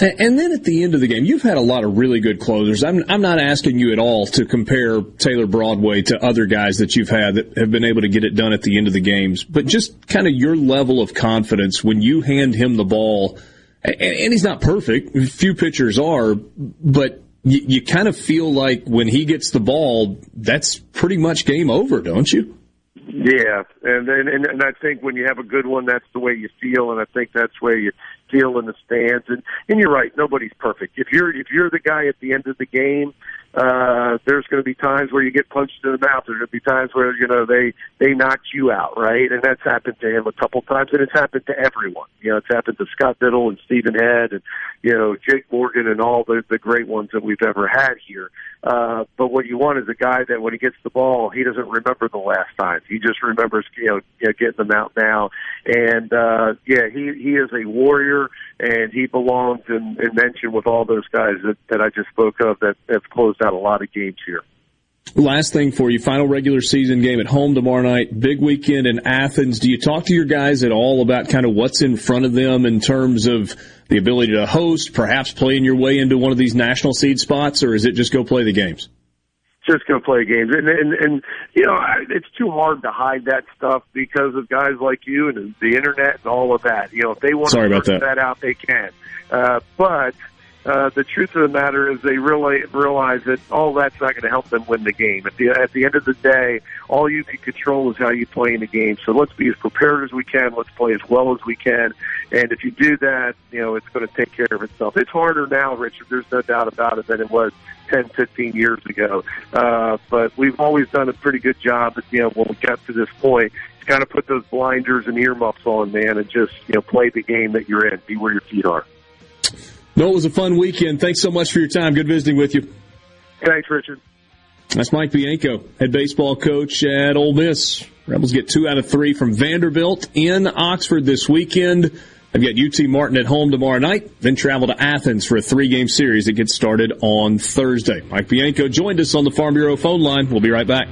And then at the end of the game, you've had a lot of really good closers. I'm, I'm not asking you at all to compare Taylor Broadway to other guys that you've had that have been able to get it done at the end of the games, but just kind of your level of confidence when you hand him the ball. And, and he's not perfect. Few pitchers are, but you, you kind of feel like when he gets the ball, that's pretty much game over, don't you? Yeah, and, and and I think when you have a good one, that's the way you feel, and I think that's where you feel in the stands. And and you're right, nobody's perfect. If you're if you're the guy at the end of the game, uh, there's going to be times where you get punched in the mouth. There's going to be times where you know they they knock you out, right? And that's happened to him a couple times, and it's happened to everyone. You know, it's happened to Scott Bittle and Stephen Head, and you know Jake Morgan and all the the great ones that we've ever had here. Uh, but what you want is a guy that when he gets the ball, he doesn't remember the last time. He just remembers you know, you know getting them out now. And uh, yeah, he he is a warrior, and he belongs in, in mention with all those guys that that I just spoke of that have closed out a lot of games here. Last thing for you, final regular season game at home tomorrow night, big weekend in Athens. Do you talk to your guys at all about kind of what's in front of them in terms of the ability to host, perhaps playing your way into one of these national seed spots, or is it just go play the games? Just go play the games, and and, and you know it's too hard to hide that stuff because of guys like you and the internet and all of that. You know, if they want Sorry to about that. that out, they can. Uh, but uh, the truth of the matter is they really realize that all that's not going to help them win the game. At the at the end of the day, all you can control is how you play in the game. So let's be as prepared as we can. Let's play as well as we can. And if you do that, you know it's going to take care of itself. It's harder now, Richard. There's no doubt about it than it was 10, 15 years ago. Uh, but we've always done a pretty good job. At, you know, when we got to this point, kind of put those blinders and earmuffs on, man, and just you know play the game that you're in. Be where your feet are. No, it was a fun weekend. Thanks so much for your time. Good visiting with you. Thanks, Richard. That's Mike Bianco, head baseball coach at Ole Miss. Rebels get two out of three from Vanderbilt in Oxford this weekend. I've got UT Martin at home tomorrow night, then travel to Athens for a three game series that gets started on Thursday. Mike Bianco joined us on the Farm Bureau phone line. We'll be right back.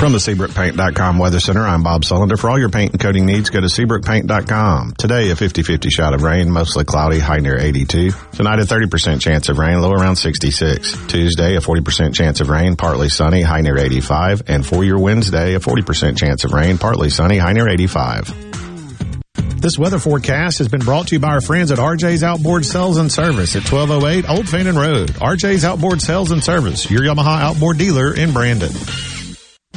From the SeabrookPaint.com Weather Center, I'm Bob Sullender. For all your paint and coating needs, go to SeabrookPaint.com. Today, a 50-50 shot of rain, mostly cloudy, high near 82. Tonight, a 30% chance of rain, low around 66. Tuesday, a 40% chance of rain, partly sunny, high near 85. And for your Wednesday, a 40% chance of rain, partly sunny, high near 85. This weather forecast has been brought to you by our friends at RJ's Outboard Sales and Service at 1208 Old Fannin Road. RJ's Outboard Sales and Service, your Yamaha outboard dealer in Brandon.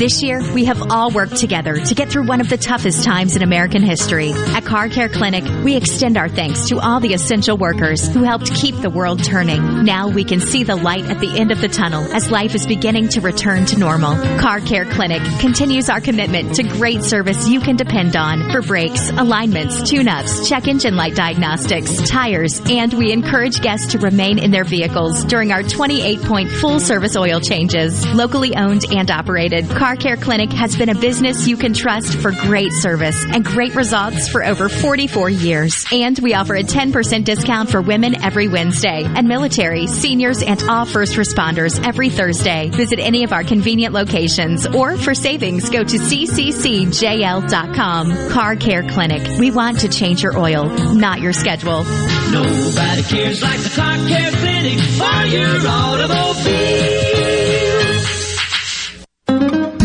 This year, we have all worked together to get through one of the toughest times in American history. At Car Care Clinic, we extend our thanks to all the essential workers who helped keep the world turning. Now we can see the light at the end of the tunnel as life is beginning to return to normal. Car Care Clinic continues our commitment to great service you can depend on for brakes, alignments, tune-ups, check engine light diagnostics, tires, and we encourage guests to remain in their vehicles during our 28-point full service oil changes. Locally owned and operated, Car Car Care Clinic has been a business you can trust for great service and great results for over 44 years. And we offer a 10% discount for women every Wednesday and military, seniors, and all first responders every Thursday. Visit any of our convenient locations or for savings, go to cccjl.com. Car Care Clinic. We want to change your oil, not your schedule. Nobody cares like the Car Care Clinic for your automobile.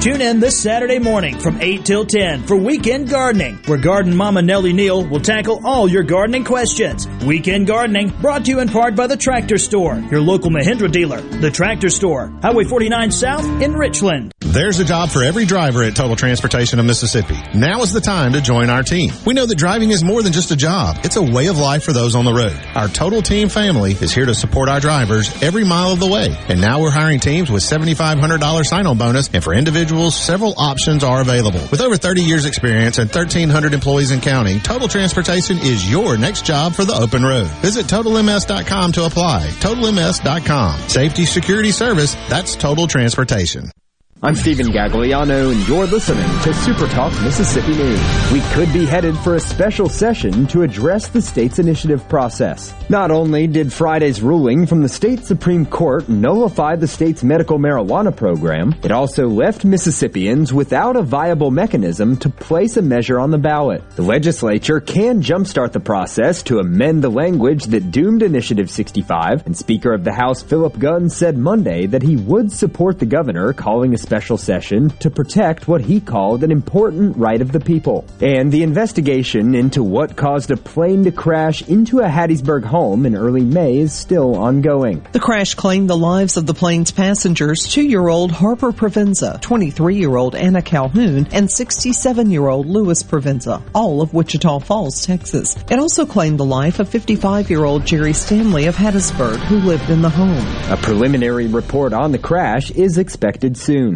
Tune in this Saturday morning from 8 till 10 for Weekend Gardening, where Garden Mama Nellie Neal will tackle all your gardening questions. Weekend Gardening brought to you in part by the Tractor Store, your local Mahindra dealer. The Tractor Store, Highway 49 South in Richland. There's a job for every driver at Total Transportation of Mississippi. Now is the time to join our team. We know that driving is more than just a job. It's a way of life for those on the road. Our Total Team family is here to support our drivers every mile of the way. And now we're hiring teams with $7,500 sign-on bonus and for individuals, several options are available. With over 30 years experience and 1,300 employees in counting, Total Transportation is your next job for the open road. Visit TotalMS.com to apply. TotalMS.com. Safety, security, service, that's Total Transportation. I'm Stephen Gagliano, and you're listening to Super Talk Mississippi News. We could be headed for a special session to address the state's initiative process. Not only did Friday's ruling from the state Supreme Court nullify the state's medical marijuana program, it also left Mississippians without a viable mechanism to place a measure on the ballot. The legislature can jumpstart the process to amend the language that doomed Initiative 65, and Speaker of the House Philip Gunn said Monday that he would support the governor calling a special session to protect what he called an important right of the people. And the investigation into what caused a plane to crash into a Hattiesburg home in early May is still ongoing. The crash claimed the lives of the plane's passengers, two-year-old Harper Provenza, 23-year-old Anna Calhoun, and 67-year-old Louis Provenza, all of Wichita Falls, Texas. It also claimed the life of 55-year-old Jerry Stanley of Hattiesburg, who lived in the home. A preliminary report on the crash is expected soon.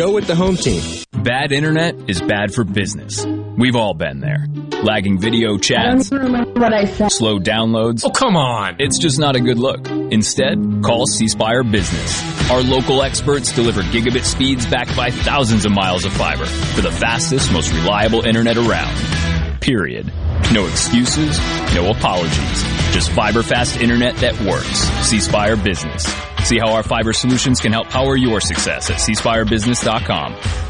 Go with the home team. Bad internet is bad for business. We've all been there. Lagging video chats, slow downloads. Oh, come on. It's just not a good look. Instead, call C Spire Business. Our local experts deliver gigabit speeds backed by thousands of miles of fiber for the fastest, most reliable internet around. Period. No excuses, no apologies. Just fiber fast internet that works. C Spire Business. See how our fiber solutions can help power your success at cspirebusiness.com.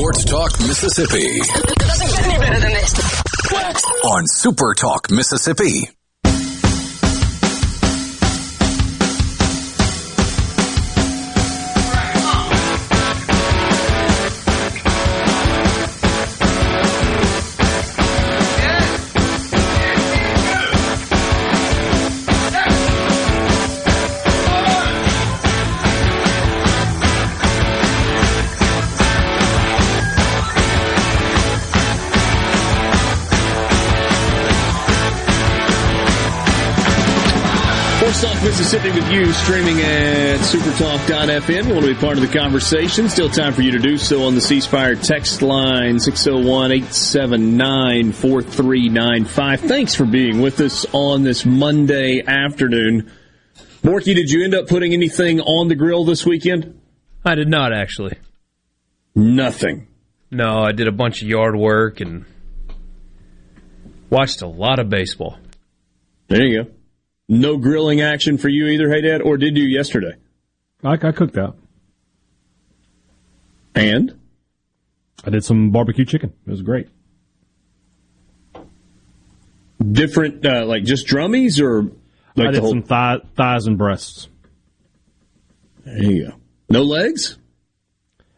Sports Talk Mississippi. Doesn't get any better than this. On Super Talk Mississippi. Sports Talk Mississippi with you, streaming at supertalk.fm. You want to be part of the conversation? Still time for you to do so on the C Spire text line 601 879 4395. Thanks for being with us on this Monday afternoon. Borky, did you end up putting anything on the grill this weekend? I did not actually. Nothing. No, I did a bunch of yard work and watched a lot of baseball. There you go. No grilling action for you either, Hadad, or did you yesterday? I, I cooked out. And? I did some barbecue chicken. It was great. Different, uh, like just drummies or like I did whole... some thigh, thighs and breasts. There you go. No legs?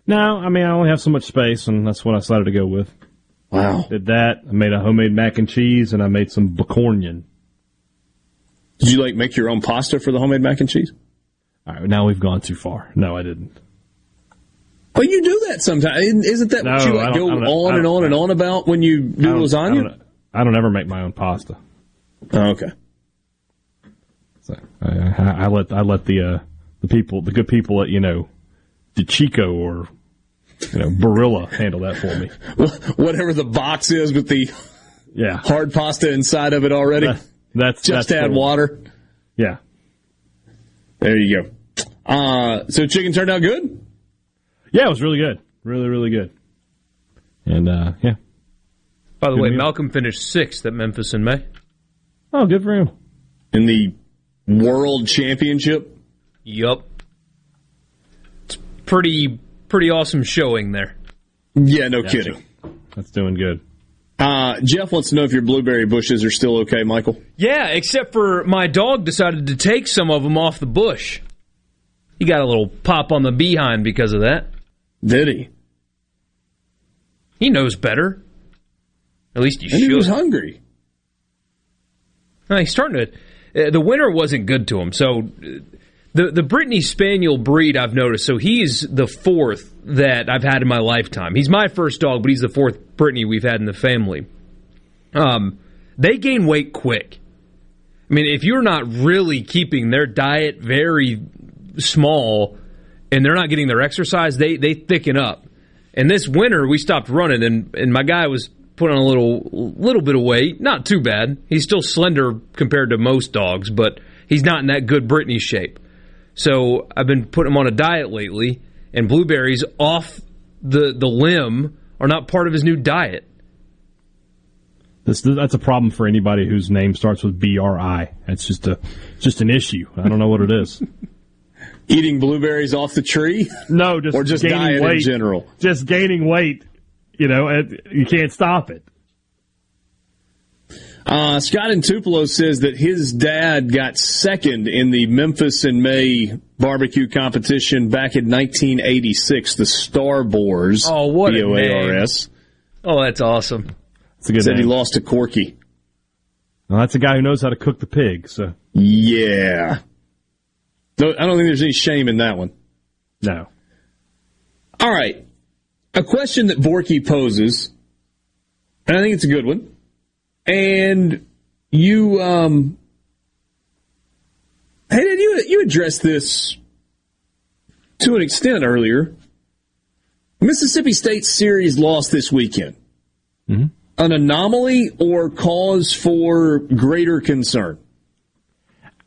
No, I mean, I only have so much space, and that's what I decided to go with. Wow. Did that. I made a homemade mac and cheese, and I made some bacornian. Did you like make your own pasta for the homemade mac and cheese? All right, now we've gone too far. No, I didn't. But you do that sometimes. Isn't that no, what you like go on and on and on about when you do I lasagna? I don't, I don't, ever make my own pasta. Oh, okay. So I, I, let I let the uh, the people, the good people at you know, the Chico or you know Barilla handle that for me. Whatever the box is with the yeah hard pasta inside of it already. That, that's just that's add cool. water. Yeah. There you go. Uh, so chicken turned out good. Yeah, it was really good. Really, really good. And uh, yeah. By the good way, meal. Malcolm finished sixth at Memphis in May. Oh, good for him. In the World Championship. Yup. It's pretty pretty awesome showing there. Yeah, no gotcha. kidding. That's doing good. Uh, Jeff wants to know if your blueberry bushes are still okay, Michael. Yeah, except for my dog decided to take some of them off the bush. He got a little pop on the behind because of that. Did he? He knows better. At least you and should. He was hungry. No, he's starting to. Uh, the winter wasn't good to him, so uh, the the Brittany Spaniel breed I've noticed. So he's the fourth that I've had in my lifetime. He's my first dog, but he's the fourth Brittany we've had in the family. Um, they gain weight quick. I mean, if you're not really keeping their diet very small and they're not getting their exercise, they they thicken up. And this winter we stopped running, and and my guy was putting on a little little bit of weight, not too bad. He's still slender compared to most dogs, but he's not in that good Brittany shape. So I've been putting him on a diet lately, and blueberries off the the limb are not part of his new diet. This, that's a problem for anybody whose name starts with B R I. It's just a just an issue. I don't know what it is. Eating blueberries off the tree? No, just or just gaining diet weight, in general. Just gaining weight. You know, you can't stop it. Uh, Scott in Tupelo says that his dad got second in the Memphis in May barbecue competition back in 1986, the Star Boars. Oh, what B-O-A-R-S. Oh, that's awesome. That's a good Said name. he lost to Corky. Well, that's a guy who knows how to cook the pig, so. Yeah. I don't think there's any shame in that one. No. All right. A question that Borky poses, and I think it's a good one and you um hey did you you addressed this to an extent earlier. Mississippi state series lost this weekend. Mm-hmm. an anomaly or cause for greater concern?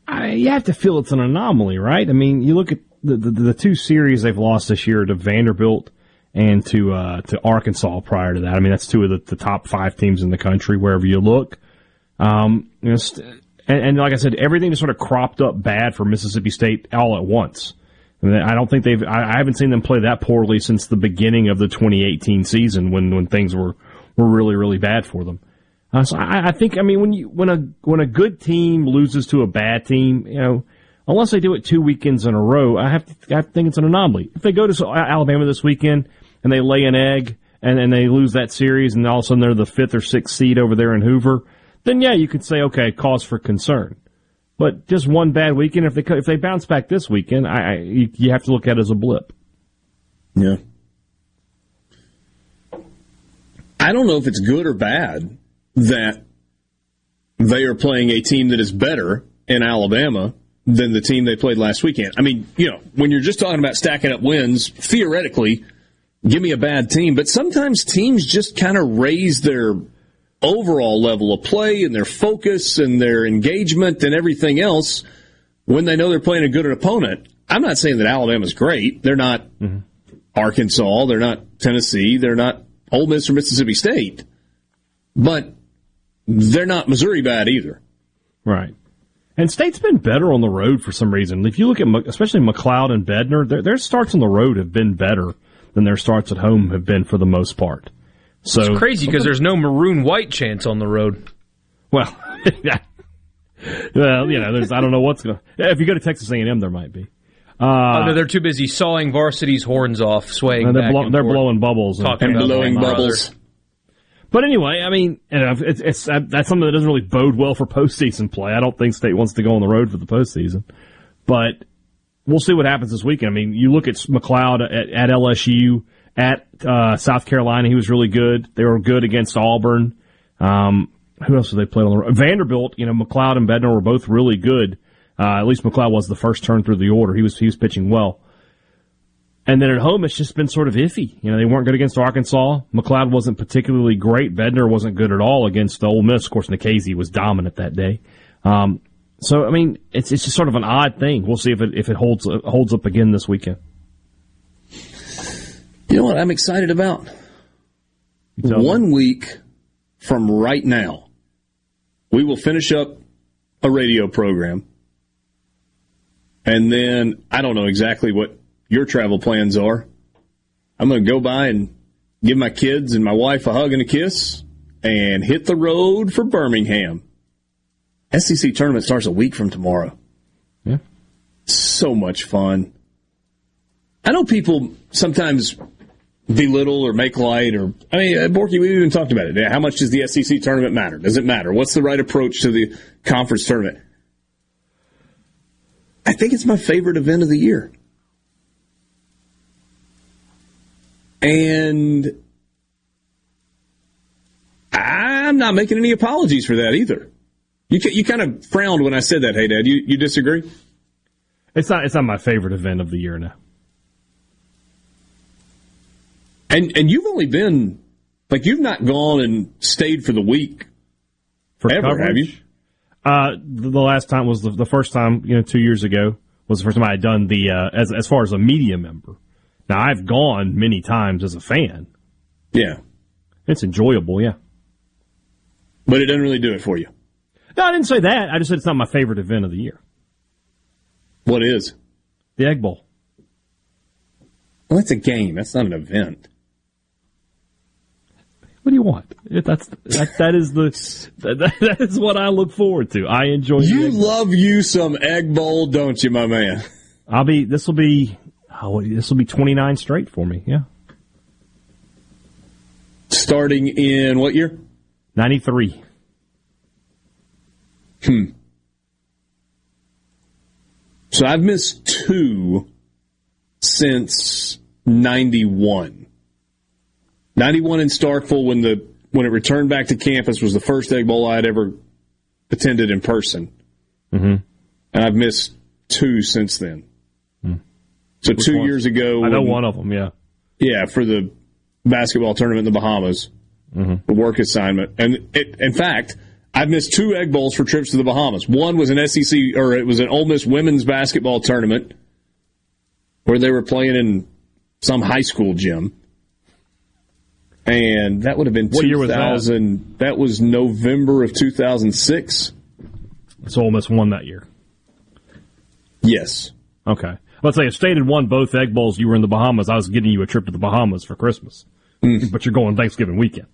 I, you have to feel it's an anomaly right? I mean you look at the, the, the two series they've lost this year to vanderbilt and to uh, to Arkansas prior to that. I mean, that's two of the, the top five teams in the country wherever you look. Um, you know, st- and, and, like I said, everything just sort of cropped up bad for Mississippi State all at once. I, I don't think they've. I, I, haven't seen them play that poorly since the beginning of the 2018 season when when things were were really really bad for them. Uh, so I, I think I mean when you when a when a good team loses to a bad team, you know unless they do it two weekends in a row, I have to, I think it's an anomaly. If they go to Alabama this weekend and they lay an egg and, and they lose that series and all of a sudden they're the fifth or sixth seed over there in Hoover, then yeah, you could say, okay, cause for concern. But just one bad weekend, if they if they bounce back this weekend, I, I you, you have to look at it as a blip. Yeah. I don't know if it's good or bad that they are playing a team that is better in Alabama than the team they played last weekend. I mean, you know, when you're just talking about stacking up wins, theoretically, give me a bad team, but sometimes teams just kind of raise their overall level of play and their focus and their engagement and everything else when they know they're playing a good opponent. I'm not saying that Alabama's great. They're not mm-hmm. Arkansas. They're not Tennessee. They're not Ole Miss or Mississippi State. But they're not Missouri bad either. Right. And State's been better on the road for some reason. If you look at especially MacLeod and Bednar, their, their starts on the road have been better than their starts at home have been for the most part. So it's crazy because there's no maroon white chance on the road. Well, yeah. well, you know, there's I don't know what's going. to... If you go to Texas A&M, there might be. Uh, oh, no, they're too busy sawing varsity's horns off, swaying. they're, blow, they're blowing bubbles and, and blowing bubbles. But anyway, I mean, it's, it's, that's something that doesn't really bode well for postseason play. I don't think State wants to go on the road for the postseason, but we'll see what happens this weekend. I mean, you look at MacLeod at, at LSU, at uh, South Carolina, he was really good. They were good against Auburn. Um, who else did they play on the road? Vanderbilt, you know, MacLeod and Bednar were both really good. Uh, at least MacLeod was the first turn through the order. He was he was pitching well. And then at home, it's just been sort of iffy. You know, they weren't good against Arkansas. McLeod wasn't particularly great. Bednar wasn't good at all against Ole Miss. Of course, Nikhazy was dominant that day. Um, so, I mean, it's it's just sort of an odd thing. We'll see if it if it holds holds up again this weekend. You know what I'm excited about? One week from right now, we will finish up a radio program, and then I don't know exactly what your travel plans are. I'm going to go by and give my kids and my wife a hug and a kiss and hit the road for Birmingham. SEC tournament starts a week from tomorrow. Yeah. So much fun. I know people sometimes belittle or make light or I mean uh, Borky we even talked about it. How much does the SEC tournament matter? Does it matter? What's the right approach to the conference tournament? I think it's my favorite event of the year. And I'm not making any apologies for that either. You you kind of frowned when I said that. Hadad, you you disagree? It's not it's not my favorite event of the year now. And and you've only been like you've not gone and stayed for the week for ever, coverage? have you? Uh, the last time was the, the first time, you know, two years ago was the first time I had done the uh, as as far as a media member. Now I've gone many times as a fan. Yeah, it's enjoyable. Yeah, but it doesn't really do it for you. No, I didn't say that. I just said it's not my favorite event of the year. What is the Egg Bowl? Well, it's a game. That's not an event. What do you want? That's that, that is the that, that is what I look forward to. I enjoy. You love you some egg bowl, don't you, my man? I'll be. This will be. Oh, this will be twenty nine straight for me. Yeah. Starting in what year? Ninety three. Hmm. So I've missed two since ninety one. 91 in Starkville when the when it returned back to campus was the first Egg Bowl I had ever attended in person. Mm-hmm. And I've missed two since then. Mm. So Which two years ago, I know when, one of them. Yeah, yeah, for the basketball tournament in the Bahamas, mm-hmm. the work assignment, and it, in fact, I've missed two Egg Bowls for trips to the Bahamas. One was an SEC or it was an Ole Miss women's basketball tournament where they were playing in some high school gym and that would have been what 2000, year was that? that was November of 2006. So Ole Miss won that year. Yes. Okay. Let's say if State had won both Egg Bowls, you were in the Bahamas. I was getting you a trip to the Bahamas for Christmas, mm. but you're going Thanksgiving weekend.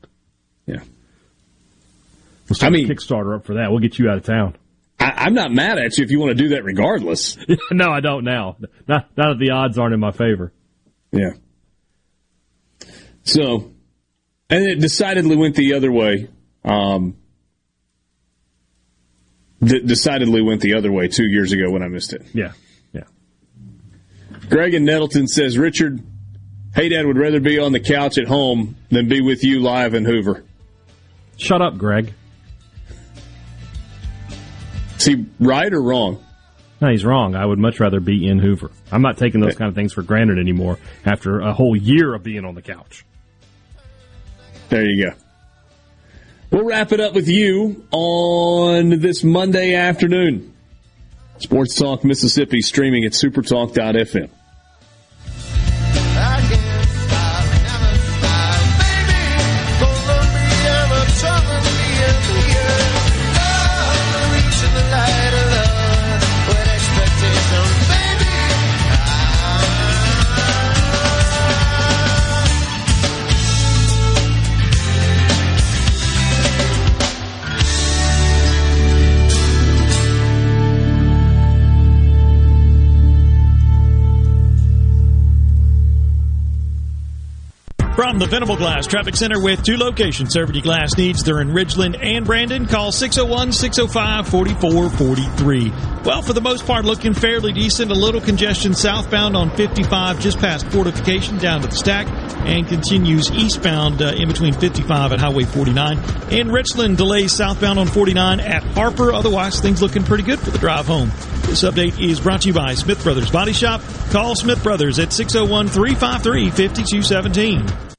Yeah. Let's I mean, Kickstarter up for that. We'll get you out of town. I, am not mad at you if you want to do that, regardless. no, I don't now. Not, not that the odds aren't in my favor. Yeah. So and it decidedly went the other way. Um, decidedly went the other way two years ago when I missed it. Yeah, yeah. Greg and Nettleton says Richard, Hadad would rather be on the couch at home than be with you live in Hoover. Shut up, Greg. Is he right or wrong? No, he's wrong. I would much rather be in Hoover. I'm not taking those kind of things for granted anymore after a whole year of being on the couch. There you go. We'll wrap it up with you on this Monday afternoon. Sports Talk Mississippi streaming at supertalk.fm. From the Venable Glass Traffic Center with two locations serving your glass needs. They're in Ridgeland and Brandon. Call 601-605-4443. Well, for the most part, looking fairly decent. A little congestion southbound on 55 just past Fortification down to the stack and continues eastbound uh, in between 55 and Highway 49. In Richland, delays southbound on 49 at Harper. Otherwise, things looking pretty good for the drive home. This update is brought to you by Smith Brothers Body Shop. Call Smith Brothers at 601 353 5217.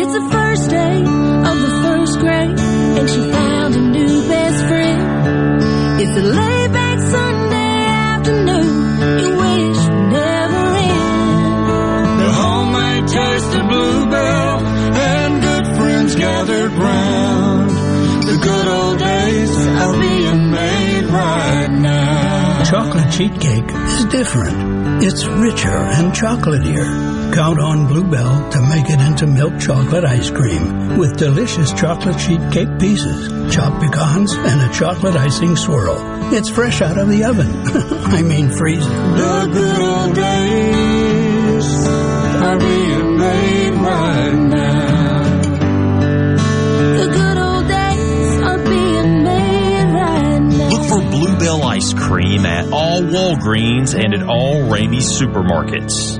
It's the first day of the first grade, and she found a new best friend. It's a laid back Sunday afternoon. You wish would never end. The homemade taste of bluebell and good friends gathered round. The good old days are being made right now. Chocolate sheet cake is different. It's richer and chocolatier. Count on Bluebell to make it into milk chocolate ice cream with delicious chocolate sheet cake pieces, chopped pecans, and a chocolate icing swirl. It's fresh out of the oven. I mean freezing. The good old days are being made right Bluebell ice cream at all Walgreens and at all Ramey's supermarkets.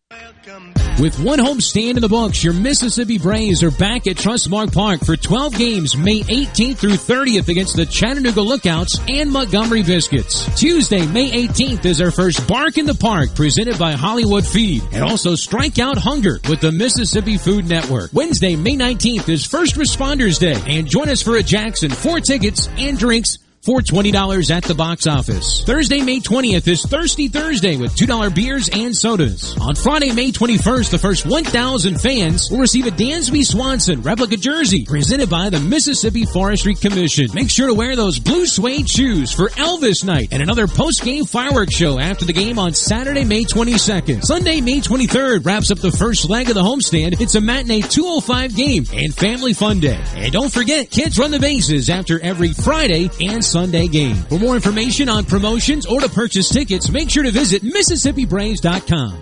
With one home stand in the books, your Mississippi Braves are back at Trustmark Park for 12 games May 18th through 30th against the Chattanooga Lookouts and Montgomery Biscuits. Tuesday, May 18th is our first Bark in the Park presented by Hollywood Feed and also Strike Out Hunger with the Mississippi Food Network. Wednesday, May 19th is First Responders Day and join us for a Jackson, four tickets and drinks for $20 at the box office. Thursday, May 20th is Thirsty Thursday with $2 beers and sodas. On Friday, May 21st, the first 1,000 fans will receive a Dansby Swanson replica jersey presented by the Mississippi Forestry Commission. Make sure to wear those blue suede shoes for Elvis Night and another post-game fireworks show after the game on Saturday, May 22nd. Sunday, May 23rd wraps up the first leg of the homestand. It's a matinee 205 game and family fun day. And don't forget, kids run the bases after every Friday and Sunday game. For more information on promotions or to purchase tickets, make sure to visit MississippiBraves.com.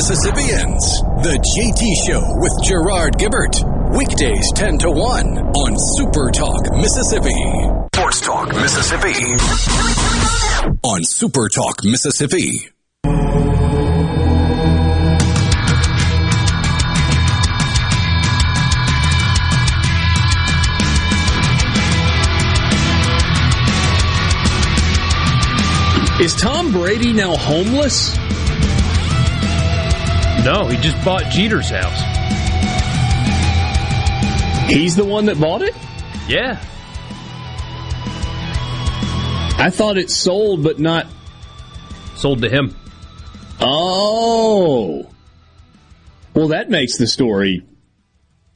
Mississippians. The JT Show with Gerard Gibert. Weekdays 10 to 1 on Super Talk Mississippi. Sports Talk Mississippi. On Super Talk Mississippi. Is Tom Brady now homeless? No, he just bought Jeter's house. He's the one that bought it? Yeah. I thought it sold, but not. Sold to him. Oh. Well, that makes the story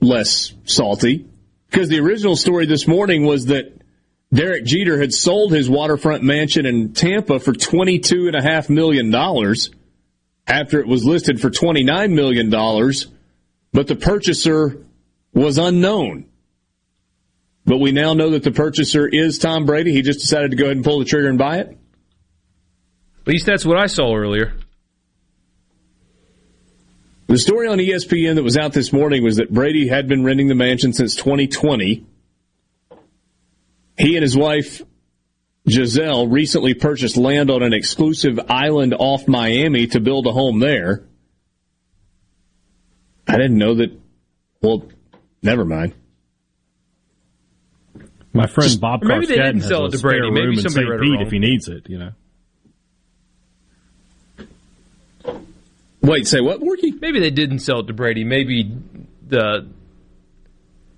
less salty. Because the original story this morning was that Derek Jeter had sold his waterfront mansion in Tampa for $22.5 million after it was listed for $29 million, but the purchaser was unknown. But we now know that the purchaser is Tom Brady. He just decided to go ahead and pull the trigger and buy it. At least that's what I saw earlier. The story on ESPN that was out this morning was that Brady had been renting the mansion since 2020 he and his wife, Gisele, recently purchased land on an exclusive island off Miami to build a home there. I didn't know that. Well, never mind. My friend Just, Bob maybe they didn't sell it to Brady. Maybe somebody read it wrong. if he needs it, you know. Wait, say what, Borky? Maybe they didn't sell it to Brady. Maybe the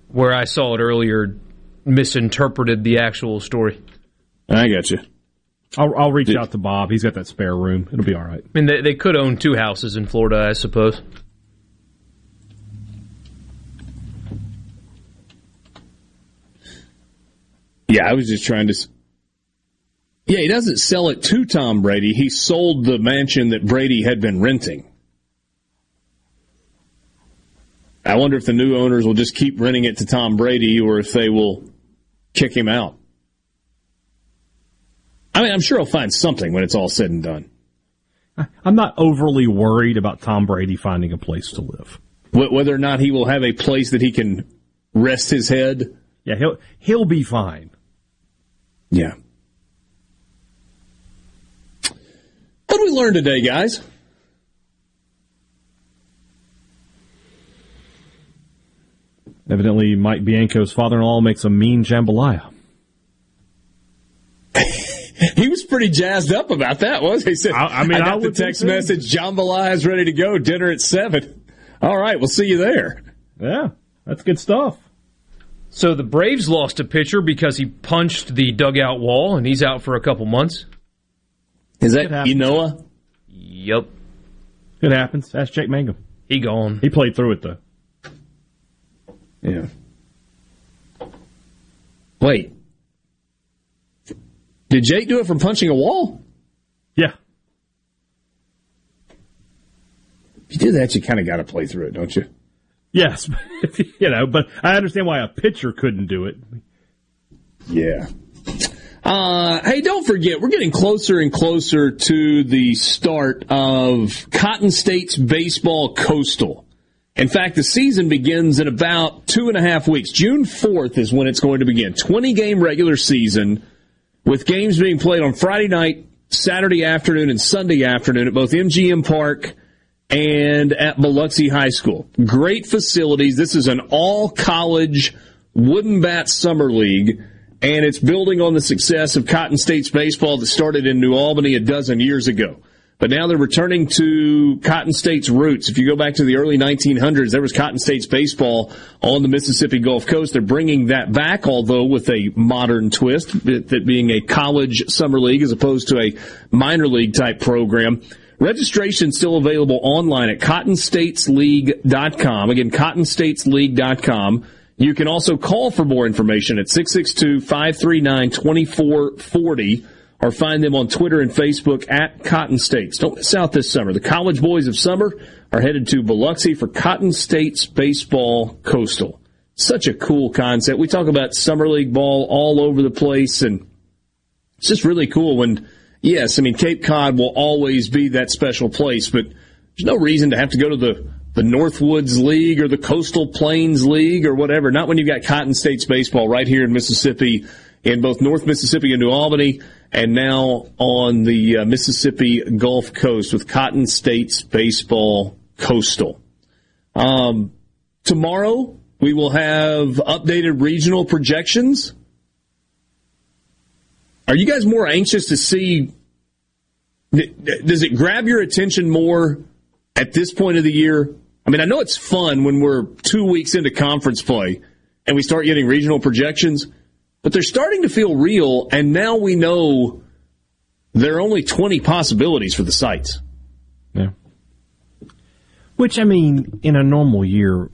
where I saw it earlier misinterpreted the actual story. I got you. I'll, I'll reach Did, out to Bob. He's got that spare room. It'll be all right. I mean, they, they could own two houses in Florida, I suppose. Yeah, I was just trying to. Yeah, he doesn't sell it to Tom Brady. He sold the mansion that Brady had been renting. I wonder if the new owners will just keep renting it to Tom Brady or if they will kick him out. I mean, I'm sure he'll find something when it's all said and done. I'm not overly worried about Tom Brady finding a place to live. Whether or not he will have a place that he can rest his head. Yeah, he'll he'll be fine. Yeah. What did we learn today, guys? Evidently, Mike Bianco's father-in-law makes a mean jambalaya. he was pretty jazzed up about that, was he? Said, I, I mean, I got I the text message, jambalaya is ready to go, dinner at 7. All right, we'll see you there. Yeah, that's good stuff. So the Braves lost a pitcher because he punched the dugout wall, and he's out for a couple months. Is that Ynoa? Yep. It happens. That's Jake Mangum. He gone. He played through it, though. Yeah. Wait. Did Jake do it from punching a wall? Yeah. If you do that, you kind of got to play through it, don't you? Yes, you know, but I understand why a pitcher couldn't do it. Yeah. Uh, hey, don't forget, we're getting closer and closer to the start of Cotton State's baseball coastal. In fact, the season begins in about two and a half weeks. June 4th is when it's going to begin. 20 game regular season with games being played on Friday night, Saturday afternoon, and Sunday afternoon at both MGM Park and at Biloxi High School. Great facilities. This is an all college wooden bat summer league, and it's building on the success of Cotton State's baseball that started in New Albany a dozen years ago. But now they're returning to Cotton State's roots. If you go back to the early 1900s, there was Cotton State's baseball on the Mississippi Gulf Coast. They're bringing that back, although with a modern twist, that being a college summer league as opposed to a minor league type program. Registration still available online at cottonstatesleague.com. Again, cottonstatesleague.com. You can also call for more information at 662 539 2440 or find them on Twitter and Facebook at Cotton States. Don't miss out this summer. The College Boys of Summer are headed to Biloxi for Cotton States Baseball Coastal. Such a cool concept. We talk about summer league ball all over the place, and it's just really cool when, yes, I mean, Cape Cod will always be that special place, but There's no reason to have to go to the, the Northwoods League or the Coastal Plains League or whatever. Not when you've got Cotton States baseball right here in Mississippi, in both North Mississippi and New Albany, and now on the uh, Mississippi Gulf Coast with Cotton States baseball coastal. Um, tomorrow we will have updated regional projections. Are you guys more anxious to see? Does it grab your attention more at this point of the year? I mean, I know it's fun when we're two weeks into conference play and we start getting regional projections, but they're starting to feel real. And now we know there are only 20 possibilities for the sites. Yeah. Which, I mean, in a normal year,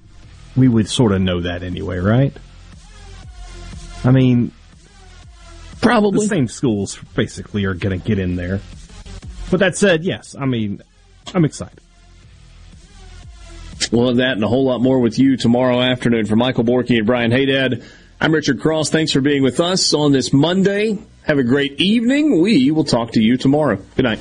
we would sort of know that anyway, right? I mean, probably the same schools basically are going to get in there. But that said, yes, I mean, I'm excited. We'll have that and a whole lot more with you tomorrow afternoon. For Michael Borky and Brian Hadad, I'm Richard Cross. Thanks for being with us on this Monday. Have a great evening. We will talk to you tomorrow. Good night.